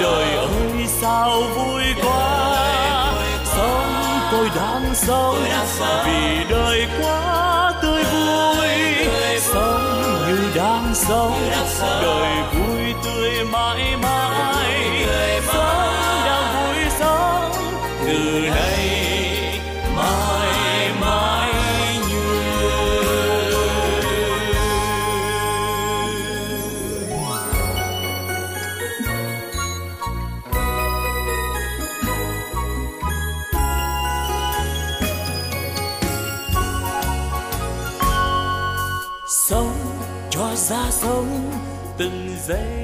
đời ơi sao vui quá. Sống tôi đang sống. Vì đời quá dizer.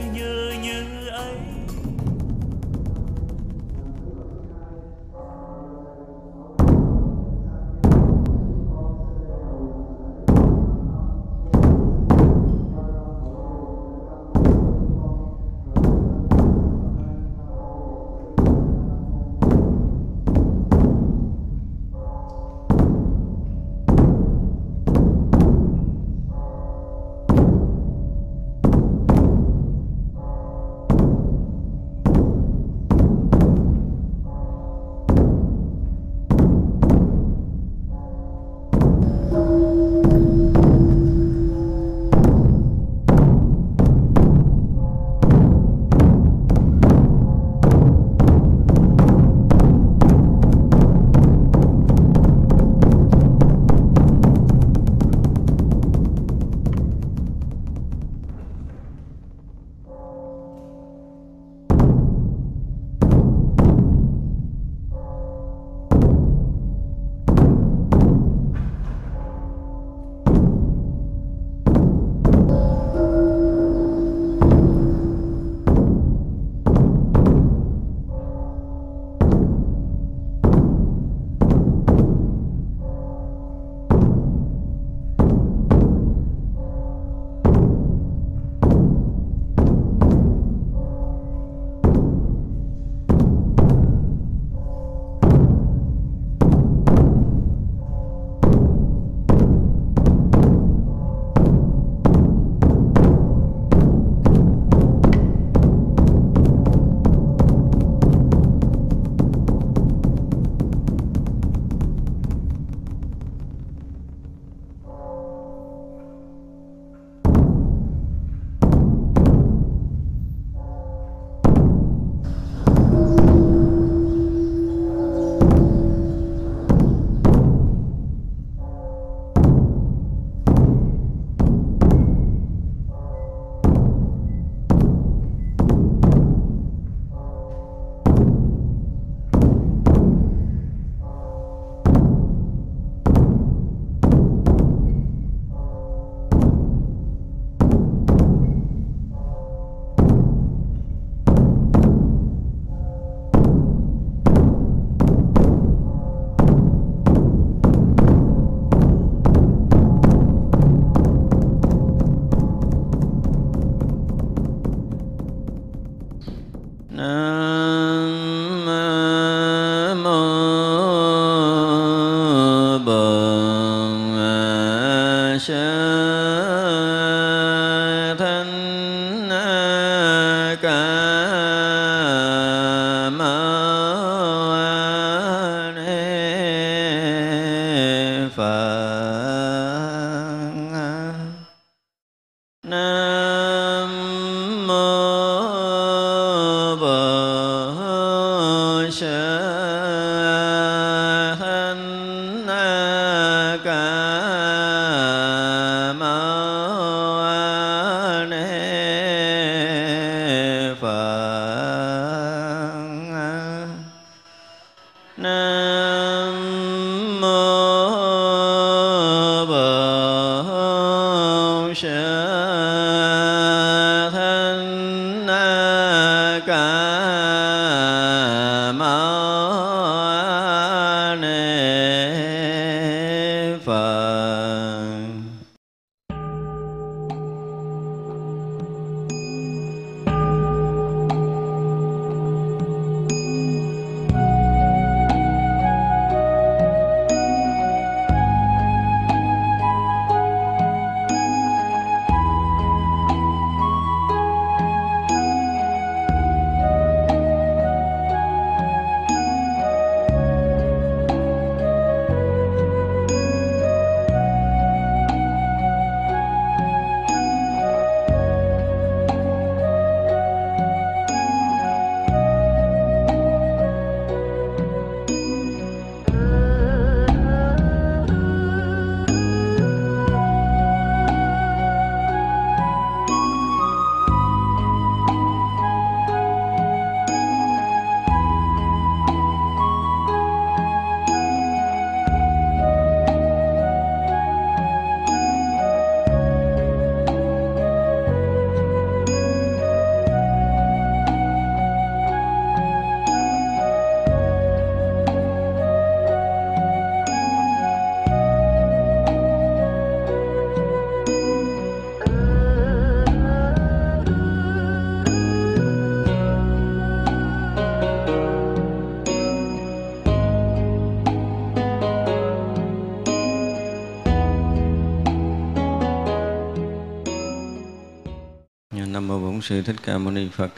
Sư thích ca mâu ni phật.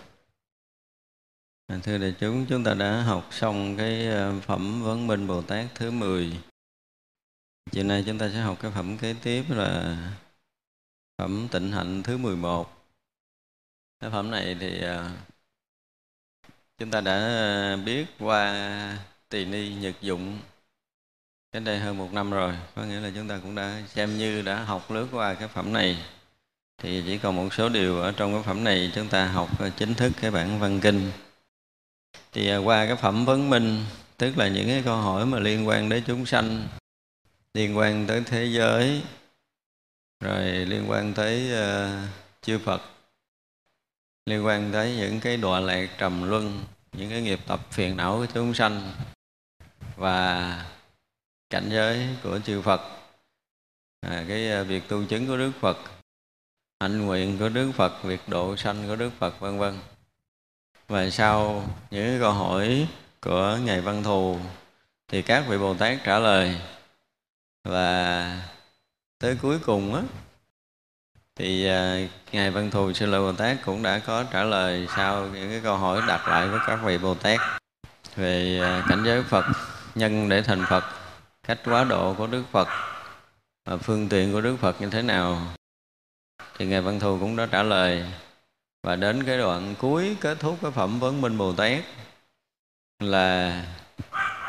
À, thưa đại chúng chúng ta đã học xong cái ờ, phẩm vấn minh bồ tát thứ 10 chiều nay chúng ta sẽ học cái phẩm kế tiếp là phẩm tịnh hạnh thứ 11 cái phẩm này thì ờ, chúng ta đã ờ, biết qua tỳ ni, nhật dụng Cách đây hơn một năm rồi. Có nghĩa là chúng ta cũng đã xem như đã học lướt qua cái phẩm này thì chỉ còn một số điều ở trong cái phẩm này chúng ta học ờ, chính thức cái bản văn kinh. Thì ờ, qua cái phẩm vấn minh tức là những cái câu hỏi mà liên quan đến chúng sanh liên quan tới thế giới rồi liên quan tới uh, chư Phật liên quan tới những cái đọa lạc trầm luân những cái nghiệp tập phiền não của chúng sanh và cảnh giới của chư Phật. À, cái việc tu chứng của Đức Phật hạnh nguyện của Đức Phật, việc độ sanh của Đức Phật vân vân. Và sau những câu hỏi của Ngài Văn Thù thì các vị Bồ Tát trả lời và tới cuối cùng á thì à, ngài Văn Thù Sư Lợi Bồ Tát cũng đã có trả lời sau những cái câu hỏi đặt lại với các vị Bồ Tát về à, cảnh giới Phật, nhân để thành Phật, cách quá độ của Đức Phật và phương tiện của Đức Phật như thế nào thì ngài văn thù cũng đã trả lời và đến cái đoạn cuối kết thúc cái phẩm vấn minh bồ tát là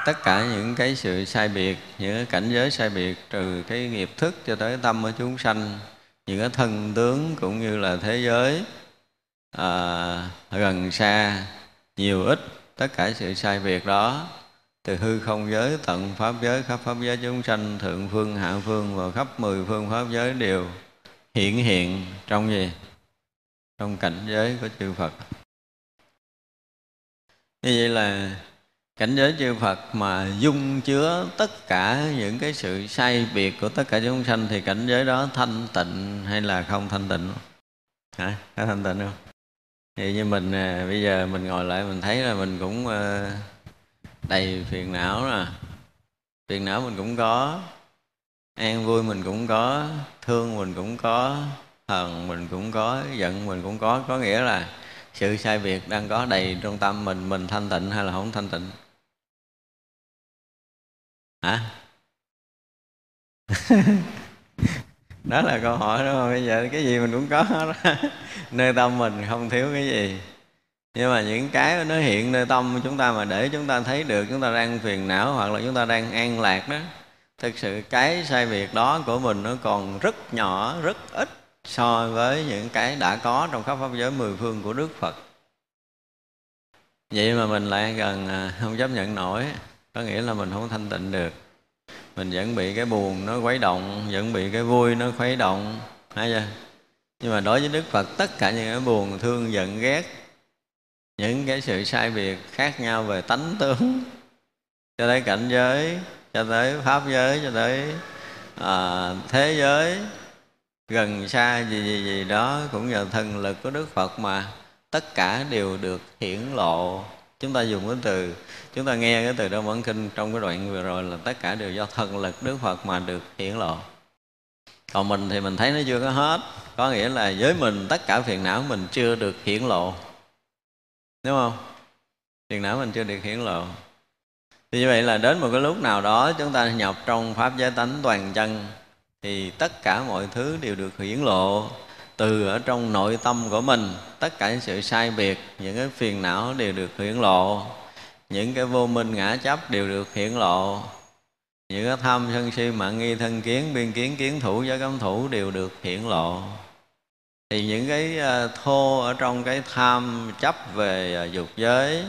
tất cả những cái sự sai biệt những cái cảnh giới sai biệt trừ cái nghiệp thức cho tới tâm của chúng sanh những cái thân tướng cũng như là thế giới à, gần xa nhiều ít tất cả sự sai biệt đó từ hư không giới tận pháp giới khắp pháp giới chúng sanh thượng phương hạ phương và khắp mười phương pháp giới đều hiện hiện trong gì? Trong cảnh giới của chư Phật. Như vậy là cảnh giới chư Phật mà dung chứa tất cả những cái sự sai biệt của tất cả chúng sanh thì cảnh giới đó thanh tịnh hay là không thanh tịnh? Hả? Có thanh tịnh không? Thì như mình à, bây giờ mình ngồi lại mình thấy là mình cũng à, đầy phiền não nè. Phiền não mình cũng có an vui mình cũng có, thương mình cũng có, hờn mình cũng có, giận mình cũng có. Có nghĩa là sự sai biệt đang có đầy trong tâm mình mình thanh tịnh hay là không thanh tịnh? Hả? Đó là câu hỏi đó bây giờ cái gì mình cũng có đó nơi tâm mình không thiếu cái gì. Nhưng mà những cái nó hiện nơi tâm chúng ta mà để chúng ta thấy được, chúng ta đang phiền não hoặc là chúng ta đang an lạc đó thực sự cái sai biệt đó của mình nó còn rất nhỏ, rất ít so với những cái đã có trong khắp pháp giới mười phương của đức phật. Vậy mà mình lại gần à, không chấp nhận nổi, có nghĩa là mình không thanh tịnh được. Mình vẫn bị cái buồn nó khuấy động, vẫn bị cái vui nó khuấy động, hay chưa? Nhưng mà đối với đức phật, tất cả những cái buồn, thương, giận, ghét, những cái sự sai biệt khác nhau về tánh tướng, cho tới cảnh giới cho tới pháp giới cho tới à, thế giới. Gần xa gì gì gì đó cũng nhờ thần lực của đức phật mà tất cả đều được hiển lộ. Chúng ta dùng cái từ chúng ta nghe cái từ đó bản kinh trong cái đoạn vừa rồi là tất cả đều do thần lực đức phật mà được hiển lộ. Còn mình thì mình thấy nó chưa có hết có nghĩa là với mình tất cả phiền não mình chưa được hiển lộ. Đúng không? Phiền não mình chưa được hiển lộ thì như vậy là đến một cái lúc nào đó chúng ta nhập trong pháp giới tánh toàn chân, thì tất cả mọi thứ đều được hiển lộ từ ở trong nội tâm của mình. Tất cả những sự sai biệt, những cái phiền não đều được hiển lộ, những cái vô minh ngã chấp đều được hiển lộ, những cái tham sân si mạng nghi thân kiến, biên kiến kiến thủ, giới cấm thủ đều được hiển lộ. Thì những cái à, thô ở trong cái tham chấp về à, dục giới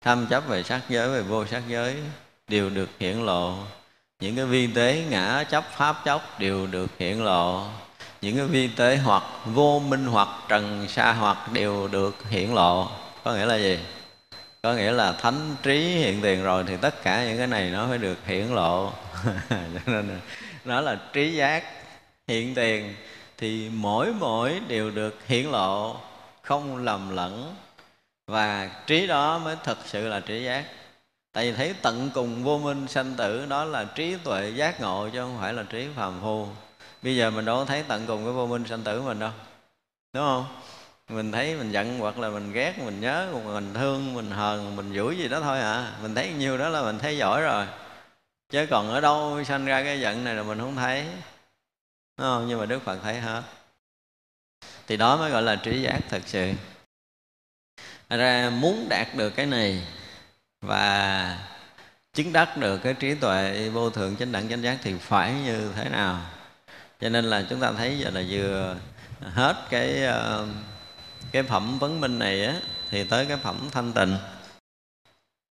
tham chấp về sắc giới, về vô sắc giới, đều được hiển lộ. Những cái vi tế ngã chấp pháp chấp đều được hiển lộ. Những cái vi tế hoặc vô minh hoặc trần sa hoặc đều được hiển lộ. Có nghĩa là gì? Có nghĩa là thánh trí hiện tiền rồi thì tất cả những cái này nó phải được hiển lộ. Cho nên nó là trí giác hiện tiền thì mỗi mỗi đều được hiển lộ, không lầm lẫn và trí đó mới thật sự là trí giác. Tại vì thấy tận cùng vô minh sanh tử, đó là trí tuệ giác ngộ chứ không phải là trí phàm phu. Bây giờ mình đâu có thấy tận cùng cái vô minh sanh tử mình đâu. Đúng không? Mình thấy mình giận hoặc là mình ghét, mình nhớ, mình thương, mình hờn, mình vui gì đó thôi à. Mình thấy nhiều đó là mình thấy giỏi rồi. Chứ còn ở đâu sanh ra cái giận này là mình không thấy. Đúng không? Nhưng mà đức phật thấy hết. Thì đó mới gọi là trí giác thật sự ra muốn đạt được cái này và chứng đắc được cái trí tuệ vô thượng chánh đẳng chánh giác thì phải như thế nào? Cho nên là chúng ta thấy giờ là vừa hết cái ờ, cái phẩm vấn minh này á, thì tới cái phẩm thanh tịnh.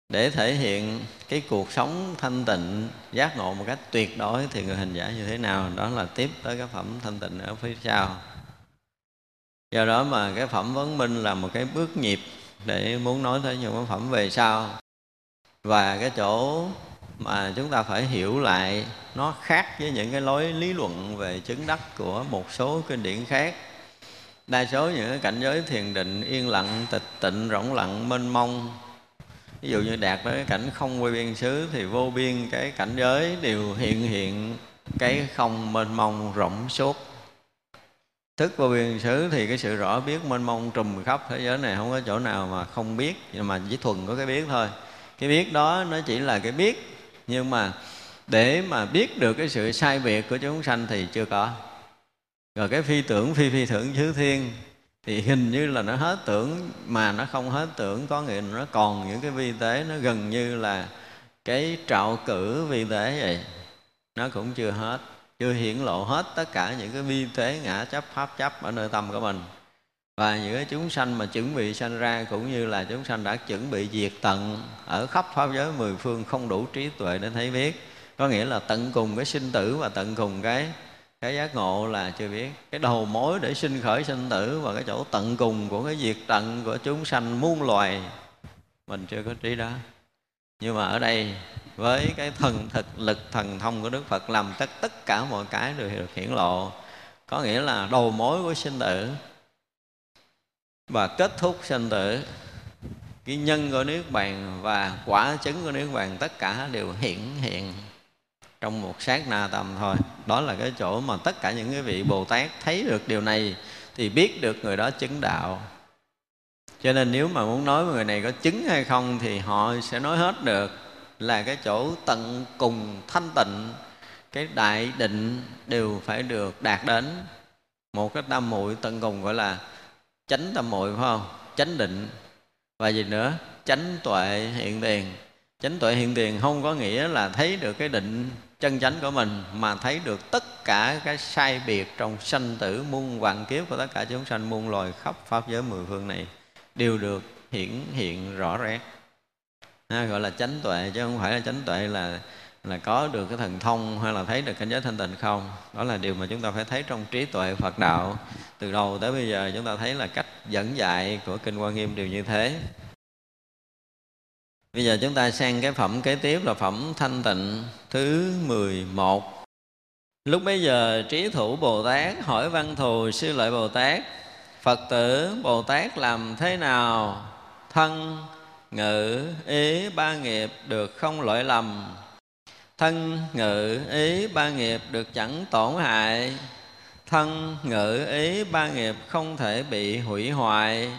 Để thể hiện cái cuộc sống thanh tịnh, giác ngộ một cách tuyệt đối thì người hành giả như thế nào? Đó là tiếp tới cái phẩm thanh tịnh ở phía sau. Do đó mà cái phẩm vấn minh là một cái bước nhịp để muốn nói tới những cái phẩm về sau. Và cái chỗ mà chúng ta phải hiểu lại, nó khác với những cái lối lý luận về chứng đắc của một số kinh điển khác. Đa số những cái cảnh giới thiền định, yên lặng, tịch tịnh, rỗng lặng, mênh mông. Ví dụ như đạt tới cái cảnh không quay biên xứ thì vô biên cái cảnh giới đều hiện hiện cái không mênh mông rộng suốt thức vô biên xứ thì cái sự rõ biết mênh mông trùm khắp thế giới này không có chỗ nào mà không biết, nhưng mà chỉ thuần có cái biết thôi. Cái biết đó nó chỉ là cái biết, nhưng mà để mà biết được cái sự sai biệt của chúng sanh thì chưa có. Rồi cái phi tưởng, phi phi tưởng chư thiên thì hình như là nó hết tưởng, mà nó không hết tưởng. Có nghĩa là nó còn những cái vi tế, nó gần như là cái trạo cử vi tế vậy. Nó cũng chưa hết chưa hiển lộ hết tất cả những cái vi tế ngã chấp, pháp chấp ở nơi tâm của mình. Và những cái chúng sanh mà chuẩn bị sanh ra cũng như là chúng sanh đã chuẩn bị diệt tận ở khắp pháp giới mười phương không đủ trí tuệ để thấy biết. Có nghĩa là tận cùng cái sinh tử và tận cùng cái cái giác ngộ là chưa biết. Cái đầu mối để sinh khởi sinh tử và cái chỗ tận cùng của cái diệt tận của chúng sanh muôn loài, mình chưa có trí đó. Nhưng mà ở đây với cái thần thực lực thần thông của đức phật, làm tất tất cả mọi cái đều được hiển lộ. Có nghĩa là đầu mối của sinh tử và kết thúc sinh tử, cái nhân của niết bàn và quả chứng của niết bàn, tất cả đều hiển hiện trong một sát na tầm thôi. Đó là cái chỗ mà tất cả những cái vị bồ tát thấy được điều này thì biết được người đó chứng đạo. Cho nên nếu mà muốn nói người này có chứng hay không thì họ sẽ nói hết được là cái chỗ tận cùng thanh tịnh, cái đại định đều phải được đạt đến. Một cái tâm muội tận cùng gọi là chánh tâm muội, phải không? Chánh định. Và gì nữa? Chánh tuệ hiện tiền. Chánh tuệ hiện tiền không có nghĩa là thấy được cái định chân chánh của mình, mà thấy được tất cả cái sai biệt trong sanh tử, muôn vạn kiếp của tất cả chúng sanh muôn loài khắp pháp giới mười phương này đều được hiển hiện rõ ràng ha, gọi là chánh tuệ chứ không phải là chánh tuệ là là có được cái thần thông hay là thấy được cảnh giới thanh tịnh không? Đó là điều mà chúng ta phải thấy trong trí tuệ Phật đạo. Từ đầu tới bây giờ chúng ta thấy là cách dẫn dạy của kinh Quan Nghiêm đều như thế. Bây giờ chúng ta sang cái phẩm kế tiếp là phẩm thanh tịnh thứ 11 Lúc bấy giờ trí thủ Bồ Tát hỏi văn thù sư lợi Bồ Tát Phật tử Bồ Tát làm thế nào? Thân ngữ ý ba nghiệp được không lỗi lầm. Thân ngữ ý ba nghiệp được chẳng tổn hại. Thân ngữ ý ba nghiệp không thể bị hủy hoại.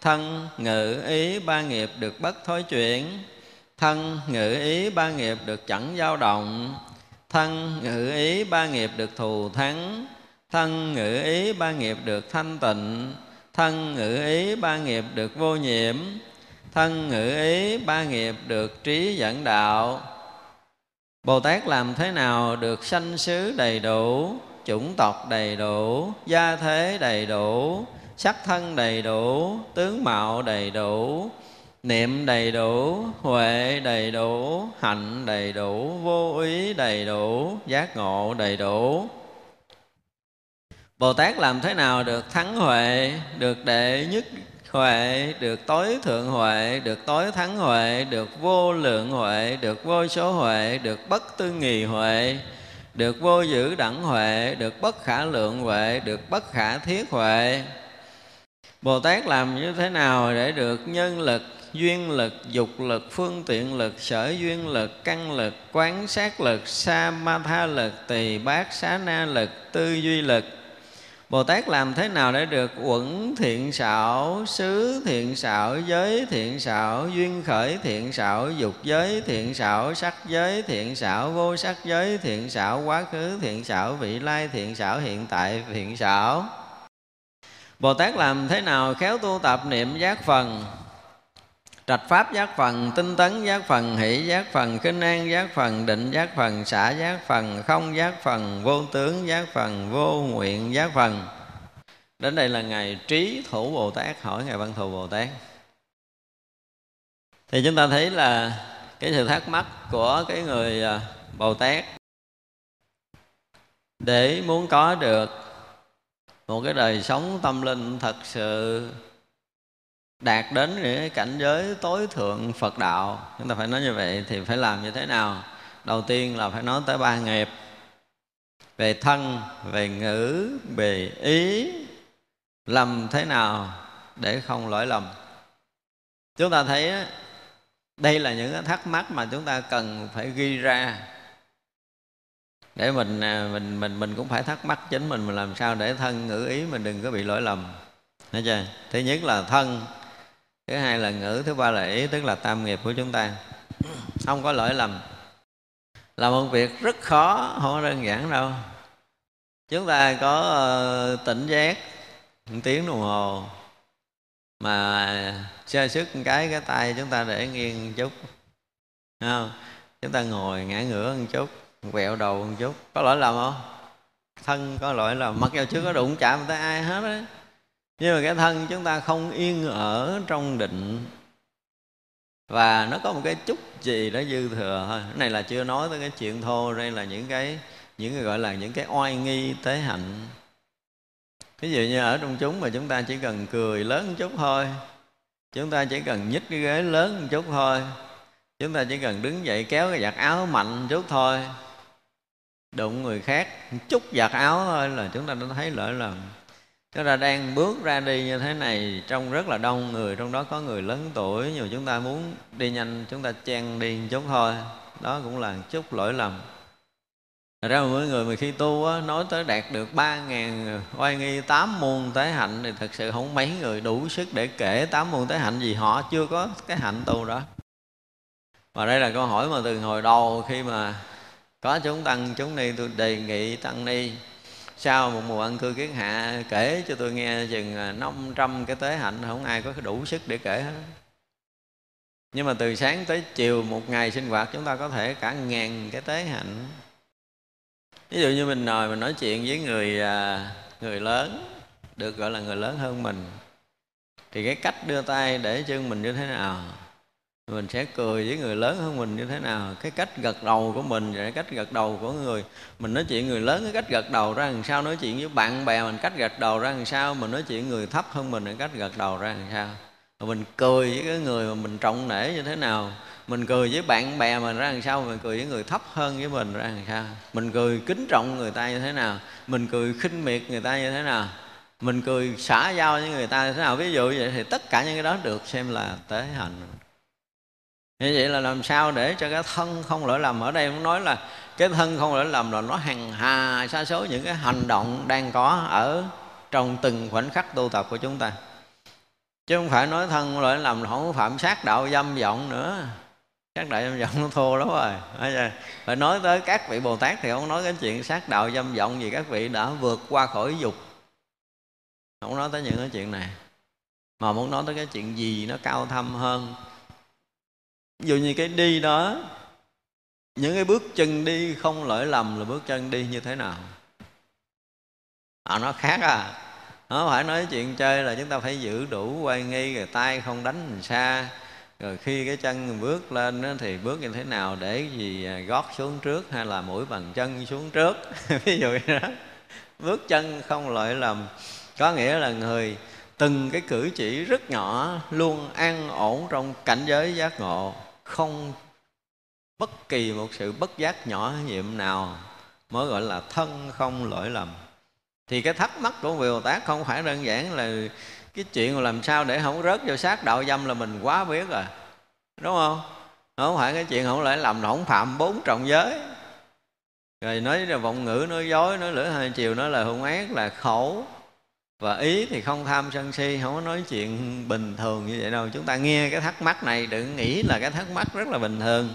Thân ngữ ý ba nghiệp được bất thối chuyển. Thân ngữ ý ba nghiệp được chẳng dao động. Thân ngữ ý ba nghiệp được thù thắng. Thân ngữ ý ba nghiệp được thanh tịnh. Thân ngữ ý ba nghiệp được vô nhiễm thân ngữ ý, ba nghiệp được trí dẫn đạo. Bồ tát làm thế nào được sanh xứ đầy đủ, chủng tộc đầy đủ, gia thế đầy đủ, sắc thân đầy đủ, tướng mạo đầy đủ, niệm đầy đủ, huệ đầy đủ, hạnh đầy đủ, vô ý đầy đủ, giác ngộ đầy đủ. Bồ tát làm thế nào được thắng huệ, được đệ nhất huệ, được tối thượng huệ, được tối thắng huệ, được vô lượng huệ, được vô số huệ, được bất tư nghì huệ, được vô dữ đẳng huệ, được bất khả lượng huệ, được bất khả thiết huệ. Bồ tát làm như thế nào để được nhân lực, duyên lực, dục lực, phương tiện lực, sở duyên lực, căn lực, quán sát lực, sa ma tha lực, tỳ bát xá na lực, tư duy lực? Bồ Tát làm thế nào để được uẩn thiện xảo, xứ thiện xảo, giới thiện xảo, duyên khởi thiện xảo, dục giới thiện xảo, sắc giới thiện xảo, vô sắc giới thiện xảo, quá khứ thiện xảo, vị lai thiện xảo, hiện tại thiện xảo. Bồ Tát làm thế nào khéo tu tập niệm giác phần Trạch pháp giác phần, tinh tấn giác phần, hỷ giác phần, kinh an giác phần, định giác phần, xả giác phần, không giác phần, vô tướng giác phần, vô nguyện giác phần. Đến đây là Ngài Trí Thủ Bồ Tát hỏi Ngài Văn Thù Bồ Tát. Thì chúng ta thấy là cái sự thắc mắc của cái người à, Bồ Tát để muốn có được một cái đời sống tâm linh thật sự đạt đến cái cảnh giới tối thượng Phật đạo. Chúng ta phải nói như vậy thì phải làm như thế nào? Đầu tiên là phải nói tới ba nghiệp. Về thân, về ngữ, về ý. Làm thế nào để không lỗi lầm? Chúng ta thấy đây là những thắc mắc mà chúng ta cần phải ghi ra. Để mình à, mình mình mình cũng phải thắc mắc chính mình mình làm sao để thân, ngữ, ý mình đừng có bị lỗi lầm. Thấy chưa? Thứ nhất là thân thứ hai là ngữ thứ ba là ý tức là tam nghiệp của chúng ta. Không có lỗi lầm. Là một việc rất khó không có đơn giản đâu. Chúng ta có uh, tỉnh giác một tiếng đồng hồ mà sơ sức một cái cái tay chúng ta để nghiêng một chút. Không? chúng ta ngồi ngã ngửa một chút quẹo đầu một chút. Có lỗi lầm không? Thân có lỗi lầm. Mặc dù chưa có đụng chạm tới ai hết á nhưng mà cái thân chúng ta không yên ở trong định. Và nó có một cái chút gì đó dư thừa thôi. Cái này là chưa nói tới cái chuyện thô, đây là những cái những cái gọi là những cái oai nghi tế hạnh. Ví dụ như ở trong chúng mà chúng ta chỉ cần cười lớn một chút thôi, chúng ta chỉ cần nhích cái ghế lớn một chút thôi, chúng ta chỉ cần đứng dậy kéo cái giặt áo mạnh một chút thôi. Đụng người khác một chút giặt áo thôi là chúng ta đã thấy lỡ lầm. Tức là đang bước ra đi như thế này Trong rất là đông người Trong đó có người lớn tuổi Nhưng mà chúng ta muốn đi nhanh Chúng ta chen đi một chút thôi. Đó cũng là chút lỗi lầm. Thật ra mỗi người mà khi tu á, nói tới đạt được ba ngàn oai nghi tám môn tế hạnh thì thật sự không mấy người đủ sức để kể tám môn tế hạnh gì họ chưa có cái hạnh tu đó. Và đây là câu hỏi mà từ hồi đầu khi mà có chúng tăng chúng ni tôi đề nghị tăng ni sau một mùa ăn cư kiến hạ, kể cho tôi nghe chừng à, 500 cái tế hạnh, không ai có đủ sức để kể hết. Nhưng mà từ sáng tới chiều một ngày sinh hoạt, chúng ta có thể cả ngàn cái tế hạnh. Ví dụ như mình ngồi mình nói chuyện với người à, người lớn, được gọi là người lớn hơn mình, thì cái cách đưa tay để chân mình như thế nào? Mình sẽ cười với người lớn hơn mình như thế nào. Cái cách gật đầu của mình và cái cách gật đầu của người, mình nói chuyện người lớn cái cách gật đầu ra làm sao, nói chuyện với bạn bè mình cách gật đầu ra làm sao, mình nói chuyện người thấp hơn mình cái cách gật đầu ra làm sao. Mình cười với cái người mà mình trọng nể như thế nào, mình cười với bạn bè mình ra làm sao, mình cười với người thấp hơn với mình ra làm sao. Mình cười kính trọng người ta như thế nào, mình cười khinh miệt người ta như thế nào, mình cười xả giao với người ta như thế nào. Ví dụ vậy thì tất cả những cái đó được xem là tế hạnh như vậy là làm sao để cho cái thân không lỗi lầm? Ở đây muốn nói là cái thân không lỗi lầm là nó hằng hà, sa số những cái hành động đang có ở trong từng khoảnh khắc tu tập của chúng ta. Chứ không phải nói thân lỗi lầm là không phạm sát đạo dâm vọng nữa. Sát đạo dâm vọng nó thô lắm rồi. Phải nói tới các vị bồ tát thì không nói cái chuyện sát đạo dâm vọng gì các vị đã vượt qua khỏi dục. Không nói tới những cái chuyện này. Mà muốn nói tới cái chuyện gì nó cao thâm hơn ví dụ như cái đi đó những cái bước chân đi không lỗi lầm là bước chân đi như thế nào? À nó khác à. Nó phải nói chuyện chơi là chúng ta phải giữ đủ quay nghi rồi tay không đánh mình xa. Rồi khi cái chân bước lên đó, thì bước như thế nào để gì à, gót xuống trước hay là mũi bằng chân xuống trước? Ví dụ như đó. Bước chân không lỗi lầm. Có nghĩa là người từng cái cử chỉ rất nhỏ luôn an ổn trong cảnh giới giác ngộ không bất kỳ một sự bất giác nhỏ nhiệm nào mới gọi là thân không lỗi lầm. Thì cái thắc mắc của vị bồ tát không phải đơn giản là cái chuyện làm sao để không rớt vô sát đạo dâm là mình quá biết rồi đúng không? Không phải cái chuyện không lỗi lầm là không phạm bốn trọng giới. Rồi nói là vọng ngữ, nói dối, nói lửa hai chiều, nói là hung ác là khẩu và ý thì không tham sân si, không có nói chuyện bình thường như vậy đâu. Chúng ta nghe cái thắc mắc này đừng nghĩ là cái thắc mắc rất là bình thường.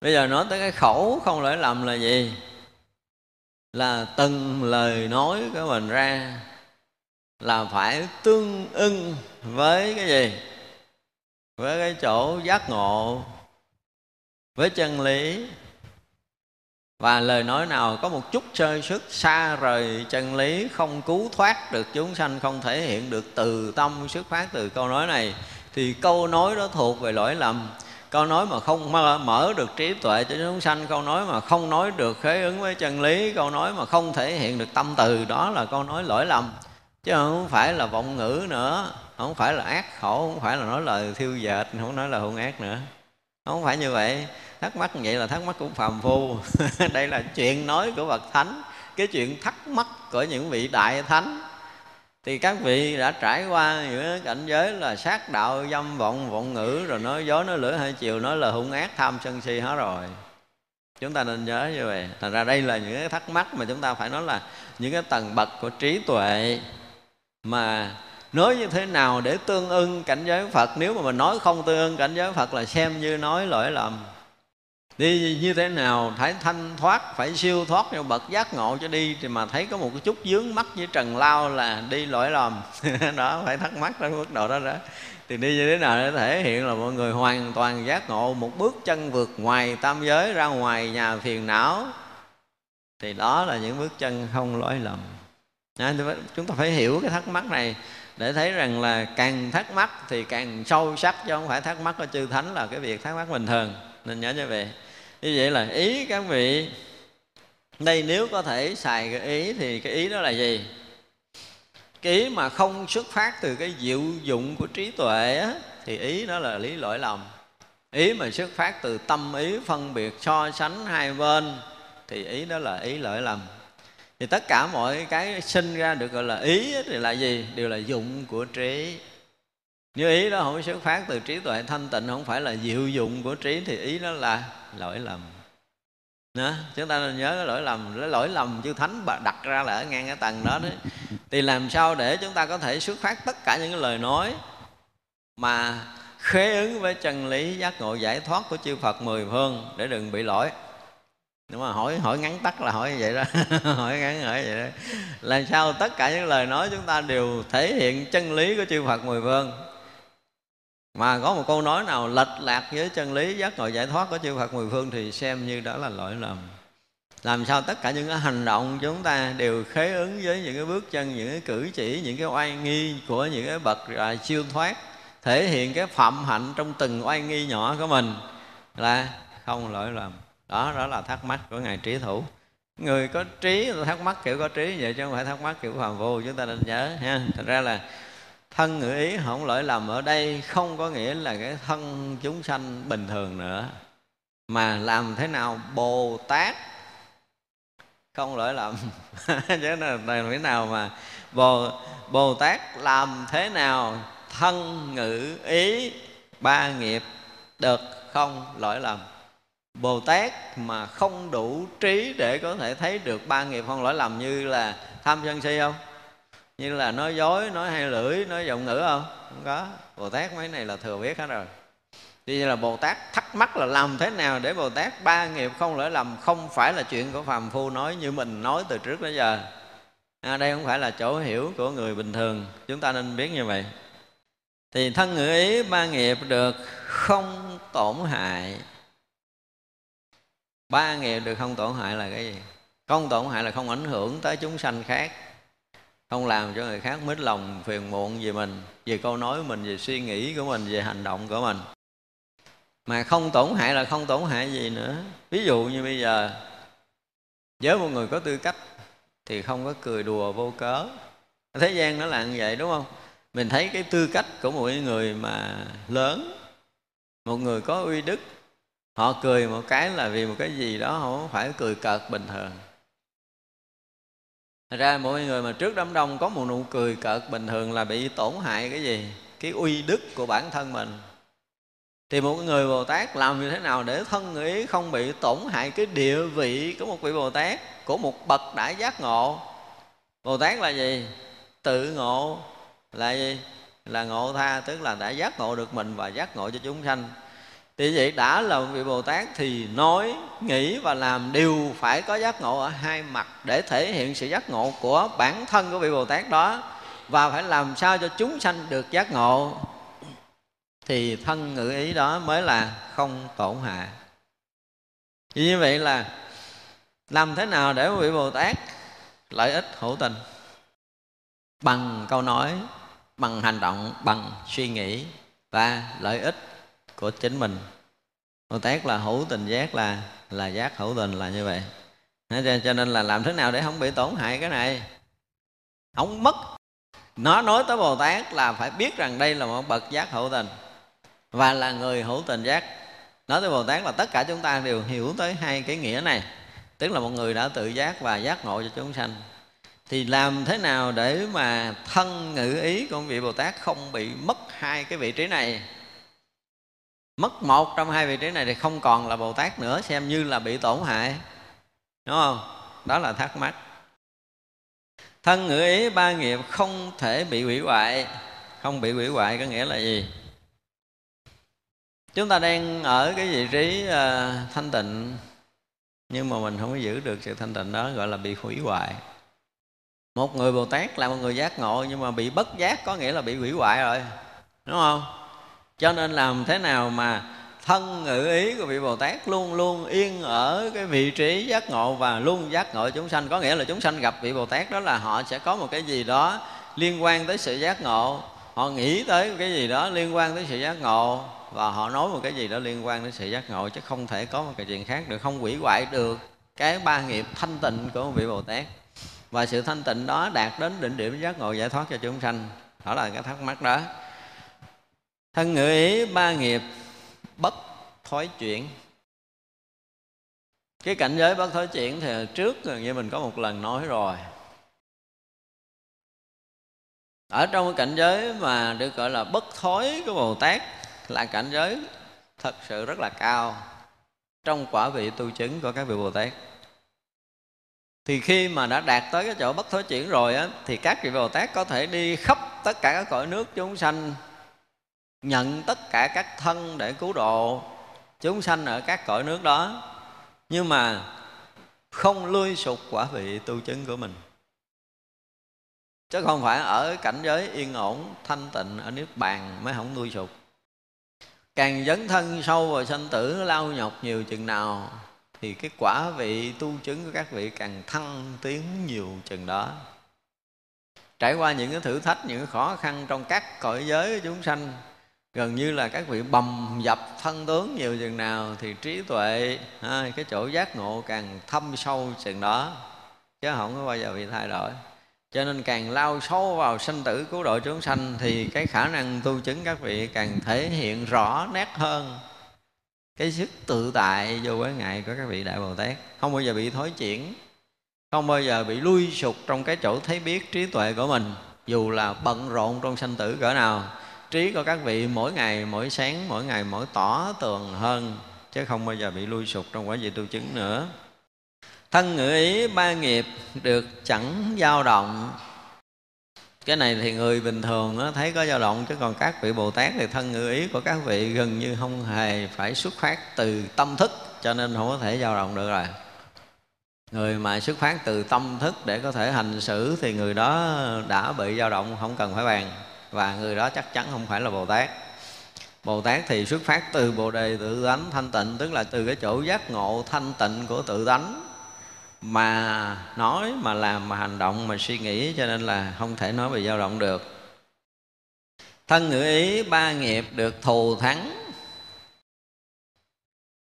Bây giờ nói tới cái khẩu không lỗi lầm là gì? Là từng lời nói của mình ra là phải tương ưng với cái gì? Với cái chỗ giác ngộ, với chân lý và lời nói nào có một chút sơ sức xa rời chân lý, không cứu thoát được chúng sanh, không thể hiện được từ tâm xuất phát từ câu nói này, thì câu nói đó thuộc về lỗi lầm. Câu nói mà không mở được trí tuệ cho chúng sanh, câu nói mà không nói được khế ứng với chân lý, câu nói mà không thể hiện được tâm từ, đó là câu nói lỗi lầm. Chứ không phải là vọng ngữ nữa, không phải là ác khổ không phải là nói lời thiêu dệt, không nói là hung ác nữa không phải như vậy. Thắc mắc vậy là thắc mắc của phàm phu. Đây là chuyện nói của bậc thánh, cái chuyện thắc mắc của những vị đại thánh. Thì các vị đã trải qua những cảnh giới là sát đạo, dâm vọng vọng ngữ, rồi nói gió, nói lửa, hai chiều, nói là hung ác, tham sân si hết rồi. Chúng ta nên nhớ như vậy. Thành ra đây là những cái thắc mắc mà chúng ta phải nói là những cái tầng bậc của trí tuệ mà nói như thế nào để tương ưng cảnh giới phật? Nếu mà mình nói không tương ưng cảnh giới phật là xem như nói lỗi lầm. Đi như thế nào? Phải thanh thoát, phải siêu thoát cho bậc giác ngộ cho đi. Thì mà thấy có một cái chút dướng mắt với trần lao là đi lỗi lầm. Đó, phải thắc mắc đến mức độ đó đó. Thì đi như thế nào để thể hiện là mọi người hoàn toàn giác ngộ, một bước chân vượt ngoài tam giới, ra ngoài nhà phiền não. Thì đó là những bước chân không lỗi lầm. Chúng ta phải hiểu cái thắc mắc này để thấy rằng là càng thắc mắc thì càng sâu sắc chứ không phải thắc mắc của chư thánh là cái việc thắc mắc bình thường. Nên nhớ như vậy. Như vậy là ý các vị đây nếu có thể xài cái ý thì cái ý đó là gì? Cái ý mà không xuất phát từ cái diệu dụng của trí tuệ á, thì ý đó là lý lỗi lầm. Ý mà xuất phát từ tâm ý phân biệt so sánh hai bên thì ý đó là ý lỗi lầm thì tất cả mọi cái sinh ra được gọi là ý thì là gì? Đều là dụng của trí. Nếu ý đó không xuất phát từ trí tuệ thanh tịnh, không phải là diệu dụng của trí, thì ý đó là lỗi lầm. Đó. chúng ta nên nhớ cái lỗi lầm, cái lỗi lầm chư thánh đặt ra là ở ngang cái tầng đó đấy. Thì làm sao để chúng ta có thể xuất phát tất cả những cái lời nói mà khế ứng với chân lý, giác ngộ, giải thoát của chư Phật mười phương để đừng bị lỗi? Đúng mà hỏi hỏi ngắn tắt là hỏi như vậy đó. Hỏi ngắn hỏi vậy đó. Làm sao tất cả những lời nói chúng ta đều thể hiện chân lý của chư Phật mười phương? Mà có một câu nói nào lệch lạc với chân lý giác ngộ giải thoát của chư Phật mười phương thì xem như đó là lỗi lầm. Làm sao tất cả những cái hành động chúng ta đều khế ứng với những cái bước chân, những cái cử chỉ, những cái oai nghi của những cái bậc à, siêu thoát, thể hiện cái phạm hạnh trong từng oai nghi nhỏ của mình là không lỗi lầm đó đó là thắc mắc của ngài trí thủ. Người có trí, thắc mắc kiểu có trí vậy chứ không phải thắc mắc kiểu phàm vô chúng ta nên nhớ, ha. Thật ra là thân ngữ ý không lỗi lầm ở đây, không có nghĩa là cái thân chúng sanh bình thường nữa. Mà làm thế nào bồ tát không lỗi lầm? Chứ là thế nào mà bồ bồ tát làm thế nào thân ngữ ý, ba nghiệp được không lỗi lầm? Bồ tát mà không đủ trí để có thể thấy được ba nghiệp không lỗi lầm như là tham sân si không? Như là nói dối nói hai lưỡi nói giọng ngữ không? Không có. Bồ tát mấy này là thừa biết hết rồi. Vì là Bồ Tát thắc mắc là làm thế nào để Bồ Tát ba nghiệp không lỗi lầm Không phải là chuyện của phàm phu nói như mình nói từ trước đến giờ? À, Đây không phải là chỗ hiểu của người bình thường. Chúng ta nên biết như vậy. Thì thân ngữ ý ba nghiệp được không tổn hại. Ba nghiệp được không tổn hại là cái gì? Không tổn hại là không ảnh hưởng tới chúng sanh khác. Không làm cho người khác mít lòng, phiền muộn về mình về câu nói của mình về suy nghĩ của mình về hành động của mình. Mà không tổn hại là không tổn hại gì nữa. Ví dụ như bây giờ, với một người có tư cách thì không có cười đùa vô cớ. Thế gian nó là như vậy, đúng không? Mình thấy cái tư cách của một người mà lớn, một người có uy đức họ cười một cái là vì một cái gì đó không phải cười cợt bình thường Thật ra mỗi người mà trước đám đông có một nụ cười cợt bình thường là bị tổn hại cái gì? Cái uy đức của bản thân mình. Thì một người Bồ Tát làm như thế nào để thân ý không bị tổn hại cái địa vị của một vị Bồ Tát, của một bậc đã giác ngộ. Bồ Tát là gì? Tự ngộ là gì? Là ngộ tha, tức là đã giác ngộ được mình và giác ngộ cho chúng sanh thì vậy đã là một vị bồ tát thì nói, nghĩ và làm đều phải có giác ngộ ở hai mặt để thể hiện sự giác ngộ của bản thân của vị bồ tát đó và phải làm sao cho chúng sanh được giác ngộ. Thì thân ngữ ý đó mới là không tổn hại. Như vậy là làm thế nào để vị bồ tát lợi ích hữu tình? Bằng câu nói, bằng hành động, bằng suy nghĩ và lợi ích của chính mình. Bồ Tát là hữu tình giác, là là giác hữu tình là như vậy. Cho nên là làm thế nào để không bị tổn hại cái này? Không mất. Nó nói tới Bồ Tát là phải biết rằng đây là một bậc giác hữu tình và là người hữu tình giác. Nói tới Bồ Tát là tất cả chúng ta đều hiểu tới hai cái nghĩa này, tức là một người đã tự giác và giác ngộ cho chúng sanh. Thì làm thế nào để mà thân ngữ ý của vị Bồ Tát không bị mất hai cái vị trí này? Mất một trong hai vị trí này thì không còn là bồ tát nữa xem như là bị tổn hại. Đúng không? Đó là thắc mắc. Thân ngữ ý ba nghiệp không thể bị hủy hoại. Không bị hủy hoại có nghĩa là gì? Chúng ta đang ở cái vị trí uh, thanh tịnh nhưng mà mình không có giữ được sự thanh tịnh đó gọi là bị hủy hoại. Một người bồ tát là một người giác ngộ nhưng mà bị bất giác có nghĩa là bị hủy hoại rồi. Đúng không? Cho nên làm thế nào mà thân ngữ ý của vị Bồ Tát luôn luôn yên ở cái vị trí giác ngộ và luôn giác ngộ chúng sanh? Có nghĩa là chúng sanh gặp vị Bồ Tát đó là họ sẽ có một cái gì đó liên quan tới sự giác ngộ. Họ nghĩ tới cái gì đó liên quan tới sự giác ngộ và họ nói một cái gì đó liên quan đến sự giác ngộ, chứ không thể có một cái chuyện khác được, không hủy hoại được cái ba nghiệp thanh tịnh của vị Bồ Tát. Và sự thanh tịnh đó đạt đến đỉnh điểm giác ngộ giải thoát cho chúng sanh. Đó là cái thắc mắc đó thân ngữ ý, ba nghiệp, bất thói chuyển. Cái cảnh giới bất thối chuyển thì trước như mình có một lần nói rồi. Ở trong cái cảnh giới mà được gọi là bất thối của bồ tát là cảnh giới thật sự rất là cao trong quả vị tu chứng của các vị bồ tát. Thì khi mà đã đạt tới cái chỗ bất thối chuyển rồi á, thì các vị bồ tát có thể đi khắp tất cả các cõi nước chúng sanh nhận tất cả các thân để cứu độ, chúng sanh ở các cõi nước đó. Nhưng mà không lui sụt quả vị tu chứng của mình. Chứ không phải ở cảnh giới yên ổn, thanh tịnh, ở nước bàn mới không nuôi sụt càng dấn thân sâu vào sanh tử lao nhọc nhiều chừng nào, thì cái quả vị tu chứng của các vị càng thăng tiến nhiều chừng đó. Trải qua những cái thử thách, những cái khó khăn trong các cõi giới chúng sanh gần như là các vị bầm dập thân tướng nhiều chừng nào thì trí tuệ cái chỗ giác ngộ càng thâm sâu chừng đó, chứ không có bao giờ bị thay đổi. Cho nên càng lao sâu vào sinh tử cứu độ chúng sanh thì cái khả năng tu chứng các vị càng thể hiện rõ nét hơn cái sức tự tại vô quái ngại của các vị đại bồ tát. Không bao giờ bị thối chuyển, không bao giờ bị lui sụt trong cái chỗ thấy biết trí tuệ của mình, dù là bận rộn trong sanh tử cỡ nào trí của các vị mỗi ngày, mỗi sáng, mỗi ngày, mỗi tỏ tường hơn, chứ không bao giờ bị lui sụt trong quả vị tu chứng nữa. Thân ngữ ý ba nghiệp được chẳng dao động. Cái này thì người bình thường nó thấy có dao động, chứ còn các vị bồ tát thì thân ngữ ý của các vị gần như không hề phải xuất phát từ tâm thức, cho nên không có thể dao động được rồi. Người mà xuất phát từ tâm thức để có thể hành xử thì người đó đã bị dao động, không cần phải bàn và người đó chắc chắn không phải là bồ tát. Bồ tát thì xuất phát từ bồ đề tự tánh, thanh tịnh, tức là từ cái chỗ giác ngộ thanh tịnh của tự tánh. Mà nói, mà làm, mà hành động, mà suy nghĩ, cho nên là không thể nói về dao động được. Thân ngữ ý, ba nghiệp được thù thắng.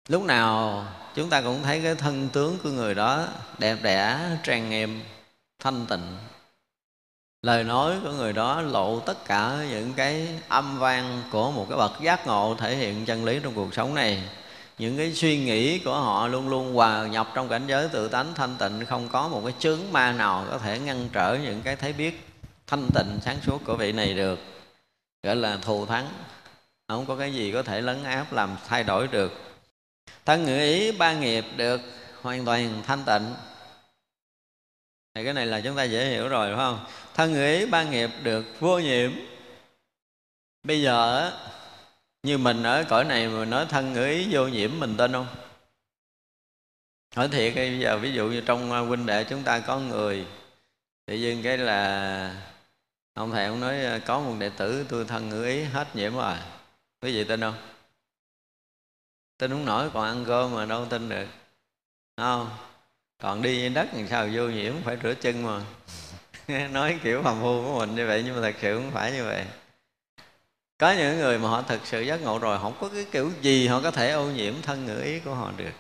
Lúc nào chúng ta cũng thấy cái thân tướng của người đó đẹp đẽ, trang nghiêm, thanh tịnh lời nói của người đó lộ tất cả những cái âm vang của một cái bậc giác ngộ thể hiện chân lý trong cuộc sống này. Những cái suy nghĩ của họ luôn luôn hòa nhập trong cảnh giới tự tánh thanh tịnh, không có một cái chướng ma nào có thể ngăn trở những cái thấy biết thanh tịnh sáng suốt của vị này được. Gọi là thù thắng. Không có cái gì có thể lấn áp làm thay đổi được. Thân ngữ ý ba nghiệp được hoàn toàn thanh tịnh thì cái này là chúng ta dễ hiểu rồi, phải không? Thân ngữ ý ba nghiệp được vô nhiễm. Bây giờ như mình ở cõi này mà nói thân ngữ ý vô nhiễm mình tin không? Hỏi thiệt bây giờ ví dụ như trong à, huynh đệ chúng ta có người, tự nhiên cái là ông thầy ông nói à, có một đệ tử tôi thân ngữ ý hết nhiễm rồi. Quý vị tin không? Tin không nổi, còn ăn cơm mà đâu tin được. Đúng không? Còn đi trên đất làm sao? Vô nhiễm phải rửa chân mà. Nói kiểu phàm phu của mình như vậy, nhưng mà thật sự không phải như vậy. Có những người mà họ thực sự giác ngộ rồi, không có cái kiểu gì họ có thể ô nhiễm thân ngữ ý của họ được.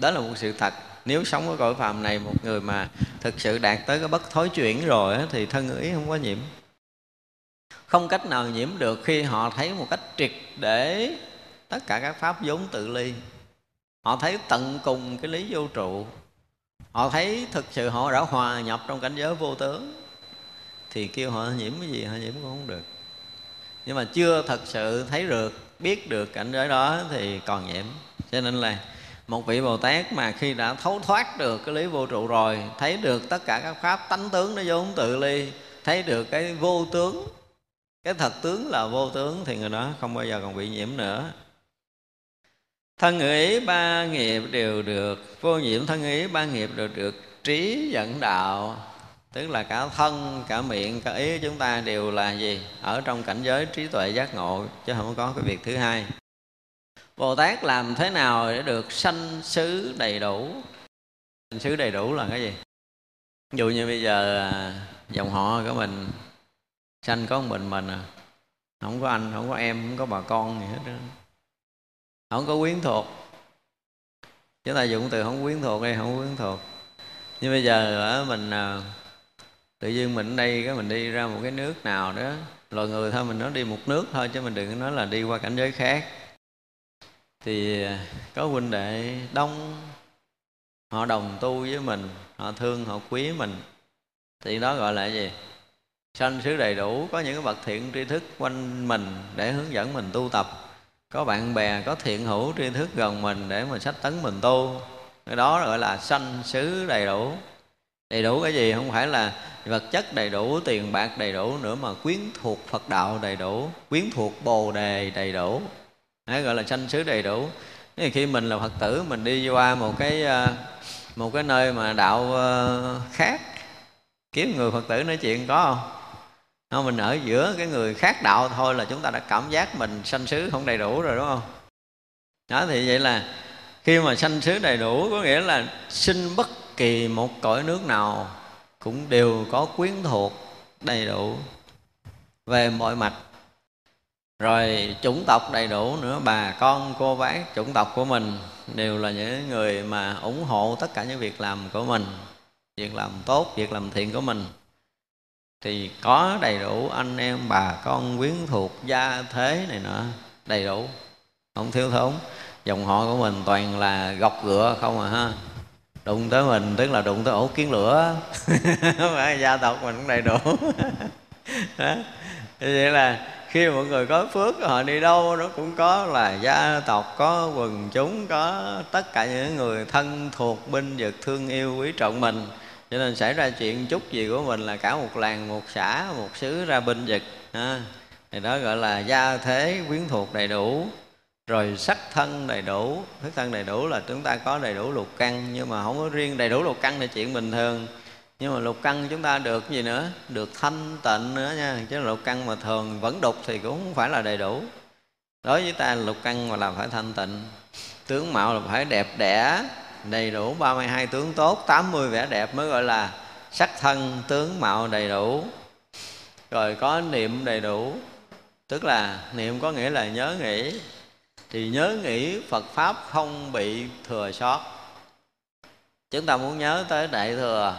Đó là một sự thật. Nếu sống ở cõi phàm này, một người mà thực sự đạt tới cái bất thối chuyển rồi thì thân ngữ ý không có nhiễm. Không cách nào nhiễm được khi họ thấy một cách triệt để tất cả các pháp vốn tự ly họ thấy tận cùng cái lý vô trụ. Họ thấy thực sự họ đã hòa nhập trong cảnh giới vô tướng. Thì kêu họ nhiễm cái gì, họ nhiễm cũng không được. Nhưng mà chưa thật sự thấy được, biết được cảnh giới đó thì còn nhiễm. Cho nên là một vị bồ tát mà khi đã thấu thoát được cái lý vô trụ rồi, thấy được tất cả các pháp tánh tướng nó vốn tự ly, thấy được cái vô tướng, cái thật tướng là vô tướng thì người đó không bao giờ còn bị nhiễm nữa thân ý ba nghiệp đều được, vô nhiễm thân ý ba nghiệp đều được, trí dẫn đạo. Tức là cả thân, cả miệng, cả ý chúng ta đều là gì? Ở trong cảnh giới trí tuệ giác ngộ, chứ không có cái việc thứ hai. Bồ tát làm thế nào để được sanh xứ đầy đủ? Sanh xứ đầy đủ là cái gì? Ví dụ như bây giờ à, dòng họ của mình, sanh có một mình mình à không có anh, không có em, không có bà con gì hết đó không có quyến thuộc. Chúng ta dùng từ không quyến thuộc hay không quyến thuộc. Nhưng bây giờ mình à, tự nhiên mình đây cái mình đi ra một cái nước nào đó, loài người thôi, mình nói đi một nước thôi chứ mình đừng nói là đi qua cảnh giới khác. Thì à, có huynh đệ đông, họ đồng tu với mình, họ thương, họ quý mình. Thì đó gọi là gì? Sanh xứ đầy đủ, có những cái bậc thiện tri thức quanh mình để hướng dẫn mình tu tập có bạn bè, có thiện hữu tri thức gần mình để mà sách tấn mình tu. Cái đó gọi là sanh xứ đầy đủ. Đầy đủ cái gì? Không phải là vật chất đầy đủ, tiền bạc đầy đủ nữa mà quyến thuộc phật đạo đầy đủ, quyến thuộc bồ đề đầy đủ. Đấy, gọi là sanh xứ đầy đủ. Thì khi mình là phật tử, mình đi qua một cái ờ, một cái nơi mà đạo ờ, khác. Kiếm người phật tử nói chuyện có không? Không, mình ở giữa cái người khác đạo thôi là chúng ta đã cảm giác mình sanh xứ không đầy đủ rồi, đúng không? Đó, thì vậy là khi mà sanh xứ đầy đủ có nghĩa là sinh bất kỳ một cõi nước nào cũng đều có quyến thuộc đầy đủ về mọi mặt. Rồi chủng tộc đầy đủ nữa, bà con, cô bác, chủng tộc của mình đều là những người mà ủng hộ tất cả những việc làm của mình, việc làm tốt, việc làm thiện của mình thì có đầy đủ anh em, bà con, quyến thuộc, gia thế này nọ, đầy đủ. Không thiếu thốn. Dòng họ của mình toàn là gọc gựa không à ha? Đụng tới mình, tức là đụng tới ổ kiến lửa. Gia tộc mình cũng đầy đủ. Đó. vậy là khi mọi người có phước, họ đi đâu nó cũng có là gia tộc, có quần chúng, có tất cả những người thân thuộc, binh vực, thương yêu, quý trọng mình cho nên xảy ra chuyện chút gì của mình là cả một làng, một xã, một xứ ra binh vực, ha. thì đó gọi là gia thế quyến thuộc đầy đủ, rồi sắc thân đầy đủ. Sắc thân đầy đủ là chúng ta có đầy đủ lục căn, nhưng mà không có riêng đầy đủ lục căn là chuyện bình thường. Nhưng mà lục căn chúng ta được gì nữa? Được thanh tịnh nữa nha. Chứ lục căn mà thường vẫn đục thì cũng không phải là đầy đủ. Đối với ta, lục căn mà làm phải thanh tịnh, tướng mạo là phải đẹp đẽ đầy đủ 32 tướng tốt 80 vẻ đẹp mới gọi là sắc thân tướng mạo đầy đủ. Rồi có niệm đầy đủ, tức là niệm có nghĩa là nhớ nghĩ. Thì nhớ nghĩ Phật pháp không bị thừa sót. Chúng ta muốn nhớ tới đại thừa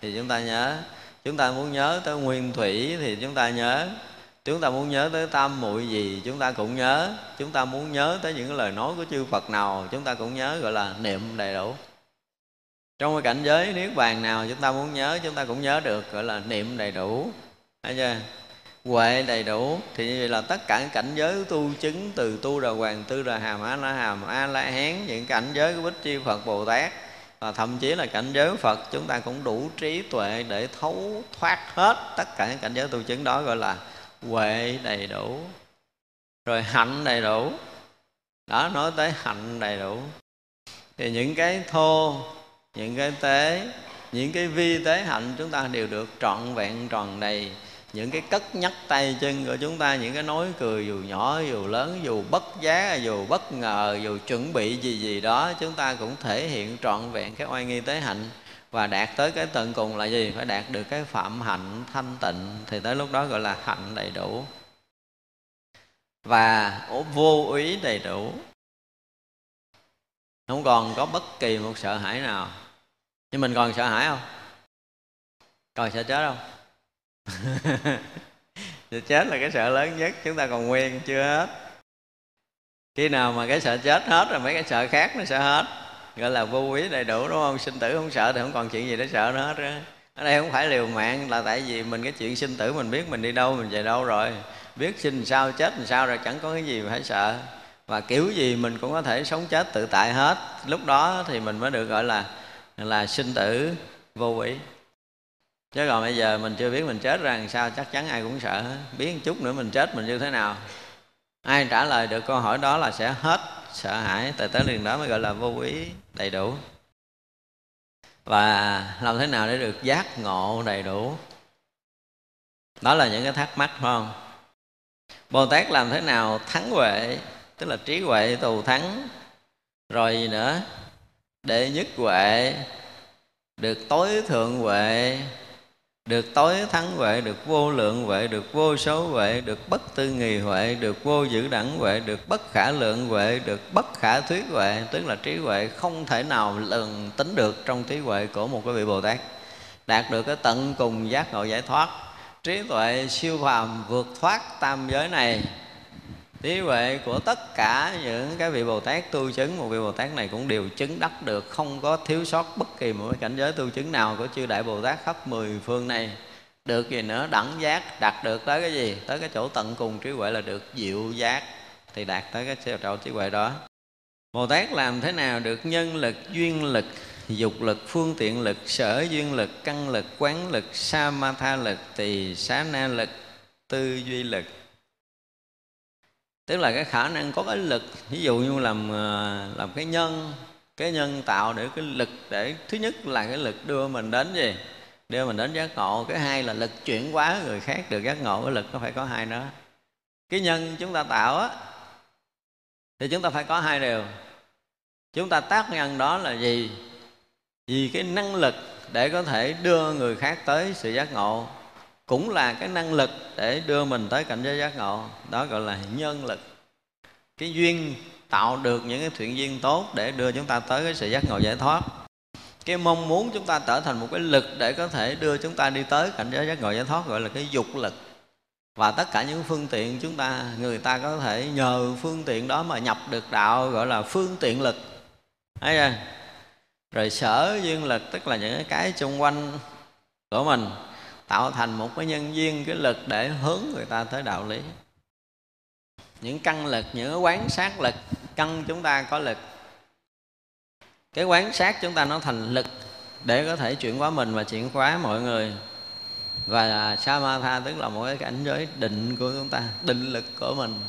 thì chúng ta nhớ. Chúng ta muốn nhớ tới nguyên thủy thì chúng ta nhớ chúng ta muốn nhớ tới tam muội gì, chúng ta cũng nhớ. Chúng ta muốn nhớ tới những lời nói của chư phật nào, chúng ta cũng nhớ, gọi là niệm đầy đủ. Trong cái cảnh giới niết bàn nào, chúng ta muốn nhớ, chúng ta cũng nhớ được, gọi là niệm đầy đủ. Thấy chưa? Huệ đầy đủ. Thì như vậy là tất cả cảnh giới tu chứng, từ tu đà hoàng, tư đà hàm a la hàm a la hán, những cảnh giới của bích chi phật, bồ tát, và thậm chí là cảnh giới phật, chúng ta cũng đủ trí tuệ để thấu thoát hết tất cả những cảnh giới tu chứng đó, gọi là huệ đầy đủ. Rồi hạnh đầy đủ. Đó, nói tới hạnh đầy đủ. Thì những cái thô, những cái tế, những cái vi tế hạnh chúng ta đều được trọn vẹn, tròn đầy. Những cái cất nhắc tay chân của chúng ta, những cái nói cười dù nhỏ, dù lớn, dù bất giá, dù bất ngờ, dù chuẩn bị gì gì đó, chúng ta cũng thể hiện trọn vẹn cái oai nghi tế hạnh và đạt tới cái tận cùng là gì? Phải đạt được cái phạm hạnh thanh tịnh, thì tới lúc đó gọi là hạnh đầy đủ. Và vô úy đầy đủ. Không còn có bất kỳ một sợ hãi nào. Nhưng mình còn sợ hãi không? Còn sợ chết không? Sợ chết là cái sợ lớn nhất, chúng ta còn nguyên chưa hết. Khi nào mà cái sợ chết hết rồi, mấy cái sợ khác nó sẽ hết gọi là vô quý đầy đủ, đúng không? Sinh tử không sợ thì không còn chuyện gì để sợ nữa hết đó. ở đây không phải liều mạng là tại vì mình cái chuyện sinh tử mình biết mình đi đâu, mình về đâu rồi. Biết sinh sao, chết làm sao rồi chẳng có cái gì phải sợ. Và kiểu gì mình cũng có thể sống chết tự tại hết. Lúc đó thì mình mới được gọi là là sinh tử vô quỷ chứ còn bây giờ mình chưa biết mình chết ra làm sao, chắc chắn ai cũng sợ biết một chút nữa mình chết mình như thế nào ai trả lời được câu hỏi đó là sẽ hết sợ hãi, tại tới liền đó mới gọi là vô quý đầy đủ. Và làm thế nào để được giác ngộ đầy đủ? Đó là những cái thắc mắc, phải không? Bồ tát làm thế nào thắng huệ, tức là trí huệ tù thắng, rồi gì nữa? Đệ nhất huệ, được tối thượng huệ được tối thắng huệ, được vô lượng huệ, được vô số huệ, được bất tư nghì huệ, được vô dữ đẳng huệ, được bất khả lượng huệ, được bất khả thuyết huệ, tức là trí huệ không thể nào lần tính được trong trí huệ của một cái vị bồ tát. Đạt được cái tận cùng giác ngộ giải thoát, trí tuệ siêu phàm vượt thoát tam giới này trí huệ của tất cả những cái vị bồ tát tu chứng, một vị bồ tát này cũng đều chứng đắc được, không có thiếu sót bất kỳ một cái cảnh giới tu chứng nào của chư đại bồ tát khắp mười phương này. Được gì nữa? Đẳng giác, đạt được tới cái gì? Tới cái chỗ tận cùng trí huệ là được diệu giác, thì đạt tới cái chỗ trí huệ đó. Bồ tát làm thế nào được nhân lực, duyên lực, dục lực, phương tiện lực, sở duyên lực, căn lực, quán lực, samatha lực, tỳ xá na lực, tư duy lực? Tức là cái khả năng có cái lực, ví dụ như làm ờ, làm cái nhân cái nhân tạo để cái lực để, thứ nhất là cái lực đưa mình đến gì? Đưa mình đến giác ngộ. Cái hai là lực chuyển hóa người khác được giác ngộ, cái lực nó phải có hai đó. Cái nhân chúng ta tạo á, thì chúng ta phải có hai điều. Chúng ta tác nhân đó là gì? Vì cái năng lực để có thể đưa người khác tới sự giác ngộ cũng là cái năng lực để đưa mình tới cảnh giới giác ngộ. Đó gọi là nhân lực. Cái duyên tạo được những cái thiện duyên tốt để đưa chúng ta tới cái sự giác ngộ giải thoát. Cái mong muốn chúng ta trở thành một cái lực để có thể đưa chúng ta đi tới cảnh giới giác ngộ giải thoát gọi là cái dục lực. Và tất cả những phương tiện chúng ta, người ta có thể nhờ phương tiện đó mà nhập được đạo gọi là phương tiện lực. Thấy chưa? Rồi sở duyên lực, tức là những cái xung quanh của mình tạo thành một cái nhân duyên cái lực để hướng người ta tới đạo lý. Những căn lực, những cái quán sát lực, căn chúng ta có lực. Cái quán sát chúng ta nó thành lực để có thể chuyển hóa mình và chuyển hóa mọi người. Và samatha tức là một cái cảnh giới định của chúng ta, định lực của mình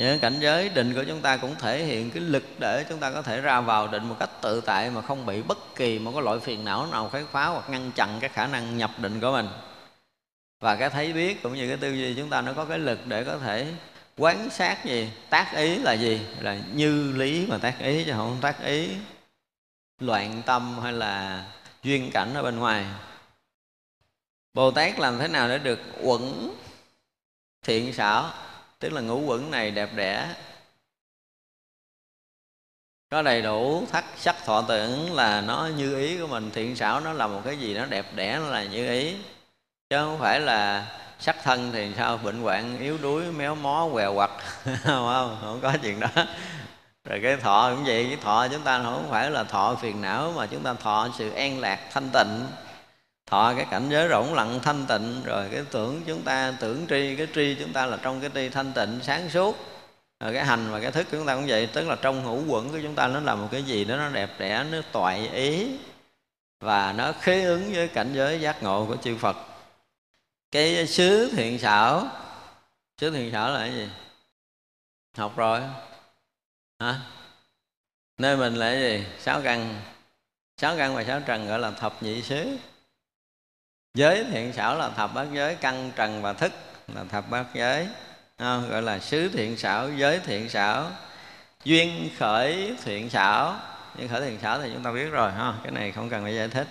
những cảnh giới định của chúng ta cũng thể hiện cái lực để chúng ta có thể ra vào định một cách tự tại mà không bị bất kỳ một cái loại phiền não nào khái phá hoặc ngăn chặn cái khả năng nhập định của mình. Và cái thấy biết cũng như cái tư duy chúng ta nó có cái lực để có thể quán sát gì, tác ý là gì? Là như lý mà tác ý chứ không tác ý loạn tâm hay là duyên cảnh ở bên ngoài. Bồ tát làm thế nào để được uẩn thiện xảo? Tức là ngũ quẩn này đẹp đẽ. Có đầy đủ thắt sắc thọ tưởng là nó như ý của mình. Thiện xảo nó là một cái gì nó đẹp đẽ, nó là như ý. Chứ không phải là sắc thân thì sao, bệnh hoạn, yếu đuối, méo mó, què quặt không không có chuyện đó. Rồi cái thọ cũng vậy, cái thọ chúng ta không phải là thọ phiền não mà chúng ta thọ sự an lạc thanh tịnh thọ cái cảnh giới rỗng lặng thanh tịnh, rồi cái tưởng chúng ta, tưởng tri, cái tri chúng ta là trong cái tri thanh tịnh, sáng suốt. Rồi cái hành và cái thức của chúng ta cũng vậy, tức là trong hữu quẩn của chúng ta nó là một cái gì đó nó đẹp đẽ, nó toại ý và nó khế ứng với cảnh giới giác ngộ của chư Phật. Cái xứ thiện xảo, xứ thiện xảo là cái gì? Học rồi. Hả? Nơi mình là cái gì? Sáu căn. Sáu căn và sáu trần gọi là thập nhị xứ giới thiện xảo là thập bát giới căn trần và thức là thập bát giới. À, gọi là xứ thiện xảo giới thiện xảo duyên khởi thiện xảo. Duyên khởi thiện xảo thì chúng ta biết rồi ha cái này không cần phải giải thích.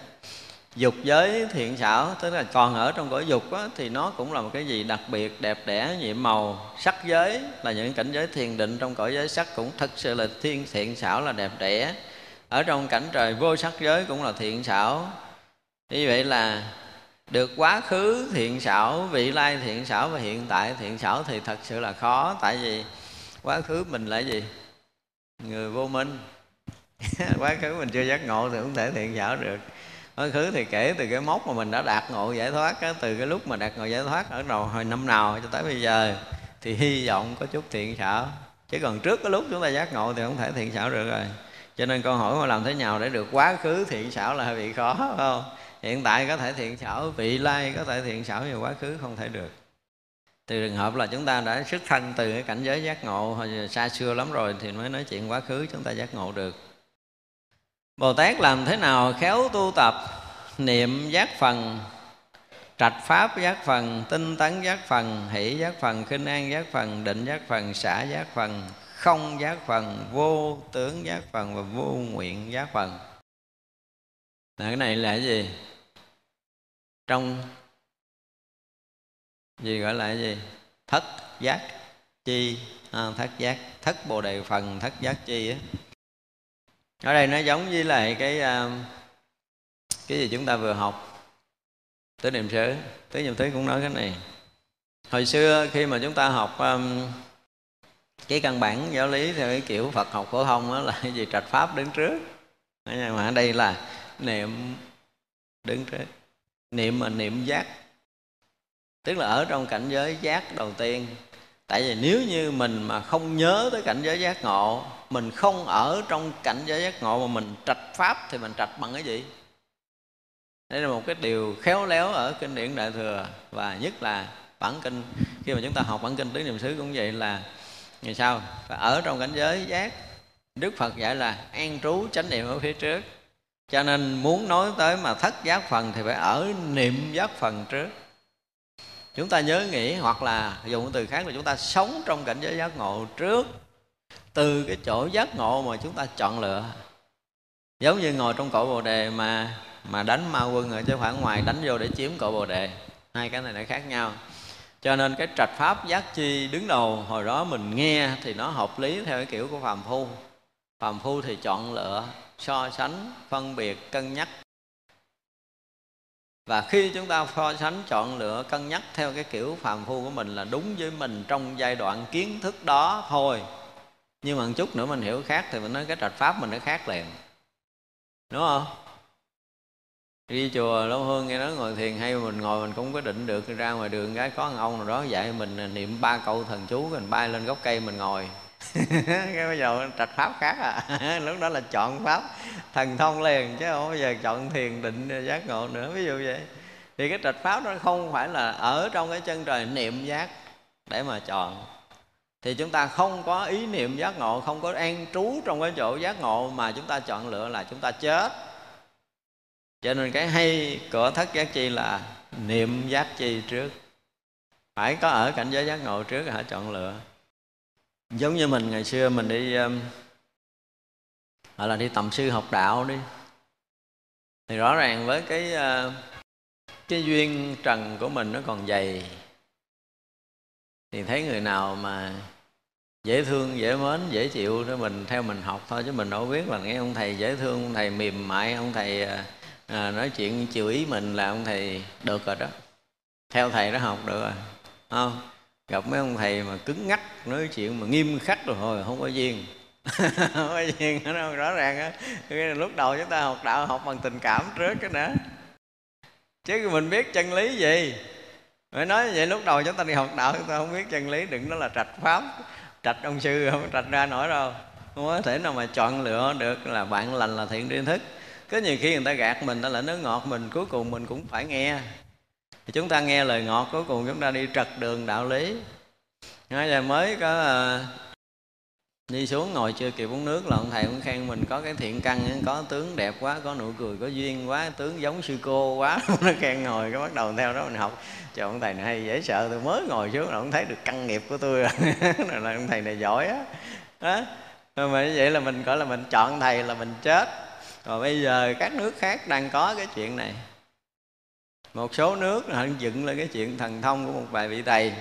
Dục giới thiện xảo tức là còn ở trong cõi dục á, thì nó cũng là một cái gì đặc biệt đẹp đẽ nhiệm màu. Sắc giới là những cảnh giới thiền định trong cõi giới sắc cũng thật sự là thiên thiện xảo là đẹp đẽ. Ở trong cảnh trời vô sắc giới cũng là thiện xảo. Như vậy là được quá khứ thiện xảo vị lai thiện xảo và hiện tại thiện xảo thì thật sự là khó. Tại vì quá khứ mình là gì? Người vô minh. Quá khứ mình chưa giác ngộ thì không thể thiện xảo được. Quá khứ thì kể từ cái mốc mà mình đã đạt ngộ giải thoát á, từ cái lúc mà đạt ngộ giải thoát ở đầu hồi năm nào cho tới bây giờ thì hy vọng có chút thiện xảo. Chứ còn trước cái lúc chúng ta giác ngộ thì không thể thiện xảo được rồi. Cho nên câu hỏi mà làm thế nào để được quá khứ thiện xảo là hơi bị khó phải không? Hiện tại có thể thiện xảo vị lai có thể thiện xảo nhưng quá khứ không thể được. Từ trường hợp là chúng ta đã xuất thân từ cái cảnh giới giác ngộ, hồi xa xưa lắm rồi thì mới nói chuyện quá khứ, chúng ta giác ngộ được. Bồ tát làm thế nào khéo tu tập, niệm giác phần, trạch pháp giác phần, tinh tấn giác phần, hỷ giác phần, khinh an giác phần, định giác phần, xả giác phần, không giác phần, vô tướng giác phần và vô nguyện giác phần. Là cái này là cái gì? Trong gì gọi là gì? Thất giác chi à, thất giác thất bồ đề phần thất giác chi á. Ở đây nó giống với lại cái à, cái gì chúng ta vừa học. Tới niệm xứ tới niệm thứ cũng nói cái này. Hồi xưa khi mà chúng ta học à, cái căn bản giáo lý theo cái kiểu Phật học phổ thông đó là cái gì? Trạch pháp đứng trước. Nhưng mà ở đây là niệm đứng trước niệm mà niệm giác. Tức là ở trong cảnh giới giác đầu tiên. Tại vì nếu như mình mà không nhớ tới cảnh giới giác ngộ, mình không ở trong cảnh giới giác ngộ mà mình trạch pháp thì mình trạch bằng cái gì? Đây là một cái điều khéo léo ở kinh điển đại thừa. Và nhất là bản kinh. Khi mà chúng ta học bản kinh tứ niệm xứ cũng vậy là như sao ở trong cảnh giới giác, đức phật dạy là an trú chánh niệm ở phía trước cho nên muốn nói tới mà thất giác phần thì phải ở niệm giác phần trước. Chúng ta nhớ nghĩ hoặc là dùng từ khác là chúng ta sống trong cảnh giới giác ngộ trước. Từ cái chỗ giác ngộ mà chúng ta chọn lựa. Giống như ngồi trong cội bồ đề mà mà đánh ma quân ở chứ khoảng ngoài, đánh vô để chiếm cội bồ đề. Hai cái này lại khác nhau. Cho nên cái trạch pháp giác chi đứng đầu, hồi đó mình nghe thì nó hợp lý theo cái kiểu của phàm phu phàm phu thì chọn lựa, so sánh, phân biệt, cân nhắc. Và khi chúng ta so sánh, chọn lựa, cân nhắc theo cái kiểu phàm phu của mình là đúng với mình trong giai đoạn kiến thức đó thôi. Nhưng mà một chút nữa mình hiểu khác thì mình nói cái trạch pháp mình nó khác liền. Đúng không? Đi chùa lâu hơn nghe nói ngồi thiền hay mình ngồi mình cũng có định được, ra ngoài đường cái có ông nào đó dạy mình niệm ba câu thần chú, mình bay lên gốc cây mình ngồi cái bây giờ trạch pháp khác à. Lúc đó là chọn pháp, thần thông liền, chứ không bây giờ chọn thiền định, giác ngộ nữa, ví dụ vậy. Thì cái trạch pháp nó không phải là ở trong cái chân trời niệm giác để mà chọn. Thì chúng ta không có ý niệm giác ngộ, không có an trú trong cái chỗ giác ngộ mà chúng ta chọn lựa là chúng ta chết. Cho nên cái hay của thất giác chi là niệm giác chi trước. Phải có ở cảnh giới giác ngộ trước họ chọn lựa giống như mình ngày xưa mình đi um, gọi là đi tầm sư học đạo đi. Thì rõ ràng với cái uh, cái duyên trần của mình nó còn dày. Thì thấy người nào mà dễ thương dễ mến dễ chịu đó mình theo mình học thôi chứ mình đâu biết là nghe ông thầy dễ thương ông thầy mềm mại ông thầy uh, à, nói chuyện chiều ý mình là ông thầy được rồi đó. Theo thầy đó học được rồi không? Gặp mấy ông thầy mà cứng ngắc, nói chuyện mà nghiêm khắc rồi, thôi, không có duyên. Không có duyên nó rõ ràng á. Lúc đầu chúng ta học đạo học bằng tình cảm trước cái nữa chứ mình biết chân lý gì? Phải nói vậy, lúc đầu chúng ta đi học đạo, chúng ta không biết chân lý, đừng nói là trạch pháp. Trạch ông sư không trạch ra nổi đâu. Không có thể nào mà chọn lựa được là bạn lành là thiện tri thức. Có nhiều khi người ta gạt mình, ta lại nói ngọt mình, cuối cùng mình cũng phải nghe thì chúng ta nghe lời ngọt cuối cùng chúng ta đi trật đường đạo lý. Nói giờ mới có uh, đi xuống ngồi chưa kịp uống nước là ông thầy cũng khen mình có cái thiện căn có tướng đẹp quá có nụ cười có duyên quá tướng giống sư cô quá. Nó khen ngồi cái bắt đầu theo đó mình học. Trời ông thầy này hay dễ sợ tôi mới ngồi xuống là ông thấy được căn nghiệp của tôi rồi. Là ông thầy này giỏi á. Đó. đó mà như vậy là mình gọi là mình chọn thầy là mình chết. Rồi bây giờ các nước khác đang có cái chuyện này một số nước họ dựng lên cái chuyện thần thông của một vài vị thầy.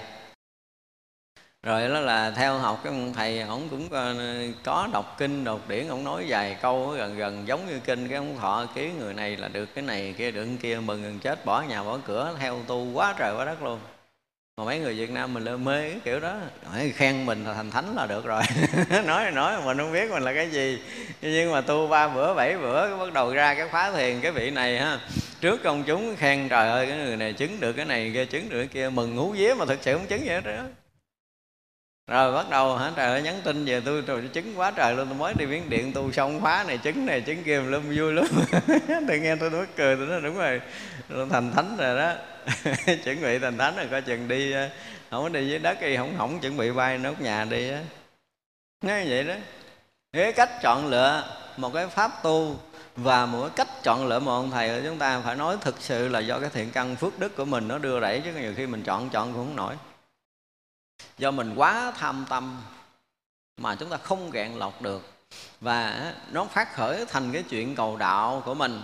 Rồi đó là theo học cái ông thầy, ổng cũng ờ, có đọc kinh, đọc điển, ổng nói vài câu gần gần giống như kinh. Cái ông thọ ký người này là được cái này kia được cái kia, mừng gần chết, bỏ nhà, bỏ cửa, theo tu quá trời quá đất luôn. Mà mấy người Việt Nam mình lơ mê cái kiểu đó. Nói khen mình là thành thánh là được rồi. Nói nói mình không biết mình là cái gì. Nhưng mà tu ba bữa, bảy bữa bắt đầu ra cái khóa thiền cái vị này ha trước công chúng khen, trời ơi, cái người này chứng được cái này kia chứng được cái kia, mừng ngú vía mà thực sự không chứng vậy đó rồi bắt đầu hả, trời ơi, nhắn tin về tôi rồi chứng quá trời luôn, tôi mới đi viếng điện tu xong khóa này, chứng này, chứng kia, lum vui lắm. Tự nghe tôi nói cười, tôi nói đúng rồi thành thánh rồi đó. Chuẩn bị thành thánh rồi, coi chừng đi ờ, không có đi dưới đất đi không hỏng, chuẩn bị bay nốt nhà đi á. Nói vậy đó. Cái cách chọn lựa một cái pháp tu và mỗi cách chọn lựa một ông thầy của chúng ta phải nói thực sự là do cái thiện căn phước đức của mình nó đưa đẩy chứ nhiều khi mình chọn chọn cũng không nổi. Do mình quá tham tâm mà chúng ta không gạn lọc được. Và nó phát khởi thành cái chuyện cầu đạo của mình.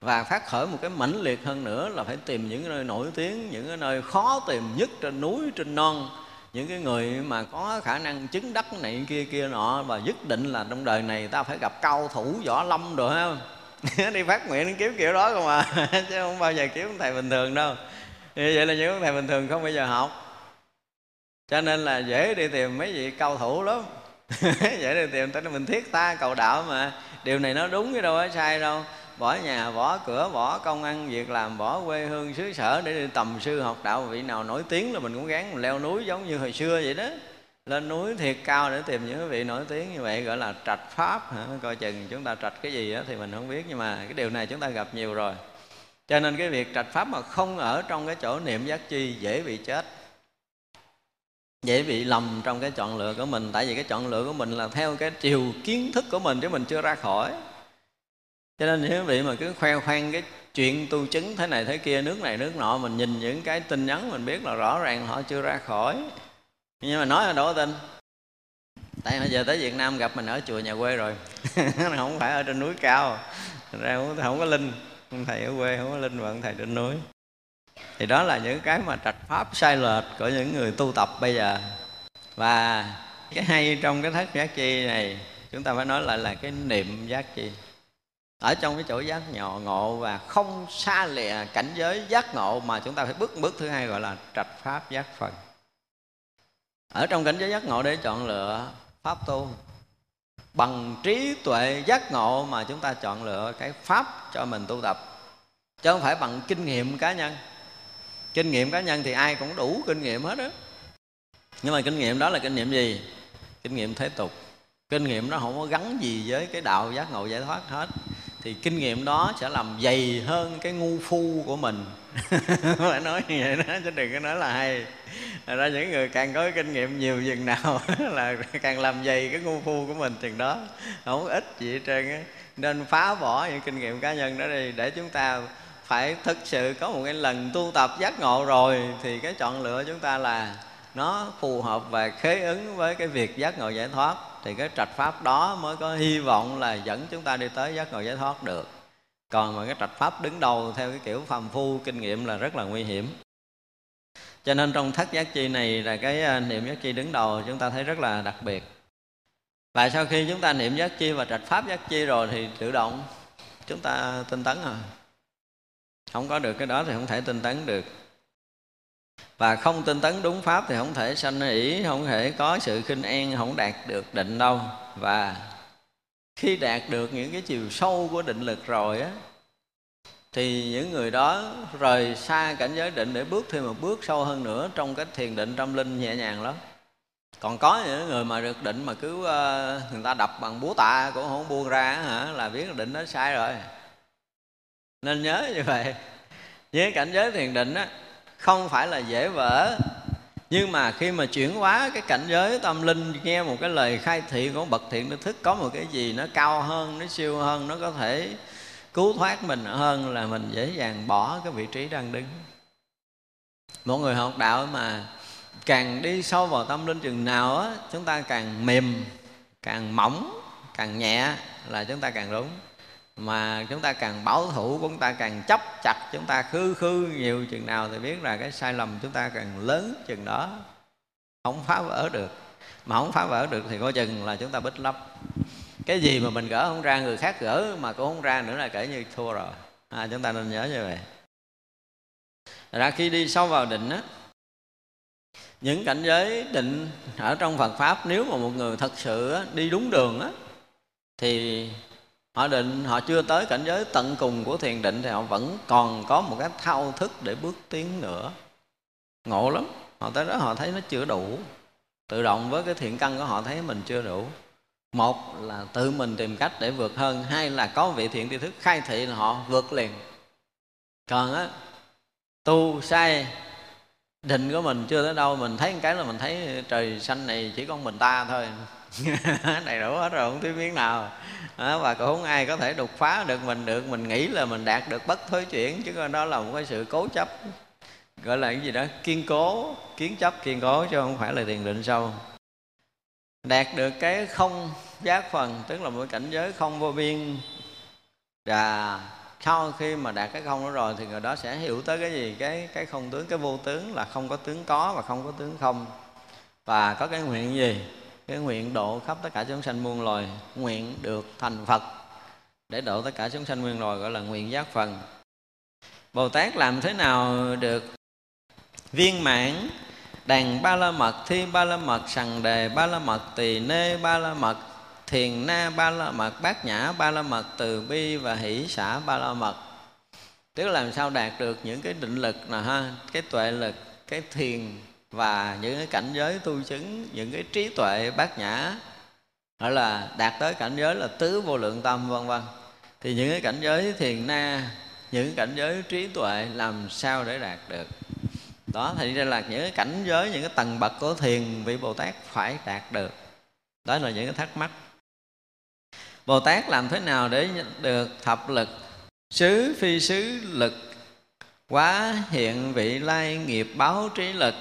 Và phát khởi một cái mãnh liệt hơn nữa là phải tìm những nơi nổi tiếng, những cái nơi khó tìm nhất trên núi, trên non những cái người mà có khả năng chứng đắc này kia kia nọ và nhất định là trong đời này ta phải gặp cao thủ võ lâm rồi không? Đi phát nguyện kiếm kiểu đó không à? Chứ không bao giờ kiếm thầy bình thường đâu. Vậy là những thầy bình thường không bao giờ học. Cho nên là dễ đi tìm mấy vị cao thủ lắm. Dễ đi tìm tới mình thiết ta cầu đạo mà. Điều này nó đúng chứ đâu có sai đâu bỏ nhà, bỏ cửa, bỏ công ăn việc làm, bỏ quê hương, xứ sở để đi tầm sư học đạo. Vị nào nổi tiếng là mình cũng gắng mình leo núi giống như hồi xưa vậy đó. Lên núi thiệt cao để tìm những vị nổi tiếng như vậy, gọi là trạch pháp hả? coi chừng chúng ta trạch cái gì đó thì mình không biết, nhưng mà cái điều này chúng ta gặp nhiều rồi. Cho nên cái việc trạch pháp mà không ở trong cái chỗ niệm giác chi dễ bị chết, dễ bị lầm trong cái chọn lựa của mình. Tại vì cái chọn lựa của mình là theo cái chiều kiến thức của mình chứ mình chưa ra khỏi cho nên quý vị mà cứ khoe khoang cái chuyện tu chứng thế này thế kia nước này nước nọ mình nhìn những cái tin nhắn mình biết là rõ ràng họ chưa ra khỏi. Nhưng mà nói là đổ tin. Tại bây giờ tới việt nam gặp mình ở chùa nhà quê rồi. Không phải ở trên núi cao. Ra không, không có linh. Ông thầy ở quê không có linh vẫn ông thầy trên núi. Thì đó là những cái mà trạch pháp sai lệch của những người tu tập bây giờ. Và cái hay trong cái thất giác chi này chúng ta phải nói lại là cái niệm giác chi ở trong cái chỗ giác nhỏ ngộ và không xa lìa cảnh giới giác ngộ mà chúng ta phải bước bước thứ hai gọi là trạch pháp giác phần. Ở trong cảnh giới giác ngộ để chọn lựa pháp tu, bằng trí tuệ giác ngộ mà chúng ta chọn lựa cái pháp cho mình tu tập. Chứ không phải bằng kinh nghiệm cá nhân. Kinh nghiệm cá nhân thì ai cũng đủ kinh nghiệm hết á. Nhưng mà kinh nghiệm đó là kinh nghiệm gì? Kinh nghiệm thế tục. Kinh nghiệm nó không có gắn gì với cái đạo giác ngộ giải thoát hết thì kinh nghiệm đó sẽ làm dày hơn cái ngu phu của mình. Phải nói như vậy đó, chứ đừng có nói là hay. Thật ra những người càng có kinh nghiệm nhiều chừng nào là càng làm dày cái ngu phu của mình chừng đó. Không ít gì hết trơn á. Nên phá bỏ những kinh nghiệm cá nhân đó đi, để chúng ta phải thực sự có một cái lần tu tập giác ngộ rồi, thì cái chọn lựa chúng ta là nó phù hợp và khế ứng với cái việc giác ngộ giải thoát thì cái trạch pháp đó mới có hy vọng là dẫn chúng ta đi tới giác ngộ giải thoát được. Còn mà cái trạch pháp đứng đầu theo cái kiểu phàm phu kinh nghiệm là rất là nguy hiểm. Cho nên trong thất giác chi này là cái à, niệm giác chi đứng đầu chúng ta thấy rất là đặc biệt. Và sau khi chúng ta niệm giác chi và trạch pháp giác chi rồi thì tự động chúng ta tinh tấn à. Không có được cái đó thì không thể tinh tấn được và không tinh tấn đúng pháp thì không thể sanh ý, không thể có sự khinh an, không đạt được định đâu. Và khi đạt được những cái chiều sâu của định lực rồi á, thì những người đó rời xa cảnh giới định để bước thêm một bước sâu hơn nữa trong cái thiền định tâm linh nhẹ nhàng lắm. Còn có những người mà được định mà cứ ờ, người ta đập bằng búa tạ cũng không buông ra hả, là biết là định nó sai rồi. Nên nhớ như vậy với cảnh giới thiền định á không phải là dễ vỡ. Nhưng mà khi mà chuyển hóa cái cảnh giới tâm linh, nghe một cái lời khai thị của bậc thiện đức thức, có một cái gì nó cao hơn, nó siêu hơn, nó có thể cứu thoát mình hơn là mình dễ dàng bỏ cái vị trí đang đứng. Một người học đạo mà càng đi sâu vào tâm linh chừng nào á, chúng ta càng mềm, càng mỏng, càng nhẹ là chúng ta càng đúng mà chúng ta càng bảo thủ chúng ta càng chấp chặt chúng ta khư khư nhiều chừng nào thì biết là cái sai lầm chúng ta càng lớn chừng đó. Không phá vỡ được. Mà không phá vỡ được thì coi chừng là chúng ta bích lấp. Cái gì mà mình gỡ không ra người khác gỡ mà cũng không ra nữa là kể như thua rồi. À, chúng ta nên nhớ như vậy. Ra khi đi sâu vào định á những cảnh giới định ở trong Phật pháp nếu mà một người thật sự đi đúng đường á thì họ định, họ chưa tới cảnh giới tận cùng của thiền định thì họ vẫn còn có một cái thao thức để bước tiến nữa. Ngộ lắm. Họ tới đó họ thấy nó chưa đủ. Tự động với cái thiện căn của họ thấy mình chưa đủ. Một là tự mình tìm cách để vượt hơn, hai là có vị thiện tri thức khai thị là họ vượt liền. Còn á, tu sai, định của mình chưa tới đâu, mình thấy một cái là mình thấy trời xanh này chỉ có mình ta thôi. Đầy đủ hết rồi, không thiếu miếng nào đó, và cũng không ai có thể đột phá được mình được. Mình nghĩ là mình đạt được bất thối chuyển chứ đó là một cái sự cố chấp. Gọi là cái gì đó? Kiên cố kiến chấp kiên cố chứ không phải là tiền định sâu. Đạt được cái không giác phần tức là một cảnh giới không vô biên. Và sau khi mà đạt cái không đó rồi thì người đó sẽ hiểu tới cái gì? Cái cái không tướng cái vô tướng là không có tướng có và không có tướng không. Và có cái nguyện gì? Cái nguyện độ khắp tất cả chúng sanh muôn loài nguyện được thành phật. Để độ tất cả chúng sanh muôn loài gọi là nguyện giác phần bồ tát làm thế nào được viên mãn? Đàn ba la mật, thi ba la mật, sằng đề ba la mật, tỳ nê ba la mật, thiền na ba la mật, bát nhã ba la mật, từ bi và hỷ xã ba la mật. Tức là làm sao đạt được những cái định lực nè ha, cái tuệ lực, cái thiền và những cái cảnh giới tu chứng, những cái trí tuệ bát nhã gọi là đạt tới cảnh giới là tứ vô lượng tâm, vân vân. Thì những cái cảnh giới thiền na, những cảnh giới trí tuệ làm sao để đạt được? Đó thì ra là những cái cảnh giới, những cái tầng bậc của thiền vị bồ tát phải đạt được. Đó là những cái thắc mắc. Bồ tát làm thế nào để được thập lực? Xứ phi xứ lực, quá hiện, vị lai, nghiệp, báo, trí lực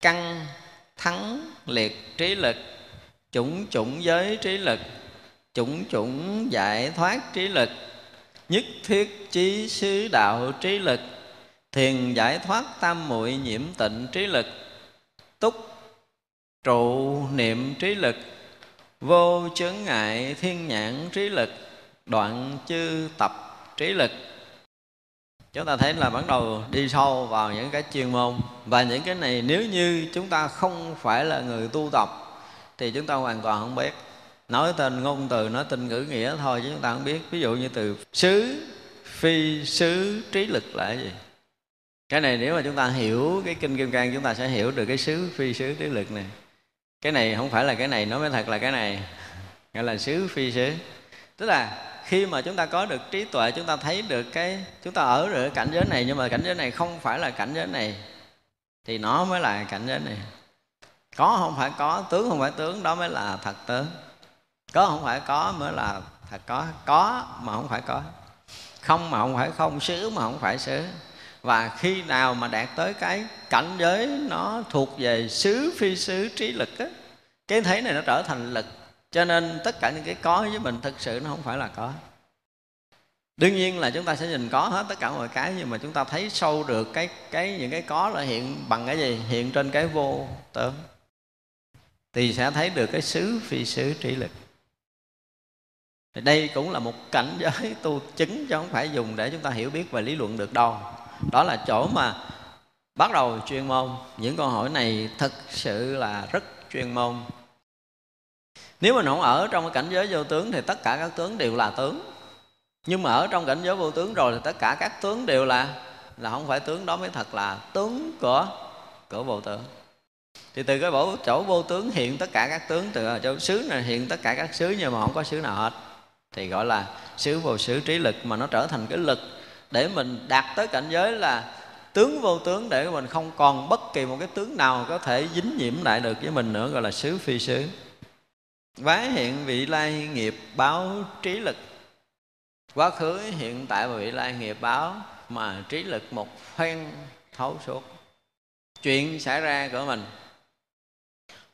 căn thắng, liệt, trí lực. Chủng chủng giới trí lực. Chủng chủng giải thoát trí lực. Nhất thiết chí sứ đạo trí lực. Thiền giải thoát tam muội nhiễm tịnh trí lực. Túc, trụ niệm trí lực. Vô chướng ngại thiên nhãn trí lực. Đoạn chư tập trí lực chúng ta thấy là bắt đầu đi sâu vào những cái chuyên môn. Và những cái này nếu như chúng ta không phải là người tu tập, thì chúng ta hoàn toàn không biết. Nói tên ngôn từ, nói tên ngữ nghĩa thôi chứ chúng ta không biết. Ví dụ như từ xứ, phi xứ, trí lực là cái gì? Cái này nếu mà chúng ta hiểu cái kinh kim cang, chúng ta sẽ hiểu được cái xứ, phi xứ, trí lực này. Cái này không phải là cái này, nói mới thật là cái này. Gọi là xứ, phi xứ. Tức là khi mà chúng ta có được trí tuệ, chúng ta thấy được cái, chúng ta ở được cảnh giới này, nhưng mà cảnh giới này không phải là cảnh giới này, thì nó mới là cảnh giới này. Có không phải có, tướng không phải tướng, đó mới là thật tướng. Có không phải có mới là thật có có mà không phải có. Không mà không phải không, xứ mà không phải xứ. Và khi nào mà đạt tới cái cảnh giới nó thuộc về xứ phi xứ trí lực á, cái thấy này nó trở thành lực cho nên tất cả những cái có với mình thực sự nó không phải là có. Đương nhiên là chúng ta sẽ nhìn có hết tất cả mọi cái, nhưng mà chúng ta thấy sâu được cái cái những cái có là hiện bằng cái gì? Hiện trên cái vô tướng thì sẽ thấy được cái xứ phi xứ trí lực. Thì đây cũng là một cảnh giới tu chứng chứ không phải dùng để chúng ta hiểu biết và lý luận được đâu. Đó là chỗ mà bắt đầu chuyên môn. Những câu hỏi này thực sự là rất chuyên môn nếu mình không ở trong cái cảnh giới vô tướng thì tất cả các tướng đều là tướng. Nhưng mà ở trong cảnh giới vô tướng rồi thì tất cả các tướng đều là là không phải tướng đó mới thật là tướng của của vô tướng. Thì từ cái bộ chỗ vô tướng hiện tất cả các tướng, từ chỗ xứ này hiện tất cả các xứ nhưng mà không có xứ nào hết. Thì gọi là xứ vô xứ trí lực mà nó trở thành cái lực để mình đạt tới cảnh giới là tướng vô tướng để mình không còn bất kỳ một cái tướng nào có thể dính nhiễm lại được với mình nữa, gọi là xứ phi xứ vá hiện vị lai nghiệp báo trí lực. Quá khứ, hiện tại và vị lai nghiệp báo mà trí lực một phen thấu suốt. Chuyện xảy ra của mình.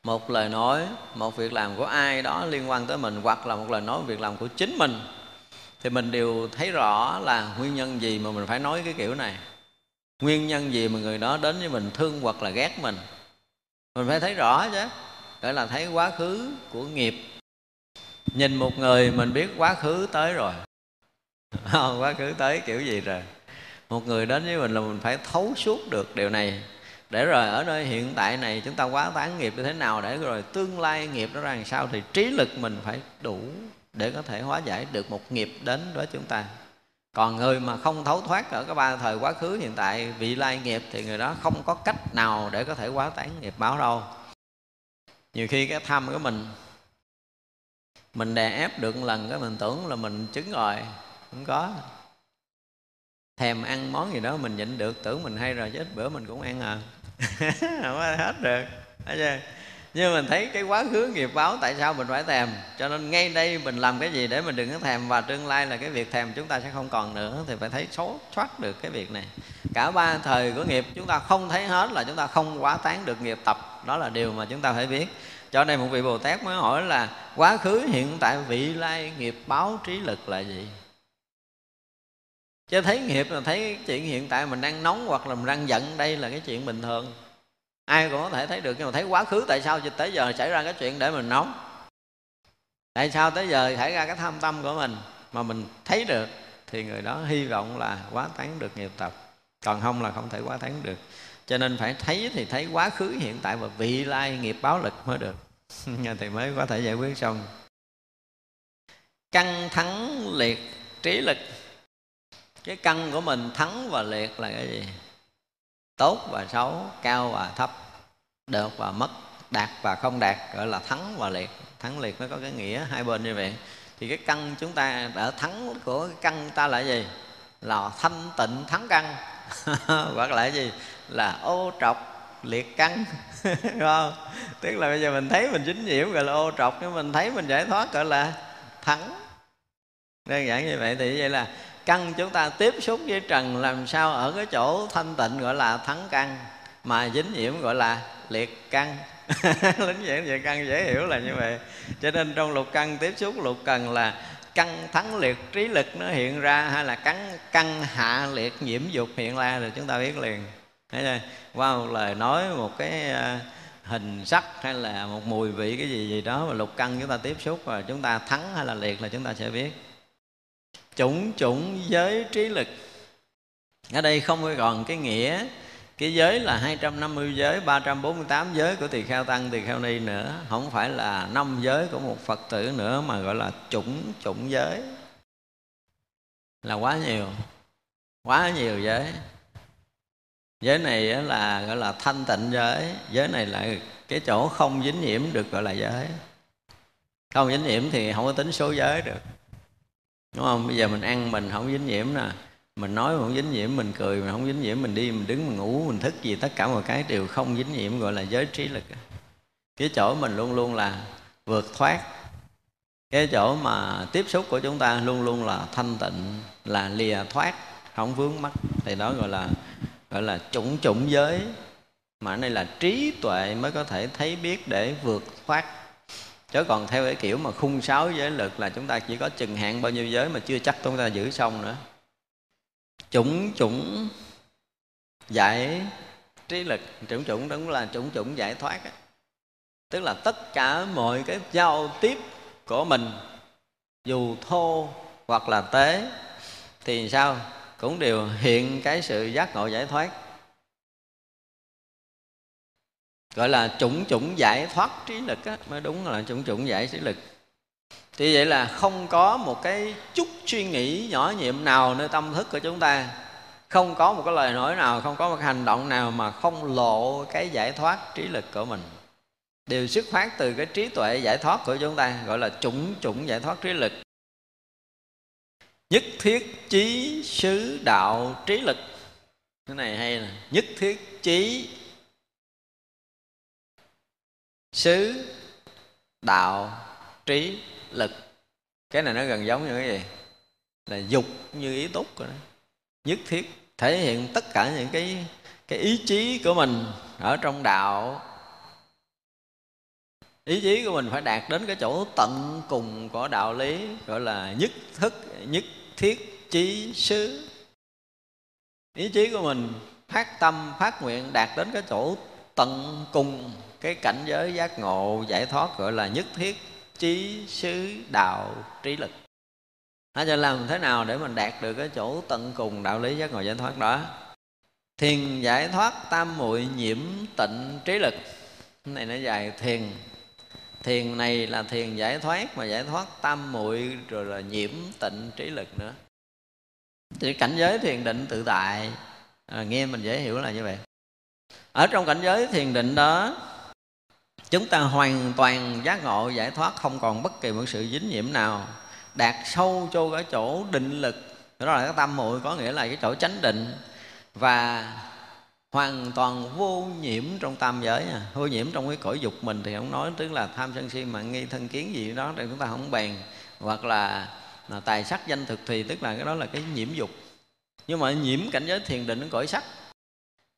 Một lời nói, một việc làm của ai đó liên quan tới mình, hoặc là một lời nói việc làm của chính mình, thì mình đều thấy rõ là nguyên nhân gì mà mình phải nói cái kiểu này. Nguyên nhân gì mà người đó đến với mình, thương hoặc là ghét mình? Mình phải thấy rõ chứ gọi là thấy quá khứ của nghiệp. Nhìn một người mình biết quá khứ tới rồi. Quá khứ tới kiểu gì rồi? Một người đến với mình là mình phải thấu suốt được điều này. Để rồi ở nơi hiện tại này chúng ta quá tán nghiệp như thế nào để rồi tương lai nghiệp nó ra làm sao thì trí lực mình phải đủ để có thể hóa giải được một nghiệp đến với chúng ta. Còn người mà không thấu thoát ở cái ba thời quá khứ hiện tại, vị lai nghiệp thì người đó không có cách nào để có thể quá tán nghiệp báo đâu nhiều khi cái tham của mình mình đè ép được một lần cái mình tưởng là mình chứng rồi, không có. Thèm ăn món gì đó mình nhịn được, tưởng mình hay rồi, chứ ít bữa mình cũng ăn à. Không có hết được, thấy chưa? Nhưng mình thấy cái quá khứ nghiệp báo tại sao mình phải thèm. Cho nên ngay đây mình làm cái gì để mình đừng có thèm, và tương lai là cái việc thèm chúng ta sẽ không còn nữa, thì phải thấy số thoát được cái việc này. Cả ba thời của nghiệp chúng ta không thấy hết là chúng ta không quá tán được nghiệp tập đó là điều mà chúng ta phải biết. Cho nên một vị bồ tát mới hỏi là, quá khứ, hiện tại, vị lai nghiệp báo trí lực là gì? Chứ thấy nghiệp là thấy chuyện hiện tại mình đang nóng hoặc là mình đang giận, đây là cái chuyện bình thường. Ai cũng có thể thấy được, nhưng mà thấy quá khứ tại sao tới giờ xảy ra cái chuyện để mình nóng? Tại sao tới giờ xảy ra cái tham tâm của mình mà mình thấy được? Thì người đó hy vọng là quá tán được nghiệp tập. Còn không là không thể quá tán được cho nên phải thấy thì thấy quá khứ hiện tại và vị lai nghiệp báo lực mới được. Thì mới có thể giải quyết xong. Căng thắng liệt trí lực. Cái căn của mình thắng và liệt là cái gì? Tốt và xấu, cao và thấp, được và mất, đạt và không đạt, gọi là thắng và liệt. Thắng liệt nó có cái nghĩa hai bên như vậy. Thì cái căn chúng ta, đã thắng của cái căn ta là gì? Là thanh tịnh thắng căn hoặc là gì? Là ô trọc liệt căn không? Tức là bây giờ mình thấy mình dính nhiễm gọi là ô trọc, nhưng mình thấy mình giải thoát gọi là thắng. Đơn giản như vậy thì vậy là căn chúng ta tiếp xúc với trần, làm sao ở cái chỗ thanh tịnh gọi là thắng căn mà dính nhiễm gọi là liệt căn lính giảng về căn dễ hiểu là như vậy. Cho nên trong lục căn tiếp xúc, lục cần là căn thắng liệt trí lực nó hiện ra, hay là căn căn hạ liệt nhiễm dục hiện ra rồi chúng ta biết liền thấy chưa qua một lời nói, một cái à, hình sắc hay là một mùi vị cái gì gì đó mà lục căn chúng ta tiếp xúc và chúng ta thắng hay là liệt là chúng ta sẽ biết. Chủng chủng giới trí lực. Ở đây không còn cái nghĩa, cái giới là 250 giới 348 giới của tỳ kheo tăng, tỳ kheo ni nữa. Không phải là năm giới của một phật tử nữa mà gọi là chủng chủng giới. Là quá nhiều quá nhiều giới giới này là, gọi là thanh tịnh giới. Giới này là cái chỗ không dính nhiễm được, gọi là giới. Không dính nhiễm thì không có tính số giới được. Đúng không? Bây giờ mình ăn mình không dính nhiễm nè. Mình nói mình không dính nhiễm, mình cười, mình không dính nhiễm, mình đi, mình đứng, mình ngủ, mình thức gì, tất cả mọi cái đều không dính nhiễm, gọi là giới trí lực cái chỗ mình luôn luôn là vượt thoát. Cái chỗ mà tiếp xúc của chúng ta luôn luôn là thanh tịnh, là lìa thoát, không vướng mắc. Thì đó gọi là gọi là chủng chủng giới. Mà ở đây là trí tuệ mới có thể thấy biết để vượt thoát. Chứ còn theo cái kiểu mà khung sáu giới lực là chúng ta chỉ có chừng hạn bao nhiêu giới mà chưa chắc chúng ta giữ xong nữa. Chủng chủng giải trí lực. Chủng chủng đúng là chủng chủng giải thoát ấy. tức là tất cả mọi cái giao tiếp của mình, dù thô hoặc là tế, thì sao? Cũng đều hiện cái sự giác ngộ giải thoát. Gọi là chủng chủng giải thoát trí lực á, mới đúng là chủng chủng giải trí lực. Thì vậy là không có một cái chút suy nghĩ nhỏ nhiệm nào nơi tâm thức của chúng ta. Không có một cái lời nói nào, không có một hành động nào mà không lộ cái giải thoát trí lực của mình. Đều xuất phát từ cái trí tuệ giải thoát của chúng ta, gọi là chủng chủng giải thoát trí lực nhất thiết chí sứ đạo trí lực. Cái này hay nè. Nhất thiết chí sứ đạo trí lực. Cái này nó gần giống như cái gì? Là dục như ý túc rồi đó. Nhất thiết thể hiện tất cả những cái cái ý chí của mình ở trong đạo. Ý chí của mình phải đạt đến cái chỗ tận cùng của đạo lý, gọi là nhất thức, nhất thiết chí xứ ý chí của mình phát tâm, phát nguyện đạt đến cái chỗ tận cùng. Cái cảnh giới giác ngộ giải thoát gọi là nhất thiết trí xứ đạo trí lực. Nó cho làm thế nào để mình đạt được cái chỗ tận cùng đạo lý giác ngộ giải thoát đó? Thiền giải thoát tam muội nhiễm tịnh trí lực. Cái này nó dài thiền thiền này là thiền giải thoát mà giải thoát tam muội rồi là nhiễm tịnh trí lực nữa. Thì cảnh giới thiền định tự tại. À, nghe mình dễ hiểu là như vậy. Ở trong cảnh giới thiền định đó chúng ta hoàn toàn giác ngộ giải thoát không còn bất kỳ một sự dính nhiễm nào. Đạt sâu cho cái chỗ định lực đó là cái tâm muội có nghĩa là cái chỗ chánh định. Và hoàn toàn vô nhiễm trong tam giới à. vô nhiễm trong cái cõi dục mình thì không nói tức là tham sân si mạng nghi thân kiến gì đó thì chúng ta không bèn. Hoặc là, là tài sắc danh thực thì tức là cái đó là cái nhiễm dục. Nhưng mà nhiễm cảnh giới thiền định ở cõi sắc.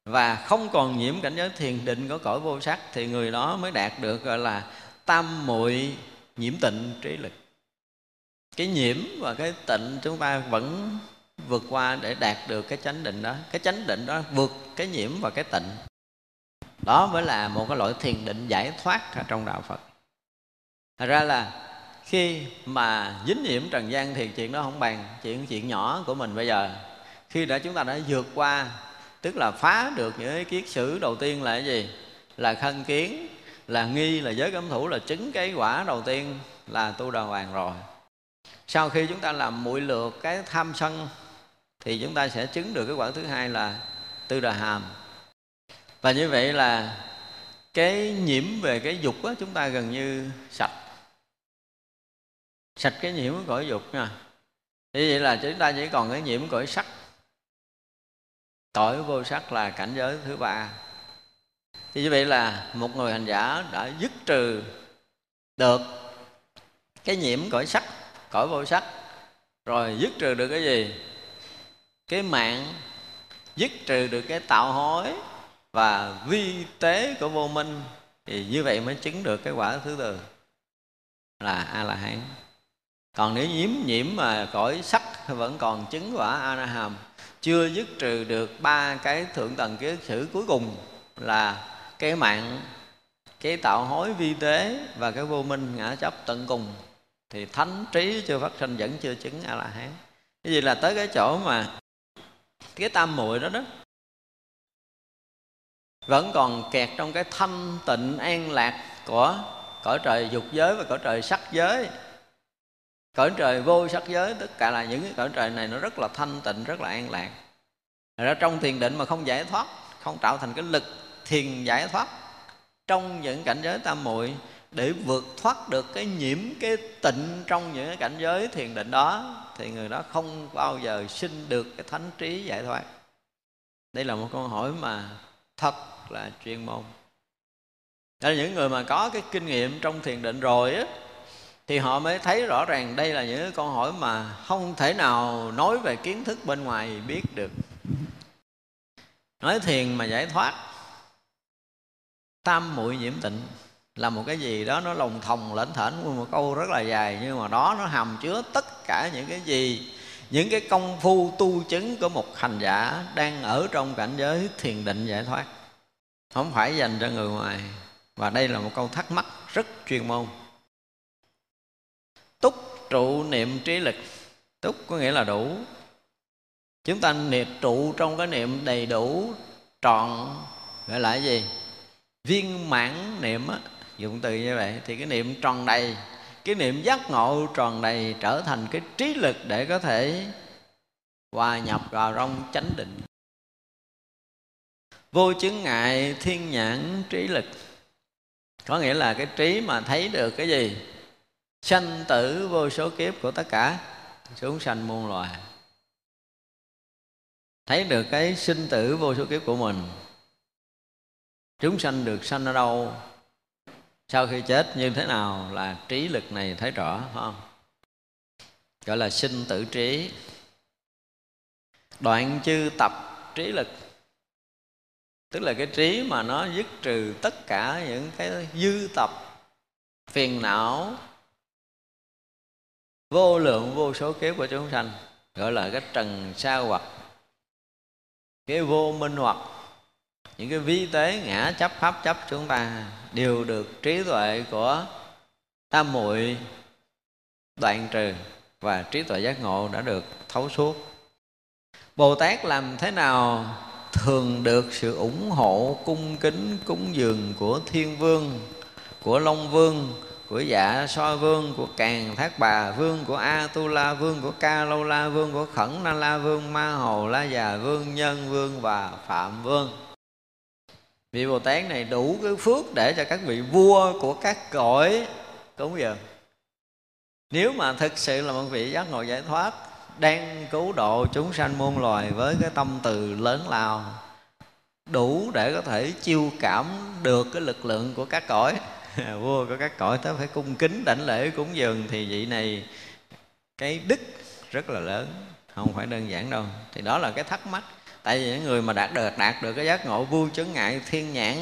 Và không còn nhiễm cảnh giới thiền định có cõi vô sắc thì người đó mới đạt được gọi là tam muội nhiễm tịnh trí lực. Cái nhiễm và cái tịnh chúng ta vẫn vượt qua để đạt được cái chánh định đó. Cái chánh định đó vượt cái nhiễm và cái tịnh. Đó mới là một cái loại thiền định giải thoát ở trong đạo phật. Thật ra là khi mà dính nhiễm trần gian thì chuyện đó không bàn. Chuyện chuyện nhỏ của mình bây giờ, khi đã chúng ta đã vượt qua, tức là phá được những cái kiết sử đầu tiên là cái gì? Là khân kiến, là nghi, là giới cấm thủ, là chứng cái quả đầu tiên là tu đà hoàng rồi. Sau khi chúng ta làm mũi lượt cái tham sân thì chúng ta sẽ chứng được cái quả thứ hai là tư đà hàm. Và như vậy là cái nhiễm về cái dục á, chúng ta gần như sạch. Sạch cái nhiễm của cõi dục nha. Như vậy là chúng ta chỉ còn cái nhiễm cõi sắc. Cõi vô sắc là cảnh giới thứ ba. Thì như vậy là một người hành giả đã dứt trừ được cái nhiễm cõi sắc cõi vô sắc. Rồi dứt trừ được cái gì? Cái mạng dứt trừ được cái tạo hối và vi tế của vô minh, thì như vậy mới chứng được cái quả thứ tư là a la hán còn nếu nhiễm nhiễm mà cõi sắc vẫn còn chứng quả a la hàm chưa dứt trừ được ba cái thượng tầng kiến sử cuối cùng là cái mạng, cái tạo hối vi tế và cái vô minh ngã chấp tận cùng, thì thánh trí chưa phát sinh vẫn chưa chứng a la hán cái gì là tới cái chỗ mà cái tam muội đó đó. Vẫn còn kẹt trong cái thanh tịnh an lạc của cõi trời dục giới và cõi trời sắc giới. Cõi trời vô sắc giới, tất cả là những cái cõi trời này nó rất là thanh tịnh, rất là an lạc. Ra trong thiền định mà không giải thoát, không tạo thành cái lực thiền giải thoát, trong những cảnh giới tam muội để vượt thoát được cái nhiễm, cái tịnh trong những cái cảnh giới thiền định đó, thì người đó không bao giờ sinh được cái thánh trí giải thoát đây là một câu hỏi mà thật là chuyên môn. Đây là những người mà có cái kinh nghiệm trong thiền định rồi á, thì họ mới thấy rõ ràng đây là những câu hỏi mà không thể nào nói về kiến thức bên ngoài biết được. Nói thiền mà giải thoát, tam muội nhiễm tịnh là một cái gì đó nó lồng thòng lãnh thển một câu rất là dài, nhưng mà đó nó hàm chứa tất cả những cái gì, những cái công phu tu chứng của một hành giả đang ở trong cảnh giới thiền định giải thoát. Không phải dành cho người ngoài, và đây là một câu thắc mắc rất chuyên môn. Túc trụ niệm trí lực, túc có nghĩa là đủ. Chúng ta niệm trụ trong cái niệm đầy đủ, trọn, gọi là cái gì? Viên mãn niệm á dụng từ như vậy thì cái niệm tròn đầy, cái niệm giác ngộ tròn đầy trở thành cái trí lực để có thể hòa nhập vào trong chánh định. Vô chứng ngại, thiên nhãn, trí lực. Có nghĩa là cái trí mà thấy được cái gì? Sanh tử vô số kiếp của tất cả chúng sanh muôn loài. Thấy được cái sinh tử vô số kiếp của mình, chúng sanh được sanh ở đâu? Sau khi chết như thế nào là trí lực này thấy rõ, phải không? Gọi là sinh tử trí. Đoạn chư tập trí lực. Tức là cái trí mà nó dứt trừ tất cả những cái dư tập, phiền não, vô lượng, vô số kiếp của chúng sanh. Gọi là cái trần sa hoặc, cái vô minh hoặc những cái vi tế ngã chấp pháp chấp chúng ta đều được trí tuệ của tam muội đoạn trừ và trí tuệ giác ngộ đã được thấu suốt. Bồ tát làm thế nào thường được sự ủng hộ, cung kính, cúng dường của thiên vương, của long vương, của dạ so vương, của càng thác bà vương, của a tu la vương, của ca lâu la vương, của khẩn na la vương, ma hồ la già vương, nhân vương và phạm vương? Vị bồ tát này đủ cái phước để cho các vị vua của các cõi cúng dường nếu mà thực sự là một vị giác ngộ giải thoát, đang cứu độ chúng sanh muôn loài với cái tâm từ lớn lao, đủ để có thể chiêu cảm được cái lực lượng của các cõi. Vua của các cõi tới phải cung kính, đảnh lễ, cúng dường thì vị này, cái đức rất là lớn, không phải đơn giản đâu. Thì đó là cái thắc mắc tại vì những người mà đạt được đạt được cái giác ngộ vui chấn ngại thiên nhãn,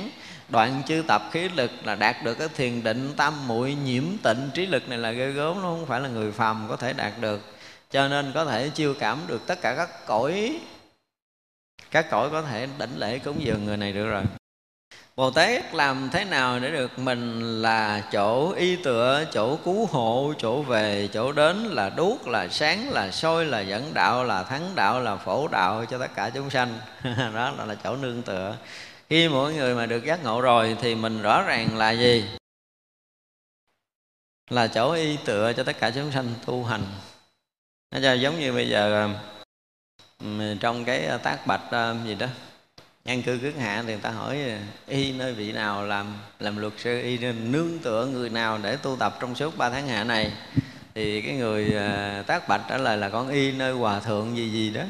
đoạn chư tập khí lực là đạt được cái thiền định tam muội nhiễm tịnh, trí lực này là ghê gớm nó không phải là người phàm có thể đạt được. Cho nên có thể chiêu cảm được tất cả các cõi các cõi có thể đảnh lễ cúng dường người này được rồi. Bồ Tát làm thế nào để được mình là chỗ y tựa, chỗ cứu hộ, chỗ về, chỗ đến là đuốc, là sáng, là soi, là dẫn đạo, là thắng đạo, là phổ đạo cho tất cả chúng sanh. Đó là, là chỗ nương tựa. Khi mỗi người mà được giác ngộ rồi thì mình rõ ràng là gì? Là chỗ y tựa cho tất cả chúng sanh tu hành. Nó giống như bây giờ trong cái tác bạch gì đó an cư cước hạ thì người ta hỏi ờ, y nơi vị nào làm làm luật sư? Y nên nương tựa người nào để tu tập trong suốt ba tháng hạ này? Thì cái người ờ, tác bạch trả lời là, con y nơi hòa thượng gì gì đó.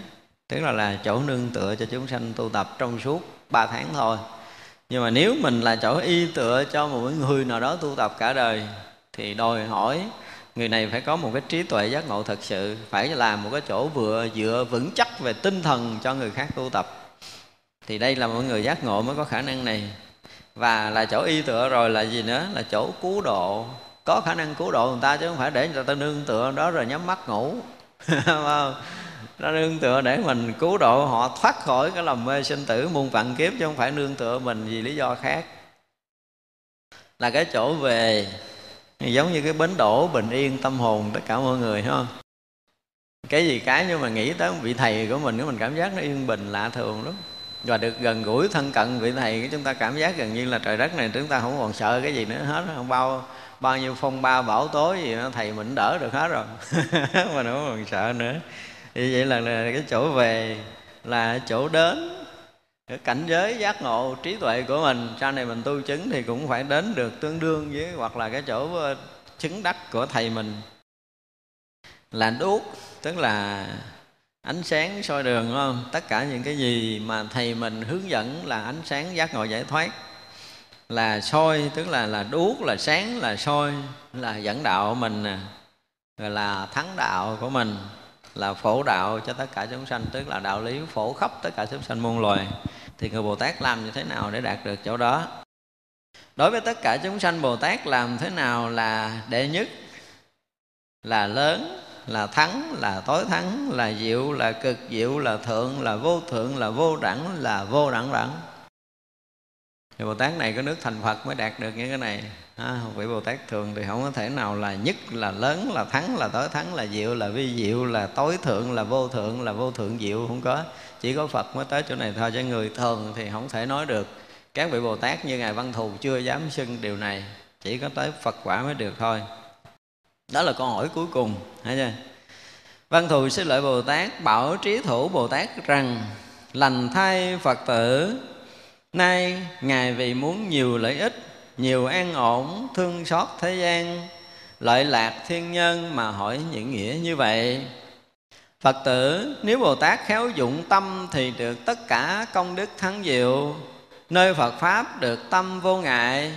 Tức là là chỗ nương tựa cho chúng sanh tu tập trong suốt ba tháng thôi. Nhưng mà nếu mình là chỗ y tựa cho một người nào đó tu tập cả đời, thì đòi hỏi người này phải có một cái trí tuệ giác ngộ thật sự, phải làm một cái chỗ vừa dựa vững chắc về tinh thần cho người khác tu tập thì đây là mọi người giác ngộ mới có khả năng này. Và là chỗ y tựa rồi là gì nữa? Là chỗ cứu độ. Có khả năng cứu độ người ta chứ không phải để người ta nương tựa đó rồi nhắm mắt ngủ. Không? Nó nương tựa để mình cứu độ họ, thoát khỏi cái lòng mê sinh tử, muôn vạn kiếp chứ không phải nương tựa mình vì lý do khác. Là cái chỗ về, giống như cái bến đổ bình yên tâm hồn tất cả mọi người không? Cái gì cái nhưng mà nghĩ tới vị thầy của mình mình cảm giác nó yên bình, lạ thường lắm và được gần gũi thân cận vị thầy chúng ta cảm giác gần như là trời đất này chúng ta không còn sợ cái gì nữa hết không bao bao nhiêu phong ba bão tối gì đó thầy mình đỡ được hết rồi. Mà nó còn sợ nữa. Thì vậy là, là cái chỗ về là chỗ đến. Cái cảnh giới giác ngộ trí tuệ của mình sau này mình tu chứng thì cũng phải đến được tương đương với hoặc là cái chỗ ờ, chứng đắc của thầy mình. Là đuốc tức là ánh sáng soi đường đúng không? Tất cả những cái gì mà thầy mình hướng dẫn là ánh sáng giác ngộ giải thoát. Là soi, tức là là đuốc, là sáng, là soi, là dẫn đạo mình nè, rồi là thắng đạo của mình, là phổ đạo cho tất cả chúng sanh, tức là đạo lý phổ khắp tất cả chúng sanh muôn loài. Thì người bồ tát làm như thế nào để đạt được chỗ đó? Đối với tất cả chúng sanh bồ tát làm thế nào là đệ nhất? Là lớn là thắng là tối thắng là diệu là cực diệu là thượng là vô thượng là vô đẳng là vô đẳng đẳng. Thì bồ tát này có nước thành phật mới đạt được những cái này. À, vị bồ tát thường thì không có thể nào là nhất là lớn là thắng là tối thắng là diệu là vi diệu là tối thượng là vô thượng là vô thượng diệu không có. Chỉ có phật mới tới chỗ này thôi cho người thường thì không thể nói được. Các vị bồ tát như ngài văn thù chưa dám xưng điều này chỉ có tới phật quả mới được thôi đó là câu hỏi cuối cùng, thấy chưa? Văn thù sư lợi bồ tát bảo trí thủ bồ tát rằng, lành thay phật tử, nay ngài vì muốn nhiều lợi ích, nhiều an ổn, thương xót thế gian, lợi lạc thiên nhân mà hỏi những nghĩa như vậy. Phật tử, nếu bồ tát khéo dụng tâm thì được tất cả công đức thắng diệu. Nơi phật pháp được tâm vô ngại,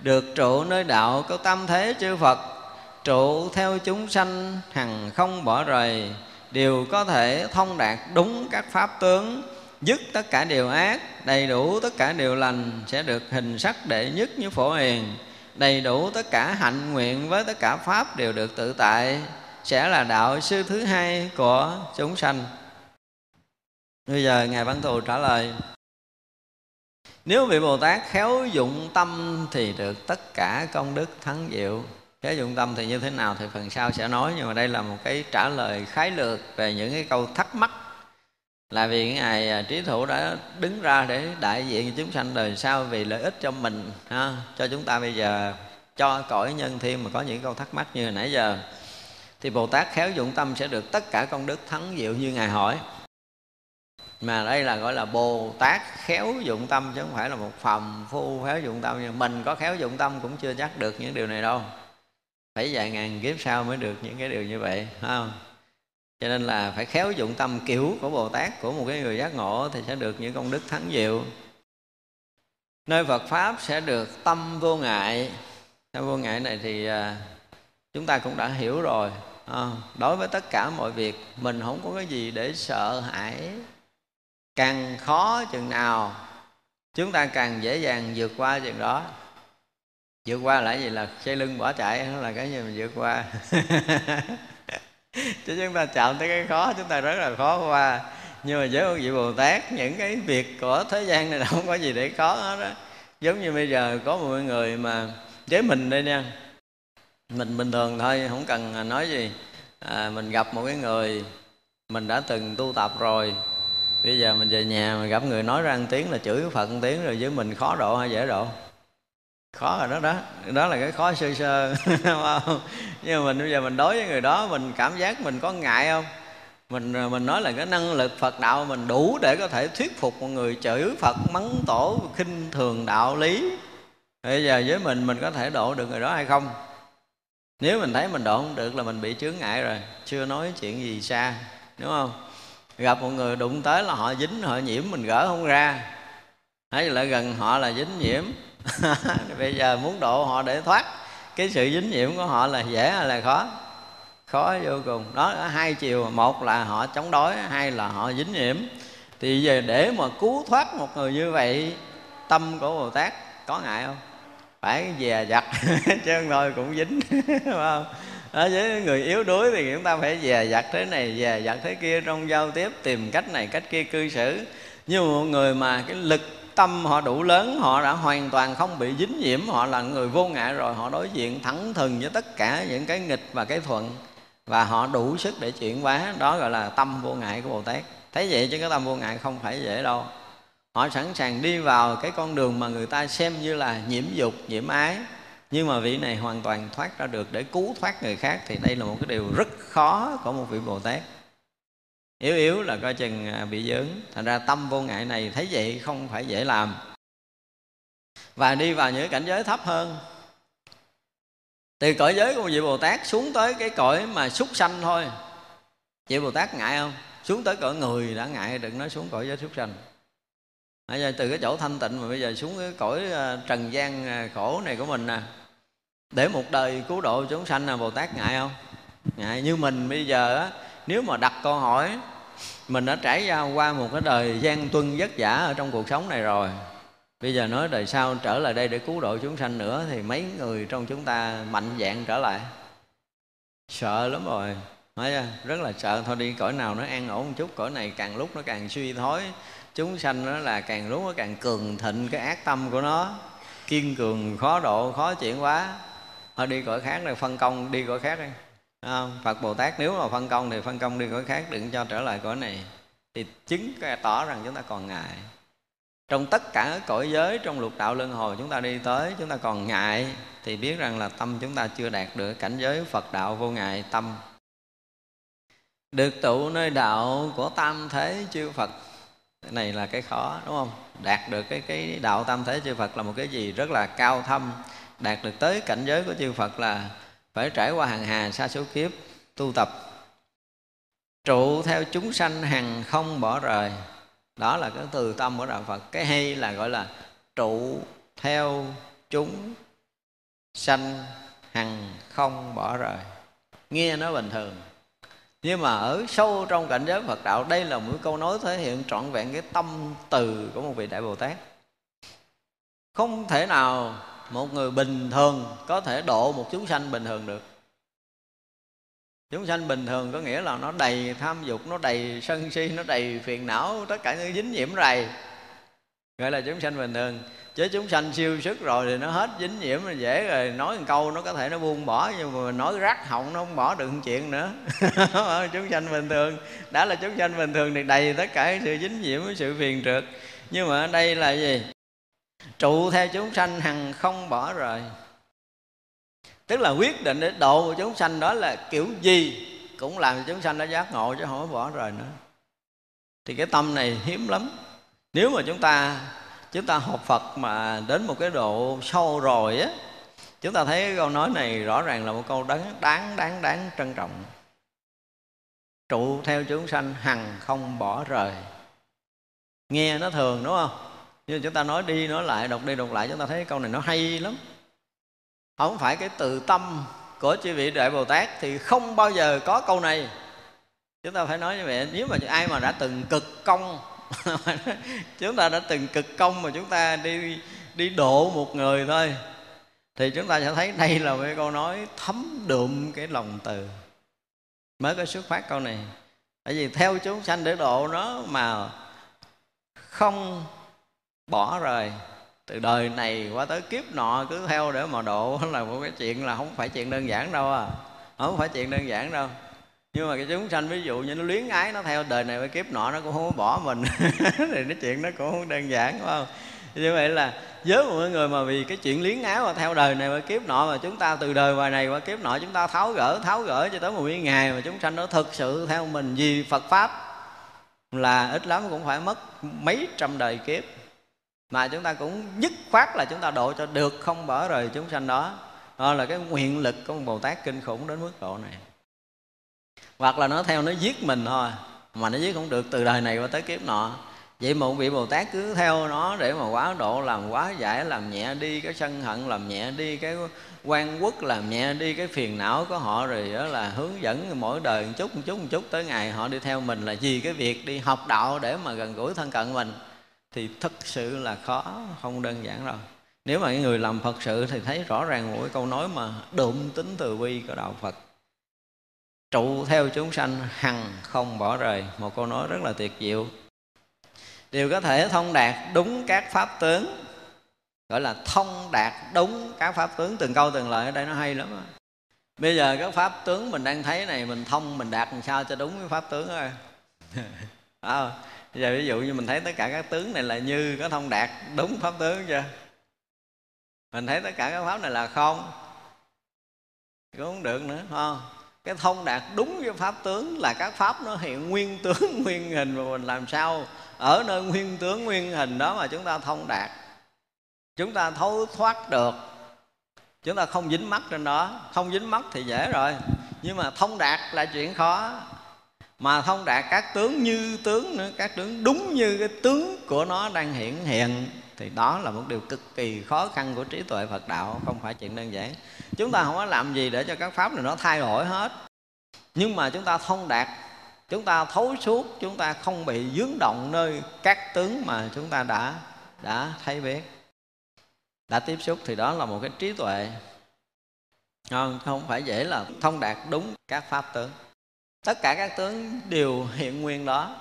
được trụ nơi đạo có tâm thế chư phật trụ theo chúng sanh, hằng không bỏ rời, đều có thể thông đạt đúng các pháp tướng, dứt tất cả điều ác, đầy đủ tất cả điều lành sẽ được hình sắc đệ nhất như phổ hiền, đầy đủ tất cả hạnh nguyện với tất cả pháp đều được tự tại, sẽ là đạo sư thứ hai của chúng sanh. Bây giờ ngài văn thù trả lời, nếu vị bồ tát khéo dụng tâm thì được tất cả công đức thắng diệu khéo dụng tâm thì như thế nào thì phần sau sẽ nói nhưng mà đây là một cái trả lời khái lược về những cái câu thắc mắc. Là vì ngài à, trí thủ đã đứng ra để đại diện chúng sanh đời sau vì lợi ích cho mình ha, cho chúng ta bây giờ cho cõi nhân thiên mà có những câu thắc mắc như hồi nãy giờ. Thì bồ tát khéo dụng tâm sẽ được tất cả công đức thắng diệu như ngài hỏi. Mà đây là gọi là bồ tát khéo dụng tâm chứ không phải là một phàm phu khéo dụng tâm nhưng mình có khéo dụng tâm cũng chưa chắc được những điều này đâu phải vài ngàn kiếp sau mới được những cái điều như vậy không? Cho nên là phải khéo dụng tâm kiểu của bồ tát của một cái người giác ngộ thì sẽ được những công đức thắng diệu. Nơi phật pháp sẽ được tâm vô ngại. Tâm vô ngại này thì à, chúng ta cũng đã hiểu rồi à, đối với tất cả mọi việc mình không có cái gì để sợ hãi. Càng khó chừng nào chúng ta càng dễ dàng vượt qua chừng đó vượt qua là gì? Là xây lưng bỏ chạy đó là cái gì mình vượt qua? Chứ chúng ta chạm tới cái khó chúng ta rất là khó qua. Nhưng mà với vị bồ tát những cái việc của thế gian này không có gì để khó hết đó giống như bây giờ có một người mà với mình đây nha. Mình bình thường thôi không cần nói gì. À, mình gặp một cái người mình đã từng tu tập rồi. Bây giờ mình về nhà mình gặp người nói ra một tiếng là chửi phật một tiếng rồi với mình khó độ hay dễ độ? Khó rồi đó đó. Đó là cái khó sơ sơ. Nhưng mà mình, bây giờ mình đối với người đó, mình cảm giác mình có ngại không? Mình ờ, mình nói là cái năng lực Phật đạo mình đủ để có thể thuyết phục một người chửi Phật, mắng tổ, khinh thường đạo lý. Bây giờ với mình mình có thể độ được người đó hay không? Nếu mình thấy mình độ không được là mình bị chướng ngại rồi. Chưa nói chuyện gì xa, đúng không? Gặp một người đụng tới là họ dính, họ nhiễm mình gỡ không ra. Hay là gần họ là dính nhiễm. bây giờ muốn độ họ để thoát cái sự dính nhiễm của họ là dễ hay là khó? Khó vô cùng. Đó ở hai chiều một là họ chống đối hai là họ dính nhiễm. Thì giờ để mà cứu thoát một người như vậy tâm của bồ tát có ngại không? Phải dè dặt chứ thôi cũng dính phải không? Đó, với người yếu đuối thì chúng ta phải dè dặt thế này dè dặt thế kia trong giao tiếp tìm cách này cách kia cư xử. Như một người mà cái lực tâm họ đủ lớn, họ đã hoàn toàn không bị dính nhiễm, họ là người vô ngại rồi, họ đối diện thẳng thừng với tất cả những cái nghịch và cái thuận. Và họ đủ sức để chuyển hóa, đó gọi là tâm vô ngại của bồ tát. Thấy vậy chứ cái tâm vô ngại không phải dễ đâu. Họ sẵn sàng đi vào cái con đường mà người ta xem như là nhiễm dục, nhiễm ái. Nhưng mà vị này hoàn toàn thoát ra được, để cứu thoát người khác thì đây là một cái điều rất khó của một vị bồ tát yếu yếu là coi chừng à, bị dướng. Thành ra tâm vô ngại này thấy vậy không phải dễ làm. Và đi vào những cảnh giới thấp hơn. Từ cõi giới của vị bồ tát xuống tới cái cõi mà súc sanh thôi. Vị bồ tát ngại không? Xuống tới cõi người đã ngại, đừng nói xuống cõi giới súc sanh. Bây giờ từ cái chỗ thanh tịnh mà bây giờ xuống cái cõi à, trần gian à, khổ này của mình nè. Để một đời cứu độ chúng sanh là bồ tát ngại không? Ngại như mình bây giờ á. Nếu mà đặt câu hỏi mình đã trải ra qua một cái đời gian tuân vất vả ở trong cuộc sống này rồi. Bây giờ nói đời sau trở lại đây để cứu độ chúng sanh nữa thì mấy người trong chúng ta mạnh dạng trở lại. Sợ lắm rồi. Nói à, rất là sợ. Thôi đi, cõi nào nó an ổn một chút, cõi này càng lúc nó càng suy thoái, chúng sanh nó là càng lúc nó càng cường thịnh cái ác tâm của nó. Kiên cường, khó độ, khó chuyển quá thôi đi cõi khác này, phân công, đi cõi khác đi không? Phật Bồ Tát nếu mà phân công thì phân công đi cõi khác, đừng cho trở lại cõi này. Thì chứng tỏ rằng chúng ta còn ngại. Trong tất cả các cõi giới, trong lục đạo luân hồi chúng ta đi tới, chúng ta còn ngại, thì biết rằng là tâm chúng ta chưa đạt được cảnh giới Phật đạo vô ngại tâm. Được tụ nơi đạo của tam thế chư Phật. Cái này là cái khó, đúng không? Đạt được cái cái đạo tam thế chư Phật là một cái gì rất là cao thâm. Đạt được tới cảnh giới của chư Phật là phải trải qua hàng hà sa số kiếp, tu tập. Trụ theo chúng sanh hằng không bỏ rời. Đó là cái từ tâm của đạo phật. Cái hay là gọi là trụ theo chúng sanh hằng không bỏ rời. Nghe nó bình thường. Nhưng mà ở sâu trong cảnh giới Phật đạo, đây là một câu nói thể hiện trọn vẹn cái tâm từ của một vị đại Bồ Tát. Không thể nào một người bình thường có thể độ một chúng sanh bình thường được. Chúng sanh bình thường có nghĩa là nó đầy tham dục, nó đầy sân si, nó đầy phiền não, tất cả những dính nhiễm rầy gọi là chúng sanh bình thường. Chứ chúng sanh siêu sức rồi thì nó hết dính nhiễm là dễ rồi. Nói một câu nó có thể nó buông bỏ, nhưng mà nói rắc họng nó không bỏ được chuyện nữa. Chúng sanh bình thường. Đã là chúng sanh bình thường thì đầy tất cả sự dính nhiễm, sự phiền trượt. Nhưng mà ở đây là gì? Trụ theo chúng sanh, hằng không bỏ rời. Tức là quyết định để độ chúng sanh đó là kiểu gì cũng làm cho chúng sanh nó giác ngộ chứ không có bỏ rời nữa. Thì cái tâm này hiếm lắm. Nếu mà chúng ta chúng ta học Phật mà đến một cái độ sâu rồi á, chúng ta thấy cái câu nói này rõ ràng là một câu đáng đáng đáng đáng trân trọng. Trụ theo chúng sanh, hằng không bỏ rời. Nghe nó thường, đúng không? Nhưng chúng ta nói đi nói lại, đọc đi đọc lại, chúng ta thấy câu này nó hay lắm. Không phải cái từ tâm của chư vị đại bồ tát thì không bao giờ có câu này. Chúng ta phải nói như vậy, nếu mà ai mà đã từng cực công, chúng ta đã từng cực công mà chúng ta đi đi độ một người thôi, thì chúng ta sẽ thấy đây là cái câu nói thấm đượm cái lòng từ. Mới có xuất phát câu này. Tại vì theo chúng sanh để độ nó mà không bỏ rồi. Từ đời này qua tới kiếp nọ cứ theo để mà độ là một cái chuyện là không phải chuyện đơn giản đâu à. Không phải chuyện đơn giản đâu. Nhưng mà cái chúng sanh ví dụ như nó luyến ái, nó theo đời này qua kiếp nọ, nó cũng không có bỏ mình. Thì cái chuyện nó cũng không đơn giản, phải không? Như vậy là với một người mà vì cái chuyện liếng áo mà theo đời này qua kiếp nọ mà chúng ta từ đời ngoài này qua kiếp nọ chúng ta tháo gỡ tháo gỡ cho tới một ngày mà chúng sanh nó thực sự theo mình vì Phật pháp là ít lắm cũng phải mất mấy trăm đời kiếp mà chúng ta cũng dứt khoát là chúng ta độ cho được không bỏ rời chúng sanh đó. Đó là cái nguyện lực của Bồ Tát kinh khủng đến mức độ này. Hoặc là nó theo nó giết mình thôi, mà nó giết không được từ đời này qua tới kiếp nọ. Vậy mà vị bồ tát cứ theo nó để mà quá độ, làm quá giải, làm nhẹ đi cái sân hận, làm nhẹ đi cái quan quốc, làm nhẹ đi cái phiền não của họ rồi đó là hướng dẫn mỗi đời một chút một chút một chút. Tới ngày họ đi theo mình là vì cái việc đi học đạo để mà gần gũi thân cận mình thì thực sự là khó không đơn giản đâu. Nếu mà cái người làm phật sự thì thấy rõ ràng cái câu nói mà đụng tính từ bi của đạo phật. Trụ theo chúng sanh hằng không bỏ rời. Một câu nói rất là tuyệt diệu. Đều có thể thông đạt đúng các pháp tướng gọi là thông đạt đúng các pháp tướng. Từng câu từng lời ở đây nó hay lắm đó. bây giờ các pháp tướng mình đang thấy này mình thông mình đạt làm sao cho đúng cái pháp tướng thôi à, bây giờ ví dụ như mình thấy tất cả các tướng này là như có thông đạt, đúng pháp tướng chưa? Mình thấy tất cả các pháp này là không. Cũng không được nữa không? Cái thông đạt đúng với pháp tướng là các pháp nó hiện nguyên tướng, nguyên hình mà mình làm sao ở nơi nguyên tướng, nguyên hình đó mà chúng ta thông đạt. Chúng ta thấu thoát được. Chúng ta không dính mắt trên đó. Không dính mắt thì dễ rồi. Nhưng mà thông đạt là chuyện khó mà thông đạt các tướng như tướng nữa, các tướng đúng như cái tướng của nó đang hiển hiện, thì đó là một điều cực kỳ khó khăn của trí tuệ Phật đạo, không phải chuyện đơn giản. Chúng ta không có làm gì để cho các pháp này nó thay đổi hết. Nhưng mà chúng ta thông đạt, chúng ta thấu suốt, chúng ta không bị dướng động nơi các tướng mà chúng ta đã đã thấy biết, đã tiếp xúc, thì đó là một cái trí tuệ. Không không phải dễ là thông đạt đúng các pháp tướng tất cả các tướng đều hiện nguyên đó.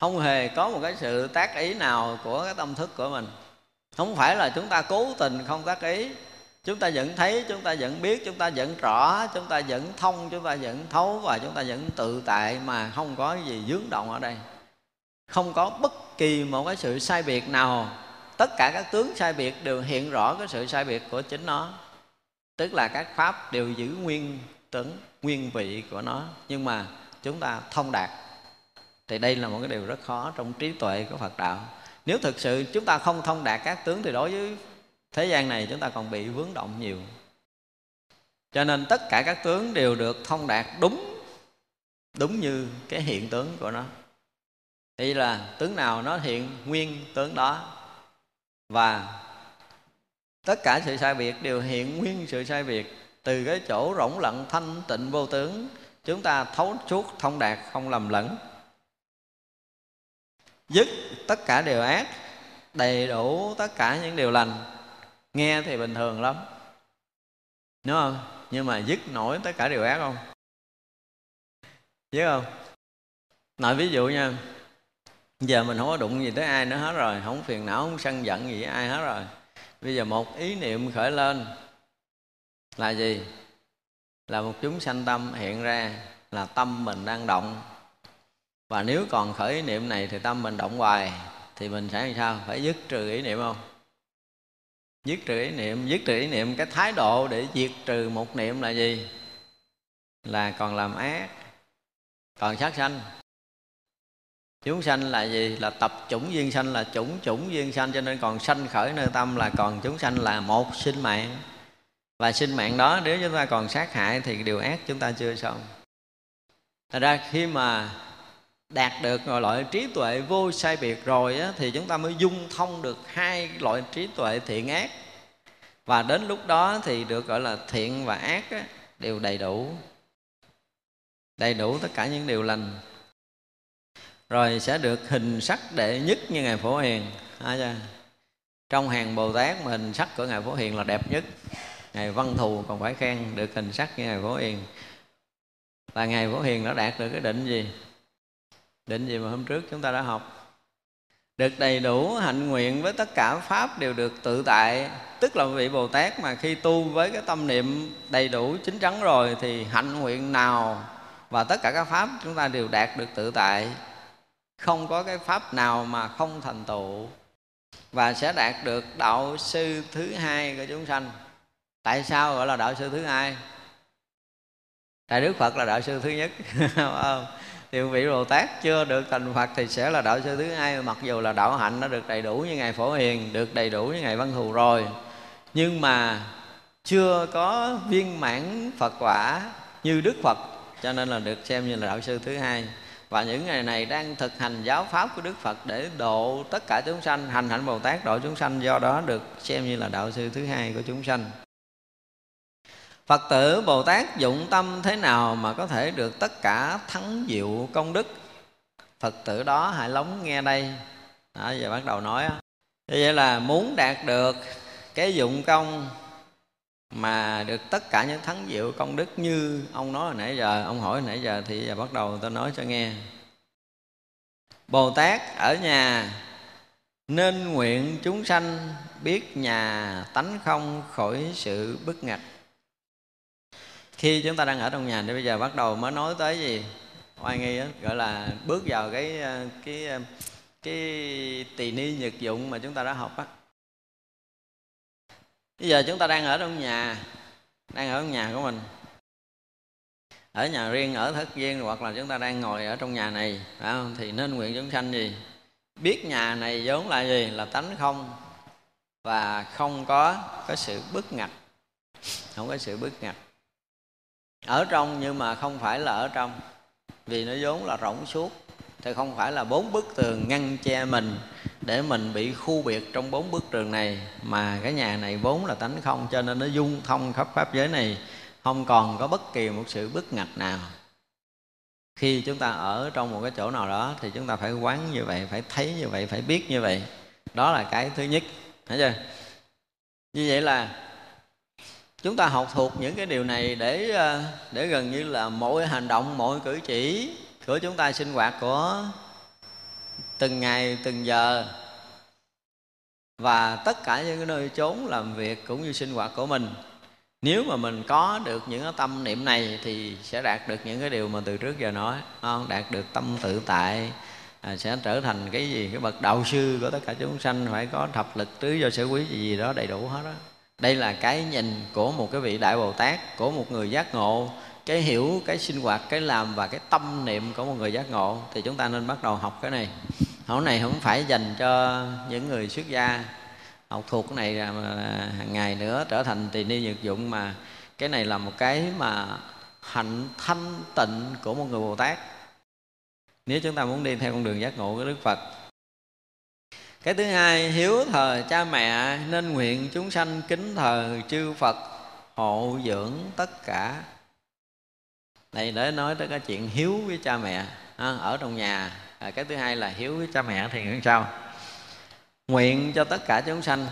Không hề có một cái sự tác ý nào của cái tâm thức của mình. Không phải là chúng ta cố tình không tác ý. Chúng ta vẫn thấy, chúng ta vẫn biết, chúng ta vẫn rõ, chúng ta vẫn thông, chúng ta vẫn thấu và chúng ta vẫn tự tại mà không có gì dướng động ở đây. Không có bất kỳ một cái sự sai biệt nào. Tất cả các tướng sai biệt đều hiện rõ cái sự sai biệt của chính nó. Tức là các pháp đều giữ nguyên tướng nguyên vị của nó. Nhưng mà chúng ta thông đạt thì đây là một cái điều rất khó trong trí tuệ của phật đạo. Nếu thực sự chúng ta không thông đạt các tướng thì đối với thế gian này chúng ta còn bị vướng động nhiều. Cho nên tất cả các tướng đều được thông đạt đúng đúng như cái hiện tướng của nó. Thì là tướng nào nó hiện nguyên tướng đó. Và tất cả sự sai biệt đều hiện nguyên sự sai biệt từ cái chỗ rỗng lặng thanh tịnh vô tướng, chúng ta thấu suốt thông đạt không lầm lẫn. Dứt tất cả điều ác, đầy đủ tất cả những điều lành. Nghe thì bình thường lắm. Đúng không? Nhưng mà dứt nổi tất cả điều ác không? Dứt không? Nói ví dụ nha, giờ mình không có đụng gì tới ai nữa hết rồi, không phiền não, không sân giận gì với ai hết rồi. Bây giờ một ý niệm khởi lên là gì? Là một chúng sanh tâm hiện ra là tâm mình đang động. Và nếu còn khởi ý niệm này thì tâm mình động hoài, thì mình sẽ làm sao? Phải dứt trừ ý niệm không? Dứt trừ ý niệm, dứt trừ ý niệm, cái thái độ để diệt trừ một niệm là gì? Là còn làm ác, còn sát sanh. Chúng sanh là gì? Là tập chủng duyên sanh, là chủng chủng duyên sanh, cho nên còn sanh khởi nơi tâm là còn chúng sanh là một sinh mạng và sinh mạng đó nếu chúng ta còn sát hại thì điều ác chúng ta chưa xong. Thật ra khi mà đạt được loại trí tuệ vô sai biệt rồi á, thì chúng ta mới dung thông được hai loại trí tuệ thiện ác. Và đến lúc đó thì được gọi là thiện và ác á, đều đầy đủ. Đầy đủ tất cả những điều lành. Rồi sẽ được hình sắc đệ nhất như ngài phổ hiền. À, trong hàng bồ tát mà hình sắc của ngài phổ hiền là đẹp nhất ngài văn thù còn phải khen được hình sắc như ngài phổ hiền. Là ngài phổ hiền đã đạt được cái định gì? Định gì mà hôm trước chúng ta đã học? Được đầy đủ hạnh nguyện với tất cả pháp đều được tự tại. Tức là vị bồ tát mà khi tu với cái tâm niệm đầy đủ chính chắn rồi thì hạnh nguyện nào và tất cả các pháp chúng ta đều đạt được tự tại. Không có cái pháp nào mà không thành tựu. Và sẽ đạt được đạo sư thứ hai của chúng sanh tại sao gọi là đạo sư thứ hai? Tại đức phật là đạo sư thứ nhất thì vị bồ tát chưa được thành phật thì sẽ là đạo sư thứ hai, mặc dù là đạo hạnh nó được đầy đủ như ngài phổ hiền, được đầy đủ như ngài văn thù rồi. Nhưng mà chưa có viên mãn phật quả như đức phật, cho nên là được xem như là đạo sư thứ hai. Và những ngày này đang thực hành giáo pháp của Đức Phật để độ tất cả chúng sanh, hành hạnh Bồ Tát độ chúng sanh, do đó được xem như là đạo sư thứ hai của chúng sanh. Phật tử Bồ Tát dụng tâm thế nào mà có thể được tất cả thắng diệu công đức? Phật tử đó hãy lóng nghe đây. Đó, giờ bắt đầu nói Như vậy là muốn đạt được cái dụng công mà được tất cả những thắng diệu công đức như ông nói hồi nãy giờ ông hỏi hồi nãy giờ thì giờ bắt đầu tôi nói cho nghe. Bồ tát ở nhà nên nguyện chúng sanh biết nhà tánh không khỏi sự bức ngặt khi chúng ta đang ở trong nhà thì bây giờ bắt đầu mới nói tới gì? Oai nghi đó, gọi là bước vào cái ờ, cái ờ, cái tỳ ni nhật dụng mà chúng ta đã học á. Bây giờ chúng ta đang ở trong nhà đang ở trong nhà của mình. Ở nhà riêng ở thất viên hoặc là chúng ta đang ngồi ở trong nhà này phải không? thì nên nguyện chúng sanh gì? Biết nhà này vốn là gì? Là tánh không. Và không có có sự bức ngặt không có sự bức ngặt ở trong nhưng mà không phải là ở trong. Vì nó vốn là rỗng suốt. Thì không phải là bốn bức tường ngăn che mình để mình bị khu biệt trong bốn bức tường này, mà cái nhà này vốn là tánh không, cho nên nó dung thông khắp pháp giới này. Không còn có bất kỳ một sự bức ngặt nào. Khi chúng ta ở trong một cái chỗ nào đó, thì chúng ta phải quán như vậy, phải thấy như vậy, phải biết như vậy. Đó là cái thứ nhất, thấy chưa? Như vậy là chúng ta học thuộc những cái điều này để ờ, để gần như là mỗi hành động mỗi cử chỉ của chúng ta sinh hoạt của từng ngày từng giờ. Và tất cả những cái nơi chốn làm việc cũng như sinh hoạt của mình. Nếu mà mình có được những cái tâm niệm này thì sẽ đạt được những cái điều mà từ trước giờ nói không? Đạt được tâm tự tại à, sẽ trở thành cái gì? Cái bậc đạo sư của tất cả chúng sanh phải có thập lực tứ do sở quý gì, gì đó đầy đủ hết đó đây là cái nhìn của một cái vị đại bồ tát, của một người giác ngộ. Cái hiểu, cái sinh hoạt, cái làm và cái tâm niệm của một người giác ngộ, thì chúng ta nên bắt đầu học cái này. Học này không phải dành cho những người xuất gia. Học thuộc cái này hàng ngày nữa trở thành tỳ ni nhược dụng, mà cái này là một cái mà hạnh thanh tịnh của một người bồ tát. Nếu chúng ta muốn đi theo con đường giác ngộ của đức phật cái thứ hai hiếu thờ cha mẹ nên nguyện chúng sanh kính thờ chư phật hộ dưỡng tất cả. Này để nói tới cái chuyện hiếu với cha mẹ ở trong nhà. À, cái thứ hai là hiếu với cha mẹ thì như sao? Nguyện cho tất cả chúng sanh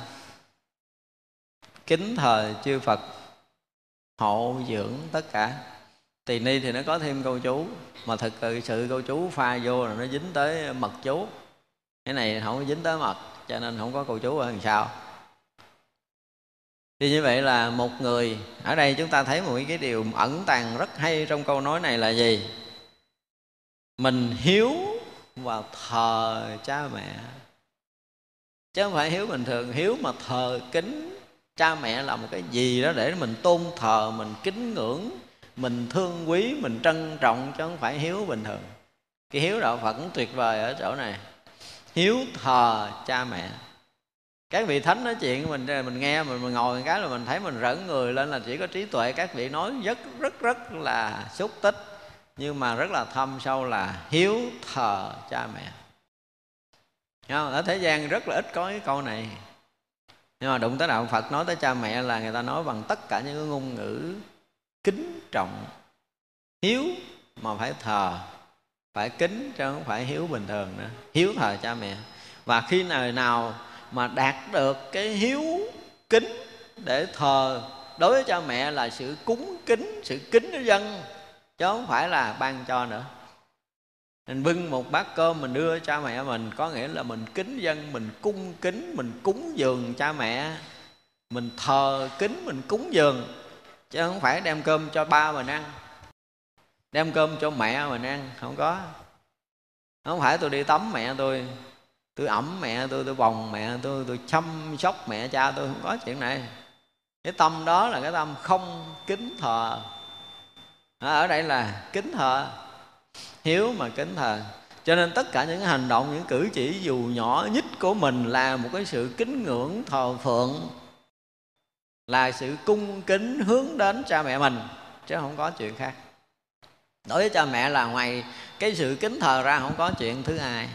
kính thờ chư phật hộ dưỡng tất cả. Tỳ ni thì nó có thêm câu chú mà thực sự câu chú pha vô là nó dính tới mật chú cái này không có dính tới mật, cho nên không có câu chú ở đằng sau. Thì như vậy là một người, ở đây chúng ta thấy một cái điều ẩn tàng rất hay trong câu nói này là gì? Mình hiếu và thờ cha mẹ. Chứ không phải hiếu bình thường, hiếu mà thờ kính cha mẹ là một cái gì đó để mình tôn thờ, mình kính ngưỡng, mình thương quý, mình trân trọng, chứ không phải hiếu bình thường. Cái hiếu đạo phật cũng tuyệt vời ở chỗ này hiếu thờ cha mẹ. Các vị thánh nói chuyện mình mình nghe mình, mình ngồi một cái là mình thấy mình rỡn người lên là chỉ có trí tuệ. Các vị nói rất rất rất là xúc tích nhưng mà rất là thâm sâu là hiếu thờ cha mẹ. Không? ở thế gian rất là ít có cái câu này. Nhưng mà đụng tới đạo phật nói tới cha mẹ là người ta nói bằng tất cả những cái ngôn ngữ kính trọng. Hiếu mà phải thờ phải kính chứ không phải hiếu bình thường nữa. Hiếu thờ cha mẹ. Và khi nào nào mà đạt được cái hiếu kính để thờ đối với cha mẹ là sự cúng kính, sự kính dân, chứ không phải là ban cho nữa. Mình bưng một bát cơm mình đưa cha mẹ mình, có nghĩa là mình kính dân, mình cung kính, mình cúng dường cha mẹ. Mình thờ kính, mình cúng dường, chứ không phải đem cơm cho ba mình ăn đem cơm cho mẹ mình ăn, không có. Không phải tôi đi tắm mẹ tôi tôi ẩm mẹ tôi tôi bồng mẹ tôi tôi chăm sóc mẹ cha tôi, không có chuyện này. Cái tâm đó là cái tâm không kính thờ. À, ở đây là kính thờ, hiếu mà kính thờ. Cho nên tất cả những hành động, những cử chỉ dù nhỏ nhất của mình là một cái sự kính ngưỡng thờ phượng, là sự cung kính hướng đến cha mẹ mình, chứ không có chuyện khác đối với cha mẹ là ngoài cái sự kính thờ ra không có chuyện thứ hai.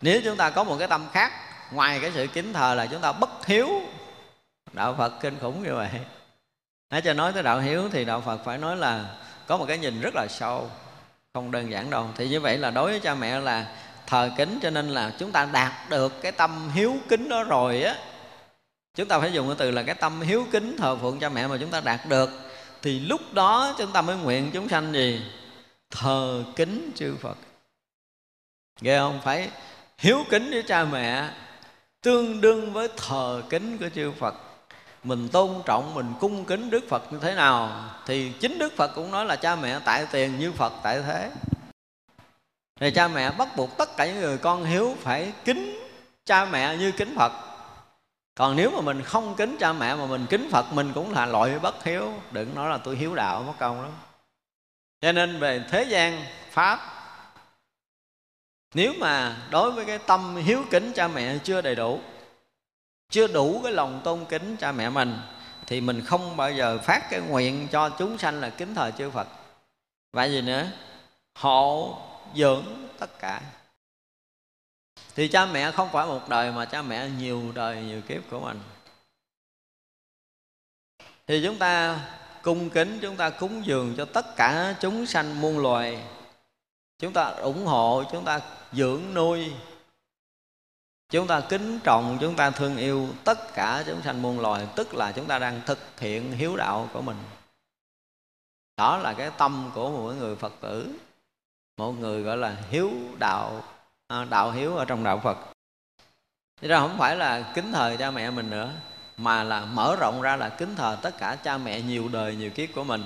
Nếu chúng ta có một cái tâm khác, ngoài cái sự kính thờ là chúng ta bất hiếu. Đạo phật kinh khủng như vậy. Nói cho nói tới đạo hiếu thì đạo phật phải nói là có một cái nhìn rất là sâu, không đơn giản đâu. Thì như vậy là đối với cha mẹ là thờ kính cho nên là chúng ta đạt được cái tâm hiếu kính đó rồi á. Chúng ta phải dùng cái từ là cái tâm hiếu kính thờ phượng cha mẹ mà chúng ta đạt được thì lúc đó chúng ta mới nguyện chúng sanh gì? Thờ kính chư phật. Ghê không? Phải hiếu kính với cha mẹ, tương đương với thờ kính của chư phật. Mình tôn trọng, mình cung kính đức phật như thế nào, thì chính đức phật cũng nói là cha mẹ tại tiền như phật tại thế. Thì cha mẹ bắt buộc tất cả những người con hiếu phải kính cha mẹ như kính phật còn nếu mà mình không kính cha mẹ mà mình kính phật, mình cũng là loại bất hiếu. Đừng nói là tôi hiếu đạo, mất công lắm. Cho nên về thế gian, pháp, nếu mà đối với cái tâm hiếu kính cha mẹ chưa đầy đủ, chưa đủ cái lòng tôn kính cha mẹ mình, thì mình không bao giờ phát cái nguyện cho chúng sanh là kính thờ chư Phật. Và gì nữa? Hộ, dưỡng tất cả thì cha mẹ không phải một đời mà cha mẹ nhiều đời, nhiều kiếp của mình. Thì chúng ta cung kính, chúng ta cúng dường cho tất cả chúng sanh muôn loài. Chúng ta ủng hộ, chúng ta dưỡng nuôi. Chúng ta kính trọng, chúng ta thương yêu tất cả chúng sanh muôn loài, tức là chúng ta đang thực hiện hiếu đạo của mình. Đó là cái tâm của một người phật tử. Một người gọi là hiếu đạo. Ờ, đạo hiếu ở trong đạo phật. Thế ra không phải là kính thờ cha mẹ mình nữa, mà là mở rộng ra là kính thờ tất cả cha mẹ nhiều đời nhiều kiếp của mình.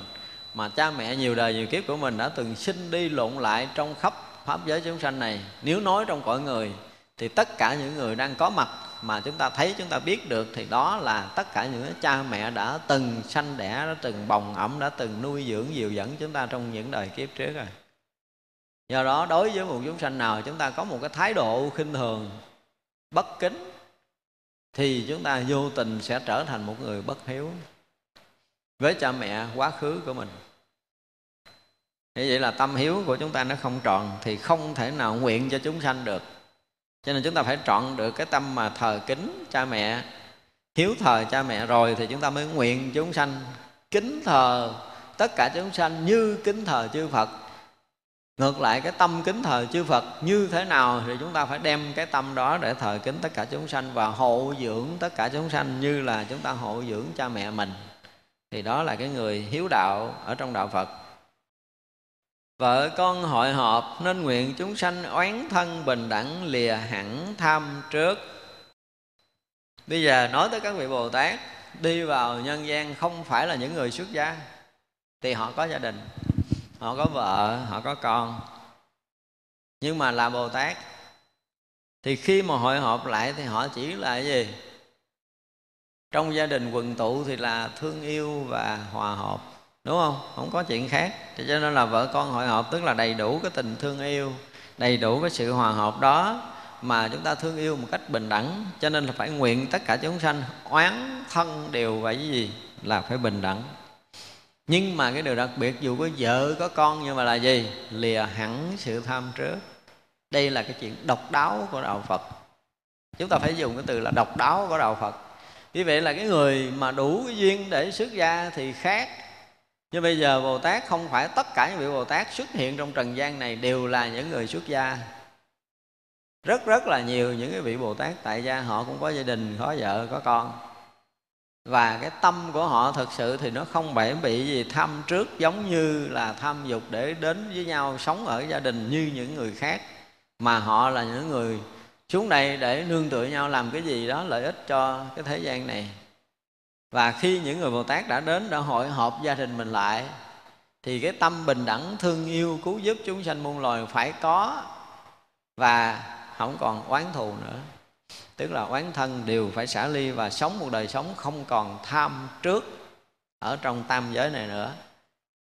Mà cha mẹ nhiều đời nhiều kiếp của mình đã từng sinh đi lộn lại trong khắp pháp giới chúng sanh này. Nếu nói trong cõi người, thì tất cả những người đang có mặt mà chúng ta thấy, chúng ta biết được, thì đó là tất cả những cha mẹ đã từng sanh đẻ, đã từng bồng ẩm, đã từng nuôi dưỡng, dìu dẫn chúng ta trong những đời kiếp trước rồi do đó, đối với một chúng sanh nào chúng ta có một cái thái độ khinh thường, bất kính, thì chúng ta vô tình sẽ trở thành một người bất hiếu với cha mẹ quá khứ của mình. Như vậy là tâm hiếu của chúng ta nó không tròn thì không thể nào nguyện cho chúng sanh được. Cho nên chúng ta phải chọn được cái tâm mà thờ kính cha mẹ, hiếu thờ cha mẹ rồi thì chúng ta mới nguyện chúng sanh kính thờ tất cả chúng sanh như kính thờ chư Phật ngược lại cái tâm kính thờ chư Phật như thế nào thì chúng ta phải đem cái tâm đó để thờ kính tất cả chúng sanh và hộ dưỡng tất cả chúng sanh như là chúng ta hộ dưỡng cha mẹ mình. Thì đó là cái người hiếu đạo ở trong đạo Phật. Vợ con hội họp nên nguyện chúng sanh oán thân bình đẳng lìa hẳn tham trước. Bây giờ nói tới các vị Bồ Tát, Đi vào nhân gian không phải là những người xuất gia, Thì họ có gia đình. Họ có vợ, họ có con. Nhưng mà là Bồ Tát. Thì khi mà hội họp lại thì họ chỉ là cái gì? Trong gia đình quần tụ thì là thương yêu và hòa hợp đúng không? Không có chuyện khác. Cho nên là vợ con hội họp tức là đầy đủ cái tình thương yêu đầy đủ cái sự hòa hợp đó mà chúng ta thương yêu một cách bình đẳng. Cho nên là phải nguyện tất cả chúng sanh oán thân đều phải gì? Là phải bình đẳng nhưng mà cái điều đặc biệt, dù có vợ, có con, nhưng mà là gì? Lìa hẳn sự tham trước. Đây là cái chuyện độc đáo của đạo phật. Chúng ta phải dùng cái từ là độc đáo của đạo phật. Vì vậy là cái người mà đủ cái duyên để xuất gia thì khác. Nhưng bây giờ bồ tát, không phải tất cả những vị bồ tát xuất hiện trong trần gian này đều là những người xuất gia. Rất rất là nhiều những cái vị bồ tát tại gia họ cũng có gia đình, có vợ, có con và cái tâm của họ thực sự thì nó không bể bị gì tham trước giống như là tham dục để đến với nhau sống ở gia đình như những người khác. Mà họ là những người xuống đây để nương tựa nhau làm cái gì đó lợi ích cho cái thế gian này. Và khi những người bồ tát đã đến, đã hội họp gia đình mình lại, thì cái tâm bình đẳng, thương yêu, cứu giúp chúng sanh muôn loài phải có và không còn oán thù nữa tức là oán thân đều phải xả ly và sống một đời sống không còn tham trước ở trong tam giới này nữa.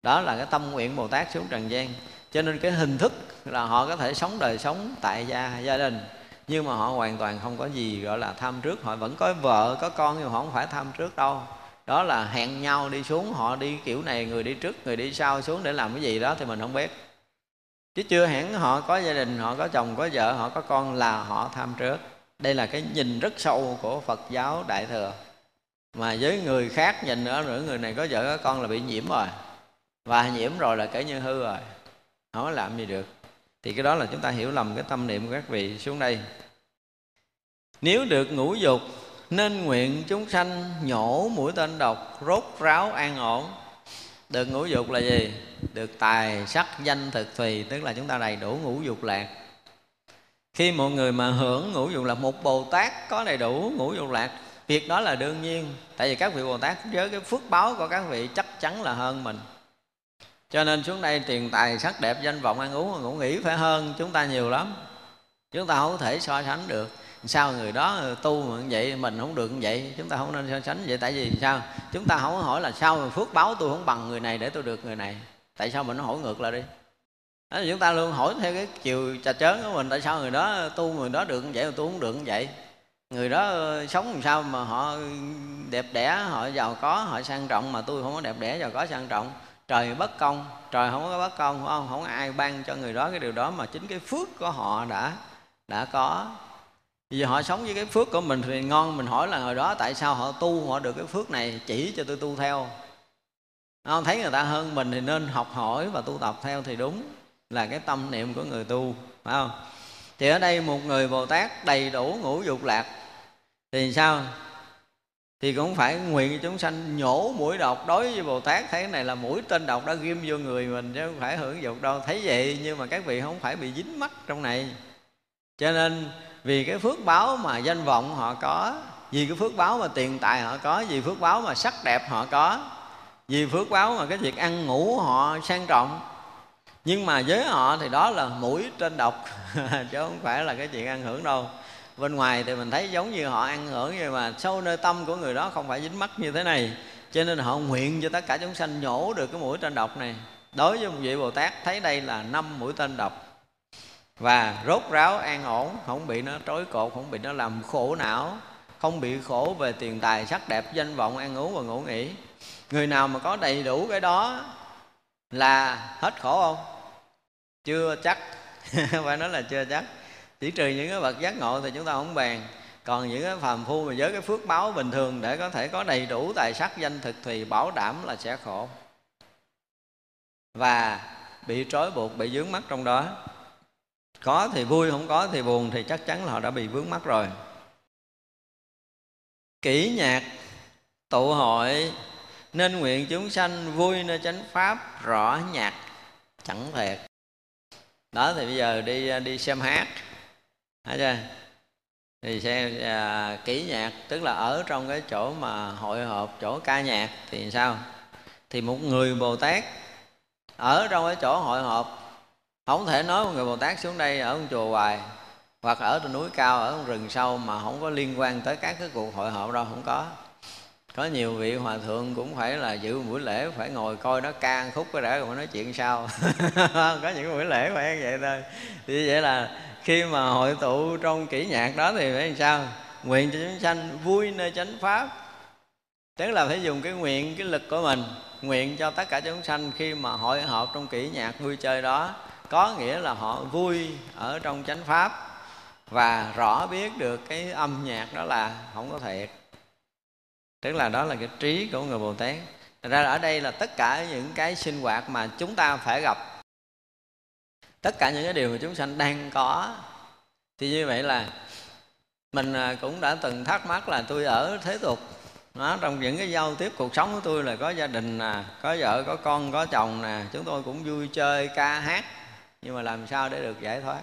Đó là cái tâm nguyện bồ tát xuống trần gian. Cho nên cái hình thức là họ có thể sống đời sống tại gia gia đình, nhưng mà họ hoàn toàn không có gì gọi là tham trước. Họ vẫn có vợ, có con nhưng họ không phải tham trước đâu. Đó là hẹn nhau đi xuống, họ đi kiểu này, người đi trước, người đi sau, xuống để làm cái gì đó thì mình không biết. Chứ chưa hẳn họ có gia đình, họ có chồng, có vợ, họ có con là họ tham trước đây là cái nhìn rất sâu của phật giáo đại thừa. Mà với người khác nhìn nữa nữa, người này có vợ, có con là bị nhiễm rồi. Và nhiễm rồi là kể như hư rồi. Không có làm gì được. Thì cái đó là chúng ta hiểu lầm cái tâm niệm của các vị xuống đây. Nếu được ngũ dục, nên nguyện chúng sanh nhổ mũi tên độc, rốt ráo an ổn. Được ngũ dục là gì? Được tài sắc danh thực thùy, tức là chúng ta đầy đủ ngũ dục lạc khi mọi người mà hưởng ngũ dục lạc, một bồ tát có đầy đủ ngũ dục lạc, việc đó là đương nhiên. Tại vì các vị bồ tát với cái phước báo của các vị chắc chắn là hơn mình. Cho nên xuống đây tiền tài sắc đẹp, danh vọng ăn uống ngủ nghỉ phải hơn chúng ta nhiều lắm. Chúng ta không có thể so sánh được. Sao người đó tu mà như vậy, mình không được như vậy, chúng ta không nên so sánh vậy. Tại vì sao? Chúng ta không có hỏi là sao phước báo tôi không bằng người này để tôi được người này. Tại sao mình nó hỏi ngược lại đi? Đó, chúng ta luôn hỏi theo cái chiều trà chớn của mình tại sao người đó tu người đó được như vậy mà tôi không được như vậy? Người đó ờ, sống làm sao mà họ đẹp đẽ họ giàu có họ sang trọng mà tôi không có đẹp đẽ giàu có sang trọng. Trời bất công trời không có bất công không? Không ai ban cho người đó cái điều đó mà chính cái phước của họ đã đã có. Vì họ sống với cái phước của mình thì ngon mình hỏi là hồi đó tại sao họ tu họ được cái phước này chỉ cho tôi tu theo. Không thấy người ta hơn mình thì nên học hỏi và tu tập theo thì đúng là cái tâm niệm của người tu, phải không? Thì ở đây một người bồ tát đầy đủ ngũ dục lạc, thì sao? Thì cũng phải nguyện chúng sanh nhổ mũi độc. Đối với bồ tát thấy cái này là mũi tên độc đã ghim vô người mình, chứ không phải hưởng dục đâu. Thấy vậy nhưng mà các vị không phải bị dính mắt trong này. Cho nên vì cái phước báo mà danh vọng họ có, vì cái phước báo mà tiền tài họ có, vì phước báo mà sắc đẹp họ có, vì phước báo mà cái việc ăn ngủ họ sang trọng nhưng mà với họ thì đó là mũi trên độc, chứ không phải là cái chuyện ăn hưởng đâu. Bên ngoài thì mình thấy giống như họ ăn hưởng nhưng mà sâu nơi tâm của người đó không phải dính mắt như thế này. Cho nên họ nguyện cho tất cả chúng sanh nhổ được cái mũi tên độc này. Đối với một vị bồ tát, thấy đây là năm mũi tên độc. Và rốt ráo an ổn, không bị nó trói cột, không bị nó làm khổ não, không bị khổ về tiền tài, sắc đẹp, danh vọng, ăn uống và ngủ nghỉ. Người nào mà có đầy đủ cái đó là hết khổ không? Chưa chắc. Phải nói là chưa chắc. Chỉ trừ những cái bậc giác ngộ thì chúng ta không bàn. Còn những cái phàm phu mà với cái phước báo bình thường để có thể có đầy đủ tài sắc danh thực thì bảo đảm là sẽ khổ. Và bị trói buộc, bị vướng mắt trong đó. Có thì vui, không có thì buồn thì chắc chắn là họ đã bị vướng mắt rồi. Kỹ nhạc, tụ hội, nên nguyện chúng sanh vui nơi chánh pháp, rõ nhạc, chẳng thiệt đó thì bây giờ đi à, đi xem hát. Thấy chưa? thì xem à, kỹ nhạc tức là ở trong cái chỗ mà hội họp chỗ ca nhạc thì sao? Thì một người bồ tát ở trong cái chỗ hội họp không thể nói một người bồ tát xuống đây ở một chùa hoài hoặc ở trên núi cao ở rừng sâu mà không có liên quan tới các cái cuộc hội họp đâu không có có nhiều vị hòa thượng cũng phải là dự buổi lễ, phải ngồi coi nó ca khúc cái đã rồi nói chuyện sao có những buổi lễ phải như vậy thôi. Thì vậy là khi mà hội tụ trong kỹ nhạc đó thì phải làm sao? Nguyện cho chúng sanh vui nơi chánh pháp. Tức là phải dùng cái nguyện, cái lực của mình nguyện cho tất cả chúng sanh khi mà hội họp trong kỹ nhạc vui chơi đó. Có nghĩa là họ vui ở trong chánh pháp và rõ biết được cái âm nhạc đó là không có thiệt tức là đó là cái trí của người bồ tát. Thật ra ở đây là tất cả những cái sinh hoạt mà chúng ta phải gặp. Tất cả những cái điều mà chúng sanh đang có. Thì như vậy là mình à, cũng đã từng thắc mắc là tôi ở thế tục. Đó, trong những cái giao tiếp cuộc sống của tôi là có gia đình nè có vợ có con có chồng nè chúng tôi cũng vui chơi ca hát. Nhưng mà làm sao để được giải thoát?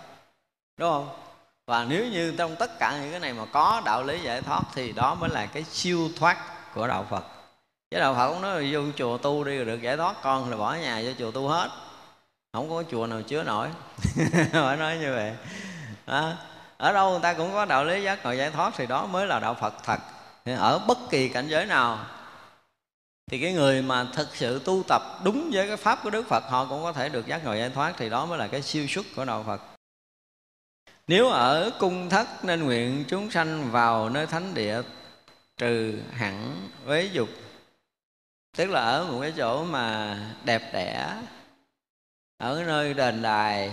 Đúng không? Và nếu như trong tất cả những cái này mà có đạo lý giải thoát thì đó mới là cái siêu thoát của đạo phật. Chứ đạo phật cũng nói, vô chùa tu đi rồi được giải thoát con là bỏ nhà vô chùa tu hết. Không có chùa nào chứa nổi. Phải nói như vậy. Đó. ở đâu người ta cũng có đạo lý giác ngộ giải thoát thì đó mới là đạo phật thật. Ở bất kỳ cảnh giới nào, thì cái người mà thực sự tu tập đúng với cái pháp của đức phật, họ cũng có thể được giác ngộ giải thoát thì đó mới là cái siêu xuất của đạo phật. Nếu ở cung thất nên nguyện chúng sanh vào nơi thánh địa trừ hẳn với dục. Tức là ở một cái chỗ mà đẹp đẽ, ở nơi đền đài,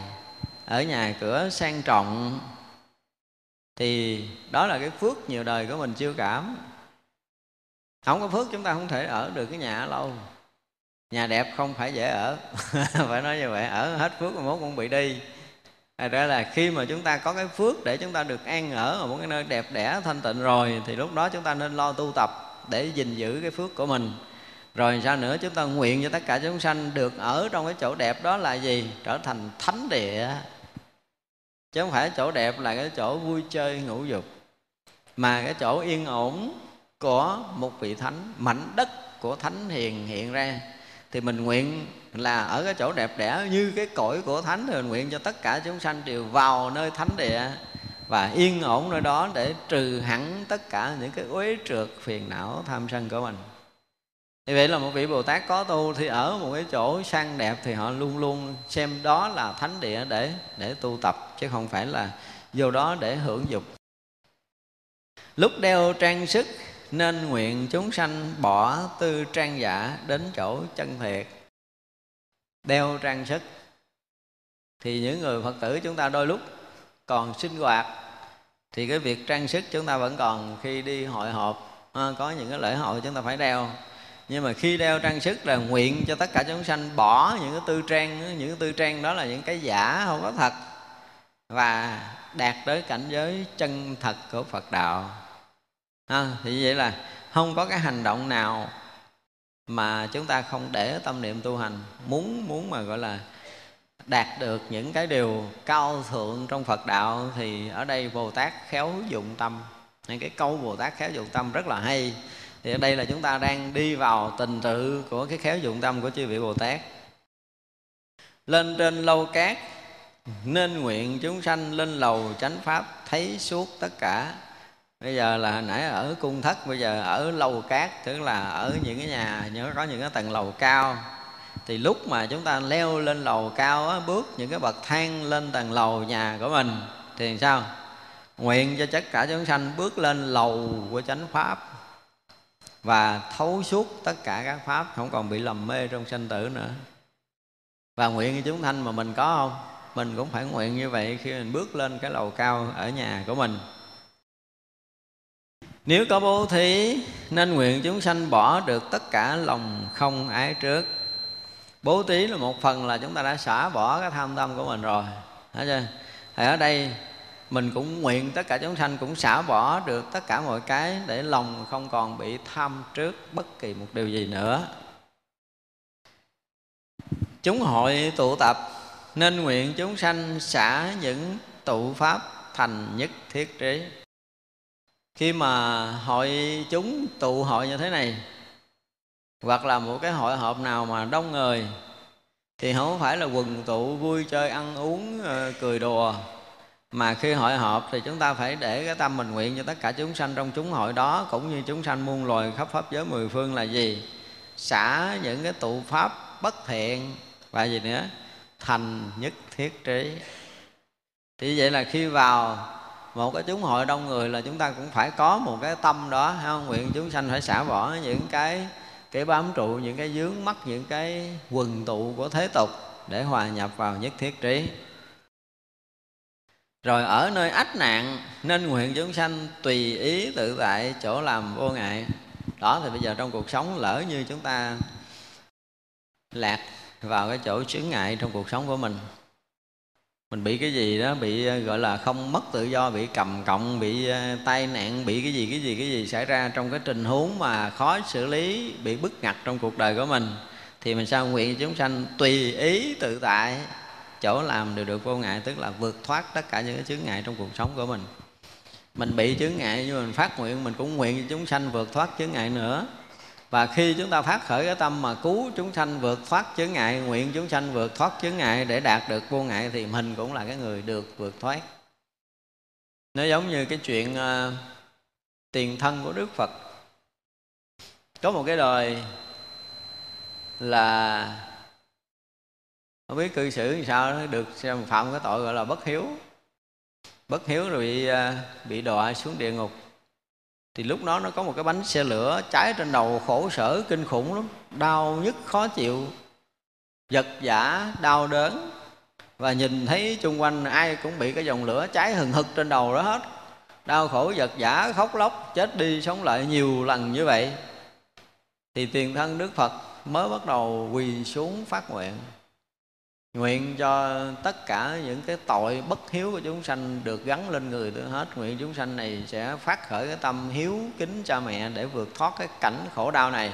ở nhà cửa sang trọng, thì đó là cái phước nhiều đời của mình chưa cảm. Không có phước chúng ta không thể ở được cái nhà lâu. Nhà đẹp không phải dễ ở, phải nói như vậy, ở hết phước mà mốt cũng bị đi. Thành ra là khi mà chúng ta có cái phước để chúng ta được an ở ở một cái nơi đẹp đẽ, thanh tịnh rồi, thì lúc đó chúng ta nên lo tu tập để gìn giữ cái phước của mình. Rồi sao nữa? Chúng ta nguyện cho tất cả chúng sanh được ở trong cái chỗ đẹp đó là gì? Trở thành thánh địa. Chứ không phải chỗ đẹp là cái chỗ vui chơi ngũ dục, mà cái chỗ yên ổn của một vị thánh, mảnh đất của thánh hiền hiện ra. Thì mình nguyện là ở cái chỗ đẹp đẽ như cái cõi của thánh thì nguyện cho tất cả chúng sanh đều vào nơi thánh địa và yên ổn nơi đó để trừ hẳn tất cả những cái uế trượt phiền não tham sân của mình. Như vậy là một vị bồ tát có tu thì ở một cái chỗ sang đẹp thì họ luôn luôn xem đó là thánh địa để để tu tập, chứ không phải là vô đó để hưởng dục. Lúc đeo trang sức nên nguyện chúng sanh bỏ tư trang giả đến chỗ chân thiệt đeo trang sức. Thì những người phật tử chúng ta đôi lúc còn sinh hoạt thì cái việc trang sức chúng ta vẫn còn khi đi hội họp. À, có những cái lễ hội chúng ta phải đeo. Nhưng mà khi đeo trang sức là nguyện cho tất cả chúng sanh bỏ những cái tư trang những cái tư trang đó là những cái giả không có thật và đạt tới cảnh giới chân thật của phật đạo. À, thì vậy là không có cái hành động nào mà chúng ta không để tâm niệm tu hành, muốn muốn mà gọi là đạt được những cái điều cao thượng trong Phật đạo thì ở đây Bồ Tát khéo dụng tâm. Những cái câu Bồ Tát khéo dụng tâm rất là hay. Thì ở đây là chúng ta đang đi vào tình tự của cái khéo dụng tâm của chư vị Bồ Tát. Lên trên lâu cát, nên nguyện chúng sanh lên lầu chánh pháp, thấy suốt tất cả bây giờ là hồi nãy ở cung thất bây giờ ở lầu cát tức là ở những cái nhà nhớ có những cái tầng lầu cao. Thì lúc mà chúng ta leo lên lầu cao á, bước những cái bậc thang lên tầng lầu nhà của mình thì sao? Nguyện cho tất cả chúng sanh bước lên lầu của chánh pháp và thấu suốt tất cả các pháp không còn bị lầm mê trong sanh tử nữa. Và nguyện như chúng thanh mà mình có không? Mình cũng phải nguyện như vậy khi mình bước lên cái lầu cao ở nhà của mình nếu có bố thí, nên nguyện chúng sanh bỏ được tất cả lòng không ái trước. Bố thí là một phần là chúng ta đã xả bỏ cái tham tâm của mình rồi. Thấy chưa? thì ở đây mình cũng nguyện tất cả chúng sanh cũng xả bỏ được tất cả mọi cái để lòng không còn bị tham trước bất kỳ một điều gì nữa. Chúng hội tụ tập, nên nguyện chúng sanh xả những tụ pháp thành nhất thiết trí khi mà hội chúng tụ hội như thế này, hoặc là một cái hội họp nào mà đông người, thì không phải là quần tụ vui chơi ăn uống ờ, cười đùa. Mà khi hội họp thì chúng ta phải để cái tâm mình nguyện cho tất cả chúng sanh trong chúng hội đó, cũng như chúng sanh muôn loài khắp pháp giới mười phương là gì? Xả những cái tụ pháp bất thiện, và gì nữa? Thành nhất thiết trí. Thì vậy là khi vào một cái chúng hội đông người là chúng ta cũng phải có một cái tâm đó không nguyện chúng sanh phải xả bỏ những cái cái bám trụ, những cái dướng mắt, những cái quần tụ của thế tục để hòa nhập vào nhất thiết trí. Rồi ở nơi ách nạn nên nguyện chúng sanh tùy ý tự tại chỗ làm vô ngại. Đó thì bây giờ trong cuộc sống lỡ như chúng ta lạc vào cái chỗ chướng ngại trong cuộc sống của mình mình bị cái gì đó bị ờ, gọi là không mất tự do, bị cầm cộng bị ờ, tai nạn, bị cái gì cái gì cái gì xảy ra trong cái tình huống mà khó xử lý, bị bức ngặt trong cuộc đời của mình, thì mình sao nguyện chúng sanh tùy ý, tự tại chỗ làm đều được vô ngại, tức là vượt thoát tất cả những cái chướng ngại trong cuộc sống của mình. Mình bị chướng ngại nhưng mình phát nguyện, mình cũng nguyện cho chúng sanh vượt thoát chướng ngại nữa và khi chúng ta phát khởi cái tâm mà cứu chúng sanh vượt thoát chướng ngại nguyện chúng sanh vượt thoát chướng ngại để đạt được vô ngại thì mình cũng là cái người được vượt thoát. Nó giống như cái chuyện uh, tiền thân của đức phật. Có một cái đời là không biết cư xử làm sao được phạm cái tội gọi là bất hiếu. Bất hiếu rồi bị ờ, bị đọa xuống địa ngục thì lúc đó nó có một cái bánh xe lửa cháy trên đầu, khổ sở, kinh khủng lắm. Đau nhức, khó chịu. Giật giả đau đớn. Và nhìn thấy chung quanh ai cũng bị cái dòng lửa cháy hừng hực trên đầu đó hết. Đau khổ, giật giả khóc lóc, chết đi, sống lại nhiều lần như vậy. Thì tiền thân đức phật mới bắt đầu quỳ xuống phát nguyện nguyện cho tất cả những cái tội bất hiếu của chúng sanh được gắn lên người tôi hết. Nguyện chúng sanh này sẽ phát khởi cái tâm hiếu kính cha mẹ để vượt thoát cái cảnh khổ đau này.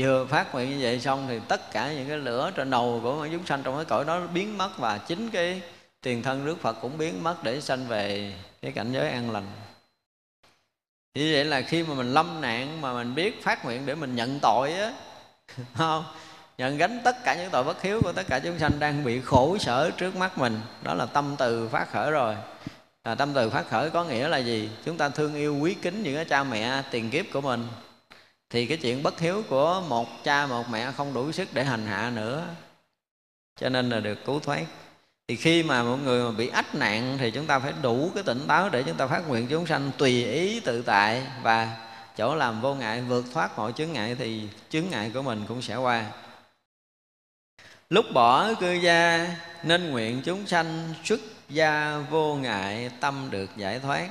Vừa phát nguyện như vậy xong thì tất cả những cái lửa trên đầu của chúng sanh trong cái cõi đó biến mất và chính cái tiền thân Đức Phật cũng biến mất để sanh về cái cảnh giới an lành. Như vậy là khi mà mình lâm nạn mà mình biết phát nguyện để mình nhận tội á, không? Nhận gánh tất cả những tội bất hiếu của tất cả chúng sanh đang bị khổ sở trước mắt mình. Đó là tâm từ phát khởi rồi. À, tâm từ phát khởi có nghĩa là gì? Chúng ta thương yêu quý kính những cái cha mẹ tiền kiếp của mình. Thì cái chuyện bất hiếu của một cha một mẹ không đủ sức để hành hạ nữa. Cho nên là được cứu thoát. Thì khi mà một người mà bị ách nạn thì chúng ta phải đủ cái tỉnh táo để chúng ta phát nguyện chúng sanh tùy ý tự tại. Và chỗ làm vô ngại vượt thoát mọi chướng ngại thì chướng ngại của mình cũng sẽ qua lúc bỏ cư gia, nên nguyện chúng sanh xuất gia vô ngại tâm được giải thoát.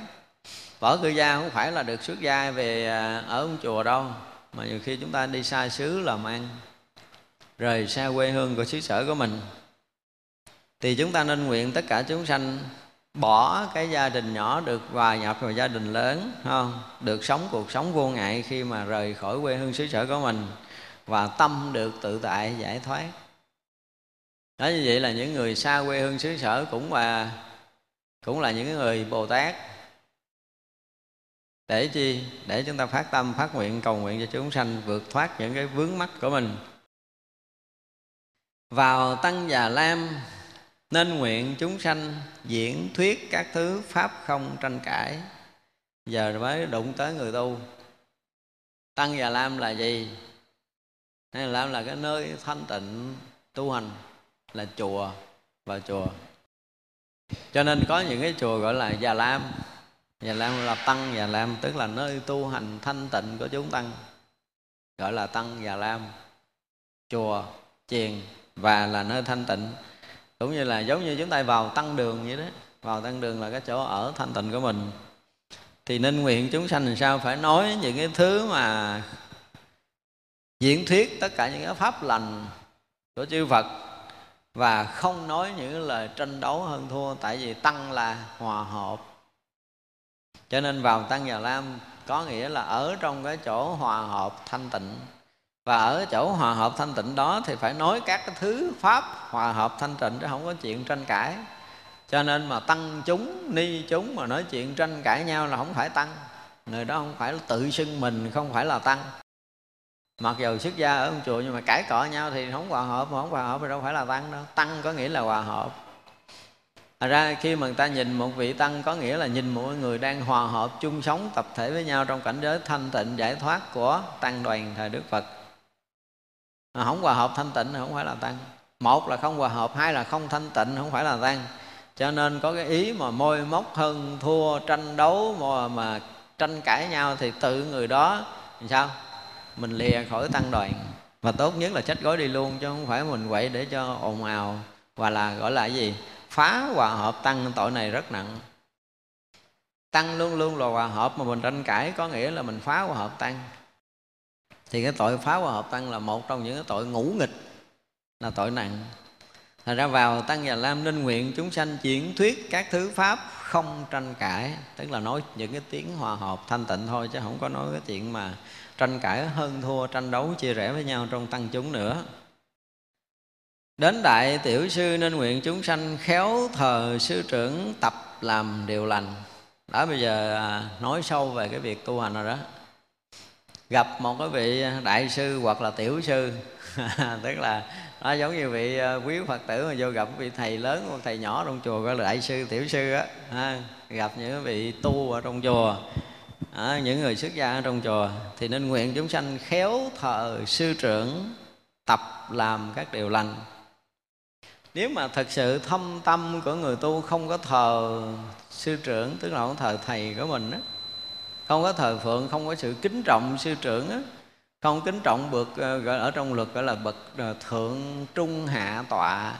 Bỏ cư gia không phải là được xuất gia về à, ở ông chùa đâu, mà nhiều khi chúng ta đi xa xứ làm ăn, rời xa quê hương của xứ sở của mình. Thì chúng ta nên nguyện tất cả chúng sanh bỏ cái gia đình nhỏ được hòa nhập vào gia đình lớn không được sống cuộc sống vô ngại khi mà rời khỏi quê hương xứ sở của mình và tâm được tự tại giải thoát đó như vậy là những người xa quê hương xứ sở cũng là cũng là những người bồ tát. Để chi? Để chúng ta phát tâm, phát nguyện, cầu nguyện cho chúng sanh vượt thoát những cái vướng mắc của mình. Vào tăng già lam, nên nguyện chúng sanh diễn thuyết các thứ pháp không tranh cãi. Giờ mới đụng tới người tu. Tăng già lam là gì? Hay là lam là cái nơi thanh tịnh tu hành là chùa và chùa. Cho nên có những cái chùa gọi là già lam. Già lam là tăng, già lam tức là nơi tu hành thanh tịnh của chúng tăng, gọi là tăng già lam. Chùa, chiền và là nơi thanh tịnh. Cũng như là giống như chúng ta vào tăng đường vậy đó. Vào tăng đường là cái chỗ ở thanh tịnh của mình. Thì nên nguyện chúng sanh làm sao phải nói những cái thứ mà diễn thuyết tất cả những cái pháp lành của chư Phật và không nói những lời tranh đấu hơn thua, tại vì tăng là hòa hợp. Cho nên vào tăng già lam, có nghĩa là ở trong cái chỗ hòa hợp thanh tịnh. Và ở chỗ hòa hợp thanh tịnh đó thì phải nói các cái thứ pháp hòa hợp thanh tịnh, chứ không có chuyện tranh cãi. Cho nên mà tăng chúng, ni chúng mà nói chuyện tranh cãi nhau là không phải tăng. Người đó không phải tự xưng mình, không phải là tăng mặc dù xuất gia ở ông chùa nhưng mà cãi cọ nhau thì không hòa hợp mà không hòa hợp thì đâu phải là tăng đâu tăng có nghĩa là hòa hợp Thật ra khi mà người ta nhìn một vị tăng có nghĩa là nhìn một người đang hòa hợp chung sống tập thể với nhau trong cảnh giới thanh tịnh giải thoát của tăng đoàn thời Đức Phật. Mà không hòa hợp thanh tịnh không phải là tăng. Một là không hòa hợp, hai là không thanh tịnh không phải là tăng. Cho nên có cái ý mà môi móc hơn thua tranh đấu mà, mà tranh cãi nhau thì tự người đó làm sao? Mình lìa khỏi tăng đoàn. Và tốt nhất là trách gói đi luôn, chứ không phải mình quậy để cho ồn ào và là gọi là gì, phá hòa hợp tăng tội này rất nặng. Tăng luôn luôn là hòa hợp mà mình tranh cãi có nghĩa là mình phá hòa hợp tăng. Thì cái tội phá hòa hợp tăng là một trong những cái tội ngũ nghịch, là tội nặng. Thành ra vào Tăng Già Lam nên nguyện chúng sanh chuyển thuyết các thứ Pháp không tranh cãi, Tức là nói những cái tiếng hòa hợp thanh tịnh thôi, Chứ không có nói cái chuyện mà tranh cãi hơn thua, tranh đấu chia rẽ với nhau trong tăng chúng nữa. Đến Đại Tiểu Sư nên nguyện chúng sanh khéo thờ sư trưởng tập làm điều lành. Đó bây giờ à, nói sâu về cái việc tu hành rồi đó. Gặp một cái vị đại sư hoặc là tiểu sư Tức là nó giống như vị à, quý Phật tử mà vô gặp vị thầy lớn hoặc thầy nhỏ trong chùa gọi là đại sư, tiểu sư á. Gặp những vị tu ở trong chùa à, những người xuất gia ở trong chùa thì nên nguyện chúng sanh khéo thờ sư trưởng tập làm các điều lành. Nếu mà thật sự thâm tâm của người tu không có thờ sư trưởng tức là không thờ thầy của mình á không có thờ phượng không có sự kính trọng sư trưởng á không kính trọng bậc ờ, gọi ở trong luật gọi là bậc ờ, thượng trung hạ tọa.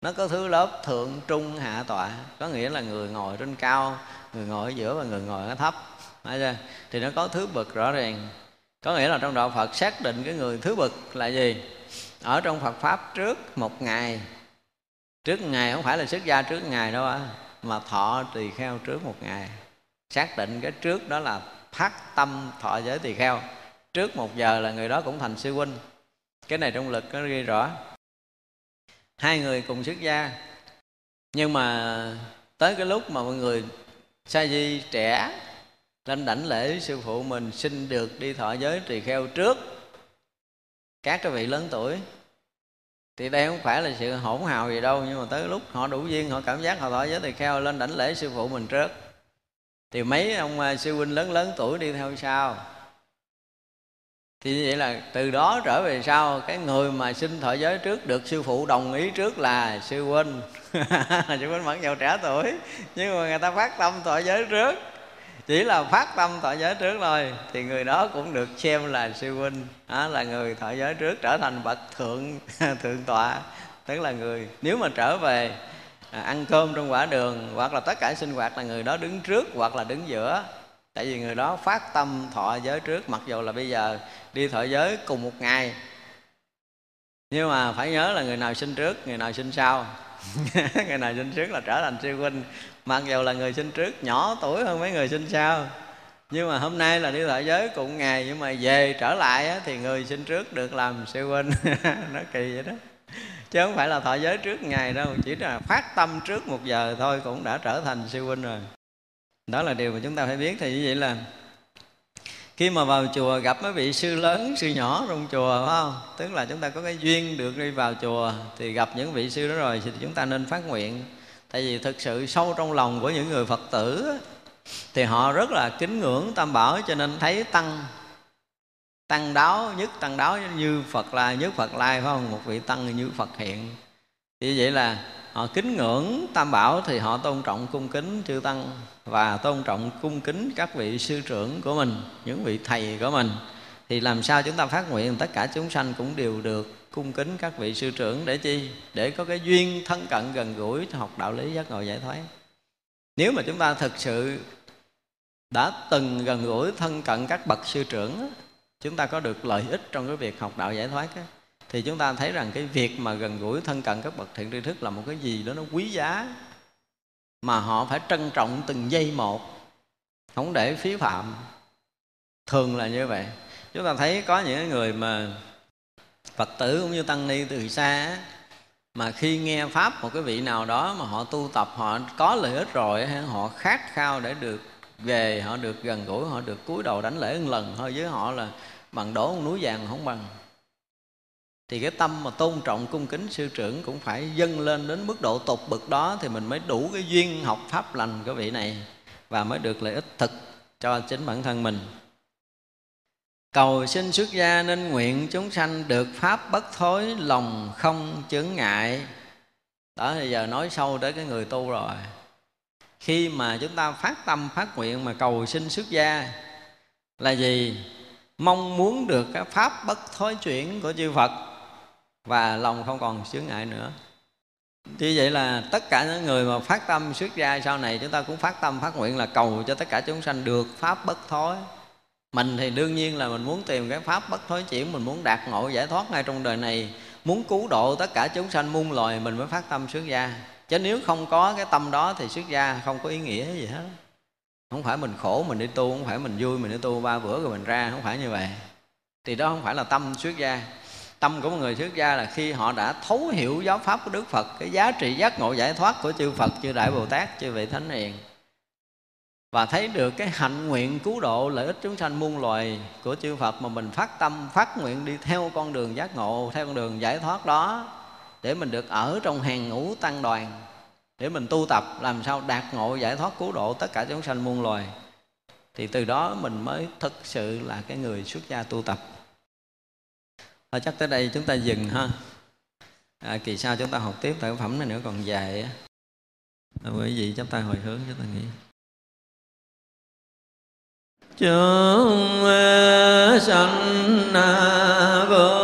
Nó có thứ lớp thượng trung hạ tọa có nghĩa là người ngồi trên cao người ngồi ở giữa và người ngồi ở thấp thì nó có thứ bậc rõ ràng. Có nghĩa là trong đạo phật xác định cái người thứ bậc là gì? Ở trong phật pháp trước một ngày. Trước ngày, không phải là xuất gia trước ngày đâu á, mà thọ tỳ kheo trước một ngày. Xác định cái trước đó là phát tâm thọ giới tỳ kheo. Trước một giờ là người đó cũng thành sư huynh. Cái này trong lực nó ghi rõ. Hai người cùng xuất gia. Nhưng mà tới cái lúc mà mọi người sa di trẻ lên đảnh lễ sư phụ mình, xin được đi thọ giới tỳ kheo trước. Các cái vị lớn tuổi, thì đây không phải là sự hỗn hào gì đâu, nhưng mà tới lúc họ đủ duyên, họ cảm giác họ thọ giới tỳ kheo, lên đảnh lễ sư phụ mình trước. Thì mấy ông à, sư huynh lớn lớn tuổi đi theo sau. Thì như vậy là từ đó trở về sau, cái người mà xin thọ giới trước được sư phụ đồng ý trước là sư huynh. Sư huynh vẫn dù trẻ tuổi, nhưng mà người ta phát tâm thọ giới trước chỉ là phát tâm thọ giới trước thôi thì người đó cũng được xem là sư huynh. Đó, là người thọ giới trước trở thành bậc thượng thượng tọa tức là người nếu mà trở về à, ăn cơm trong quả đường hoặc là tất cả sinh hoạt là người đó đứng trước hoặc là đứng giữa. Tại vì người đó phát tâm thọ giới trước mặc dù là bây giờ đi thọ giới cùng một ngày. Nhưng mà phải nhớ là người nào sinh trước người nào sinh sau. Người nào sinh trước là trở thành siêu huynh mặc dù là người sinh trước nhỏ tuổi hơn mấy người sinh sau. Nhưng mà hôm nay là đi thọ giới cùng ngày nhưng mà về trở lại á, thì người sinh trước được làm sư huynh. Nó kỳ vậy đó. Chứ không phải là thọ giới trước ngày đâu chỉ là phát tâm trước một giờ thôi cũng đã trở thành sư huynh rồi. Đó là điều mà chúng ta phải biết. Thì như vậy là khi mà vào chùa gặp mấy vị sư lớn sư nhỏ trong chùa phải không? Tức là chúng ta có cái duyên được đi vào chùa thì gặp những vị sư đó rồi thì chúng ta nên phát nguyện tại vì thực sự sâu trong lòng của những người phật tử thì họ rất là kính ngưỡng tam bảo, cho nên thấy tăng tăng đáo, nhất tăng đáo như phật lai nhất phật lai phải không? Một vị tăng như phật hiện. Thì vậy là họ kính ngưỡng tam bảo thì họ tôn trọng cung kính chư tăng và tôn trọng cung kính các vị sư trưởng của mình, những vị thầy của mình. Thì làm sao chúng ta phát nguyện tất cả chúng sanh cũng đều được cung kính các vị sư trưởng để chi? Để có cái duyên thân cận gần gũi, học đạo lý giác ngộ giải thoát. Nếu mà chúng ta thực sự đã từng gần gũi, thân cận các bậc sư trưởng chúng ta có được lợi ích trong cái việc học đạo giải thoát thì chúng ta thấy rằng cái việc mà gần gũi, thân cận các bậc thiện tri thức là một cái gì đó nó quý giá, mà họ phải trân trọng từng giây một, không để phí phạm. Thường là như vậy. Chúng ta thấy có những người mà phật tử cũng như tăng ni từ xa mà khi nghe pháp một cái vị nào đó mà họ tu tập, họ có lợi ích rồi họ khát khao để được về, họ được gần gũi, họ được cúi đầu đánh lễ một lần thôi, với họ là bằng đổ một núi vàng không bằng. Thì cái tâm mà tôn trọng cung kính sư trưởng cũng phải dâng lên đến mức độ tột bực đó thì mình mới đủ cái duyên học pháp lành của vị này và mới được lợi ích thực cho chính bản thân mình cầu xin xuất gia nên nguyện chúng sanh được pháp bất thối, lòng không chướng ngại. Đó, thì giờ nói sâu tới cái người tu rồi. Khi mà chúng ta phát tâm, phát nguyện mà cầu xin xuất gia, là gì? Mong muốn được cái pháp bất thối chuyển của chư phật và lòng không còn chướng ngại nữa. Như vậy là tất cả những người mà phát tâm xuất gia sau này, chúng ta cũng phát tâm, phát nguyện là cầu cho tất cả chúng sanh được pháp bất thối mình thì đương nhiên là mình muốn tìm cái pháp bất thối chuyển, mình muốn đạt ngộ giải thoát ngay trong đời này, muốn cứu độ tất cả chúng sanh muôn loài, mình mới phát tâm xuất gia. Chứ nếu không có cái tâm đó thì xuất gia không có ý nghĩa gì hết. Không phải mình khổ mình đi tu, không phải mình vui mình đi tu, ba bữa rồi mình ra, không phải như vậy. Thì đó không phải là tâm xuất gia. Tâm của một người xuất gia là khi họ đã thấu hiểu giáo pháp của đức phật, cái giá trị giác ngộ giải thoát của chư phật, chư đại bồ tát, chư vị thánh hiền và thấy được cái hạnh nguyện cứu độ lợi ích chúng sanh muôn loài của chư Phật mà mình phát tâm phát nguyện đi theo con đường giác ngộ theo con đường giải thoát đó để mình được ở trong hàng ngũ tăng đoàn để mình tu tập làm sao đạt ngộ giải thoát cứu độ tất cả chúng sanh muôn loài. Thì từ đó mình mới thực sự là cái người xuất gia tu tập. Thôi chắc tới đây chúng ta dừng ha. À, kỳ sau chúng ta học tiếp tại phẩm này nữa còn dài á. Quý vị chúng ta hồi hướng chúng ta nghĩ chúng sanh vô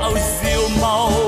đạo diệu màu